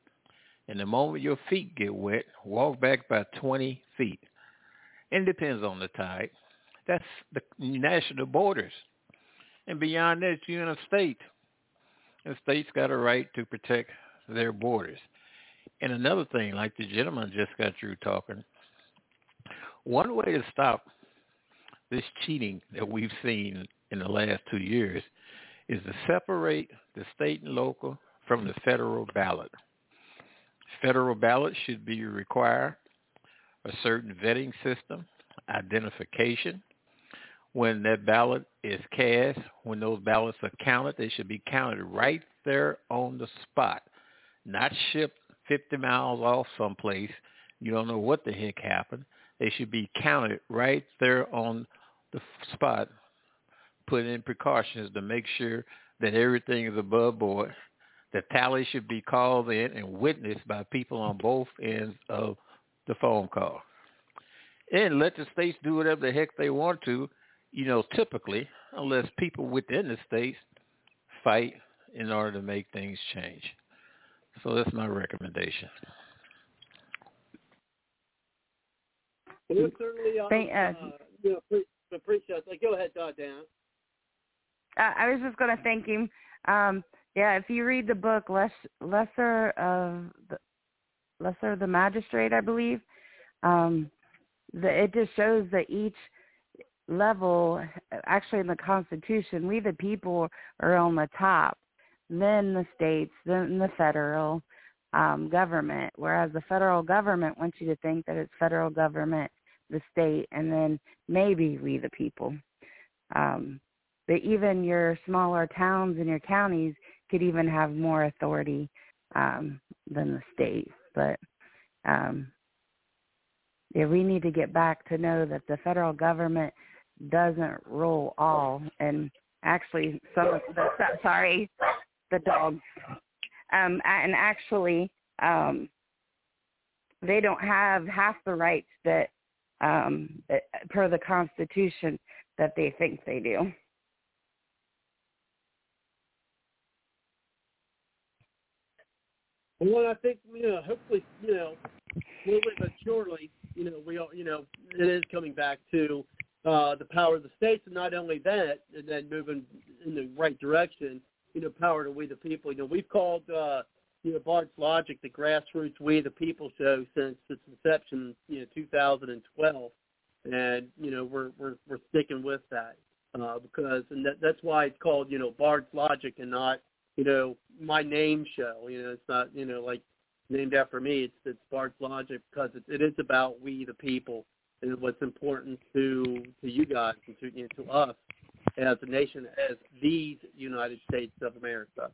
and the moment your feet get wet, walk back by 20 feet. It depends on the tide. That's the national borders. And beyond that, you're in a state. And states got a right to protect their borders. And another thing, like the gentleman just got through talking, one way to stop this cheating that we've seen in the last two years is to separate the state and local from the federal ballot. Federal ballot should be require a certain vetting system, identification. When that ballot is cast, when those ballots are counted, they should be counted right there on the spot, not shipped 50 miles off someplace. You don't know what the heck happened. They should be counted right there on the spot, put in precautions to make sure that everything is above board. The tally should be called in and witnessed by people on both ends of the phone call. And let the states do whatever the heck they want to, you know, typically, unless people within the states fight in order to make things change. So that's my recommendation. Well, certainly, um, Thank, uh, uh, you know, appreciate that. Go ahead, uh, Dan. Uh, I was just going to thank him. Um, yeah, if you read the book Less, Lesser of the Lesser of the Magistrate, I believe, um, the, it just shows that each level, actually in the Constitution, we the people are on the top, then the states, then the federal um, government. Whereas the federal government wants you to think that it's federal government, the state, and then maybe we the people. Um, but even your smaller towns and your counties could even have more authority um, than the state. But um, yeah, we need to get back to know that the federal government doesn't rule all, and actually, some of the sorry, the dogs, um, and actually, um, they don't have half the rights that um, per the Constitution that they think they do. Well, I think you know, hopefully, you know, slowly but surely, you know, we all, you know, it is coming back to uh, the power of the states, and not only that, and then moving in the right direction. You know, power to we the people. You know, we've called uh, you know Bard's Logic the grassroots we the people show since its inception, you know, 2012, and you know we're we're we're sticking with that uh, because and that, that's why it's called you know Bard's Logic and not you know, my name show. You know, it's not, you know, like named after me. It's it's Bard's Logic because it, it is about we the people and what's important to to you guys and to you know, to us as a nation, as these United States of America.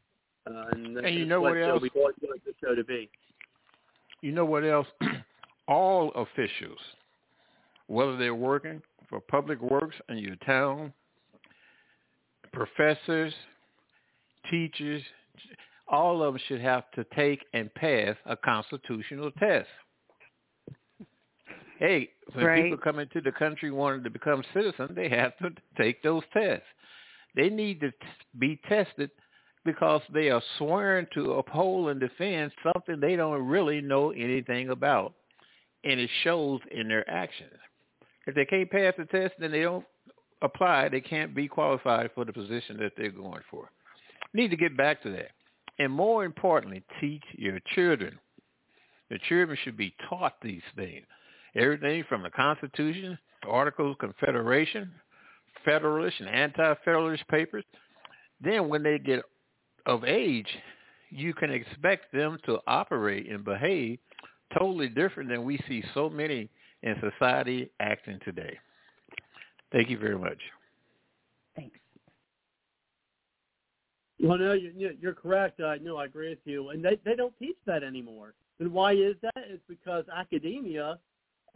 Uh, and, and you know what, what else? We want the show to be. You know what else? All officials, whether they're working for public works in your town, professors, teachers, all of them should have to take and pass a constitutional test. Hey, when right. people come into the country wanting to become citizens, they have to take those tests. They need to be tested because they are sworn to uphold and defend something they don't really know anything about, and it shows in their actions. If they can't pass the test, then they don't apply. They can't be qualified for the position that they're going for need to get back to that. And more importantly, teach your children. The children should be taught these things. Everything from the Constitution, Articles of Confederation, Federalist and Anti-Federalist papers. Then when they get of age, you can expect them to operate and behave totally different than we see so many in society acting today. Thank you very much. Thanks. Well, no, you're, you're correct. I know I agree with you, and they they don't teach that anymore. And why is that? It's because academia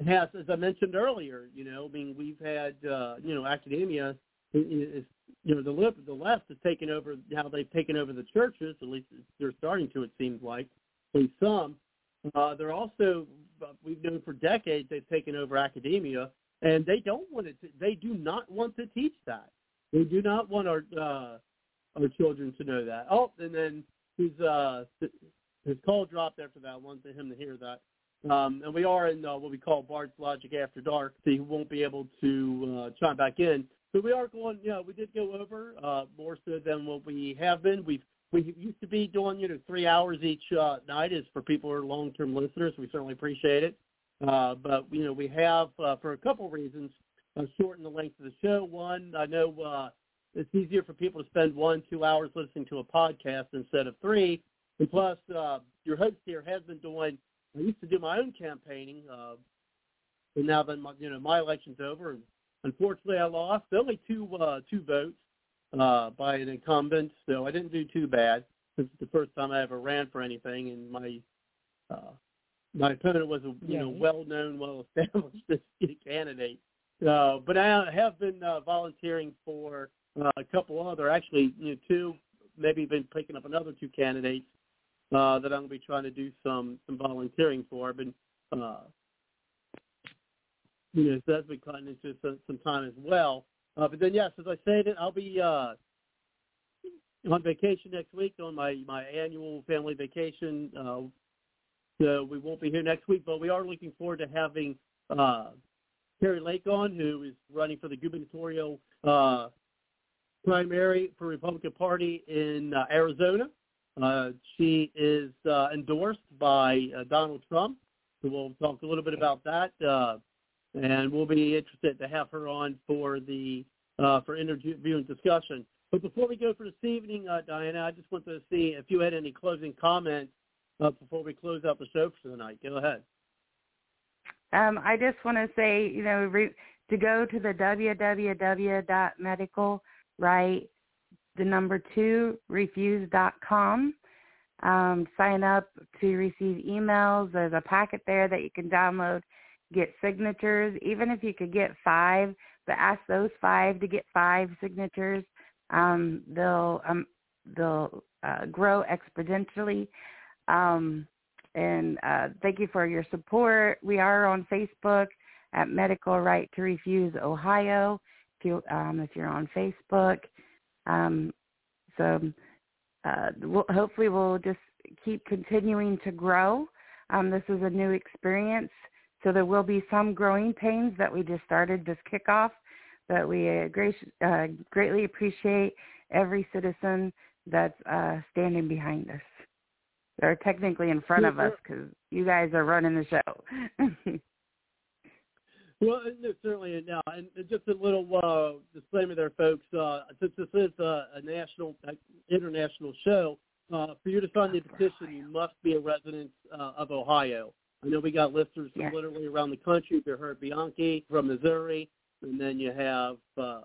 has, as I mentioned earlier, you know, I mean, we've had, uh, you know, academia is, you know, the left, the left has taken over how they've taken over the churches. At least they're starting to. It seems like, at least some. Uh, they're also we've known for decades they've taken over academia, and they don't want to. They do not want to teach that. They do not want our uh, our children to know that. Oh, and then his uh, his call dropped after that. I wanted him to hear that. Um, and we are in uh, what we call Bard's Logic After Dark, so he won't be able to uh, chime back in. So we are going, you know, we did go over uh, more so than what we have been. We've we used to be doing, you know, three hours each uh, night is for people who are long-term listeners. We certainly appreciate it. Uh, but, you know, we have, uh, for a couple reasons, uh, shortened the length of the show. One, I know uh, it's easier for people to spend one, two hours listening to a podcast instead of three. And plus, uh, your host here has been doing, I used to do my own campaigning, uh, and now that, my, you know, my election's over. And unfortunately, I lost only two, uh, two votes uh, by an incumbent, so I didn't do too bad. This is the first time I ever ran for anything, and my uh, my opponent was a you know well-known, well-established candidate. Uh, but I have been uh, volunteering for uh, a couple other, actually, you know, two, maybe been picking up another two candidates uh, that I'm going to be trying to do some some volunteering for. I've been, uh, you know, so that's been cutting into some, some time as well. Uh, but then, yes, as I said, I'll be uh, on vacation next week on my my annual family vacation. Uh, so we won't be here next week, but we are looking forward to having uh, Kari Lake on, who is running for the gubernatorial uh, primary for Republican Party in uh, Arizona. Uh, she is uh, endorsed by uh, Donald Trump, so we'll talk a little bit about that. Uh, and we'll be interested to have her on for the uh, for interview and discussion. But before we go for this evening, uh, Diana, I just want to see if you had any closing comments uh, before we close out the show for tonight. Go ahead. Um, I just want to say, you know, re- to go to the www.medical, right, the number two, refuse.com. Um, sign up to receive emails. There's a packet there that you can download get signatures, even if you could get five, but ask those five to get five signatures. Um, they'll um, they'll uh, grow exponentially. Um, and uh, thank you for your support. We are on Facebook at Medical Right to Refuse Ohio. If you um, if you're on Facebook, um, so uh, we'll, hopefully we'll just keep continuing to grow. Um, this is a new experience so there will be some growing pains that we just started this kickoff, but we uh, great, uh, greatly appreciate every citizen that's uh, standing behind us. They're technically in front of us because you guys are running the show. well, no, certainly now, and just a little uh, disclaimer there, folks. Uh, since this is a, a national, uh, international show, uh, for you to sign the petition, you must be a resident uh, of Ohio. I know we got listeners from literally around the country. You heard Bianchi from Missouri, and then you have uh,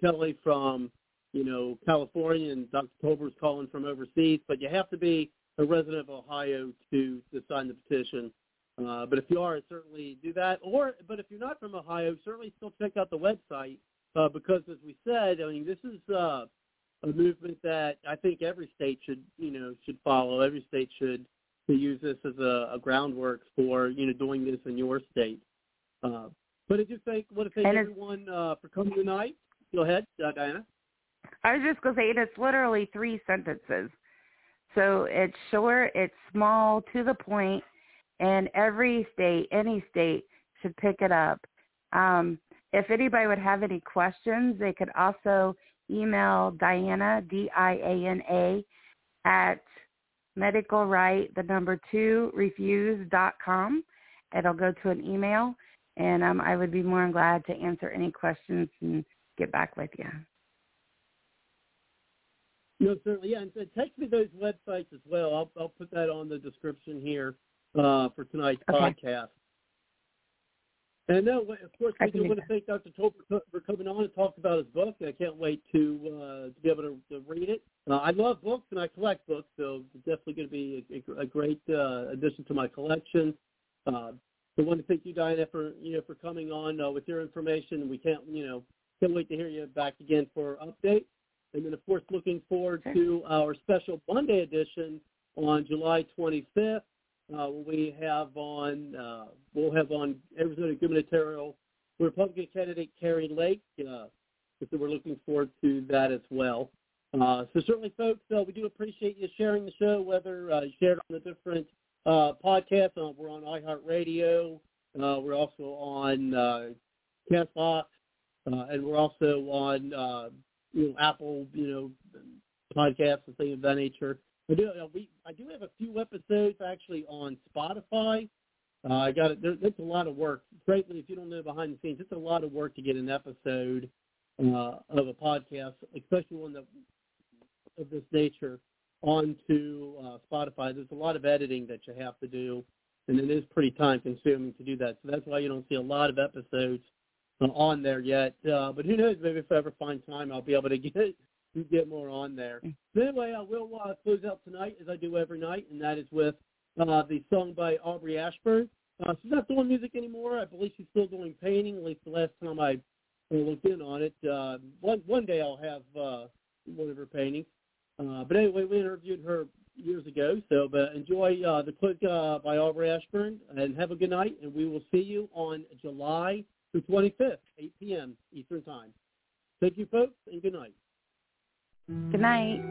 Kelly from you know California, and Dr. Tolbert's calling from overseas. But you have to be a resident of Ohio to to sign the petition. Uh, but if you are, certainly do that. Or, but if you're not from Ohio, certainly still check out the website uh, because, as we said, I mean, this is uh, a movement that I think every state should, you know, should follow. Every state should to use this as a, a groundwork for you know doing this in your state. Uh, but I do thank want to thank and everyone uh, for coming tonight. Go ahead, uh, Diana. I was just going to say it's literally three sentences. So it's short, it's small, to the point, and every state, any state, should pick it up. Um, if anybody would have any questions, they could also email Diana, D-I-A-N-A, at medical right, the number two, refuse dot com. It'll go to an email, and um, I would be more than glad to answer any questions and get back with you. No, certainly. Yeah, and text me those websites as well. I'll, I'll put that on the description here uh, for tonight's okay. podcast. And no, of course, we do want to thank Dr. Tolbert for coming on and talk about his book. I can't wait to uh, to be able to, to read it. Uh, I love books and I collect books, so it's definitely going to be a, a great uh, addition to my collection. Uh, I want to thank you, Diana, for you know for coming on uh, with your information. We can't you know can't wait to hear you back again for update. And then, of course, looking forward to our special Monday edition on July 25th uh, we have on uh, we'll have on Arizona gubernatorial Republican candidate Kari Lake. Uh, so we're looking forward to that as well. Uh, so certainly, folks, uh, we do appreciate you sharing the show, whether uh, you shared on the different podcasts. We're on iHeartRadio. We're also on Castbox, and we're also on you know Apple, you know, podcasts and things of that nature. I do, uh, we, I do have a few episodes actually on Spotify. Uh, I got it. There, it's a lot of work. Greatly, if you don't know behind the scenes, it's a lot of work to get an episode uh, of a podcast, especially one that of this nature, onto uh, Spotify. There's a lot of editing that you have to do, and it is pretty time consuming to do that. So that's why you don't see a lot of episodes uh, on there yet. Uh, but who knows? Maybe if I ever find time, I'll be able to get get more on there. But anyway, I will uh, close out tonight as I do every night, and that is with uh, the song by Aubrey Ashburn. Uh, she's not doing music anymore. I believe she's still doing painting. At least the last time I looked in on it. Uh, one one day I'll have uh, one of her paintings. Uh, but anyway, we interviewed her years ago. So, but enjoy uh, the click uh, by Aubrey Ashburn, and have a good night. And we will see you on July the 25th, 8 p.m. Eastern Time. Thank you, folks, and good night. Good night.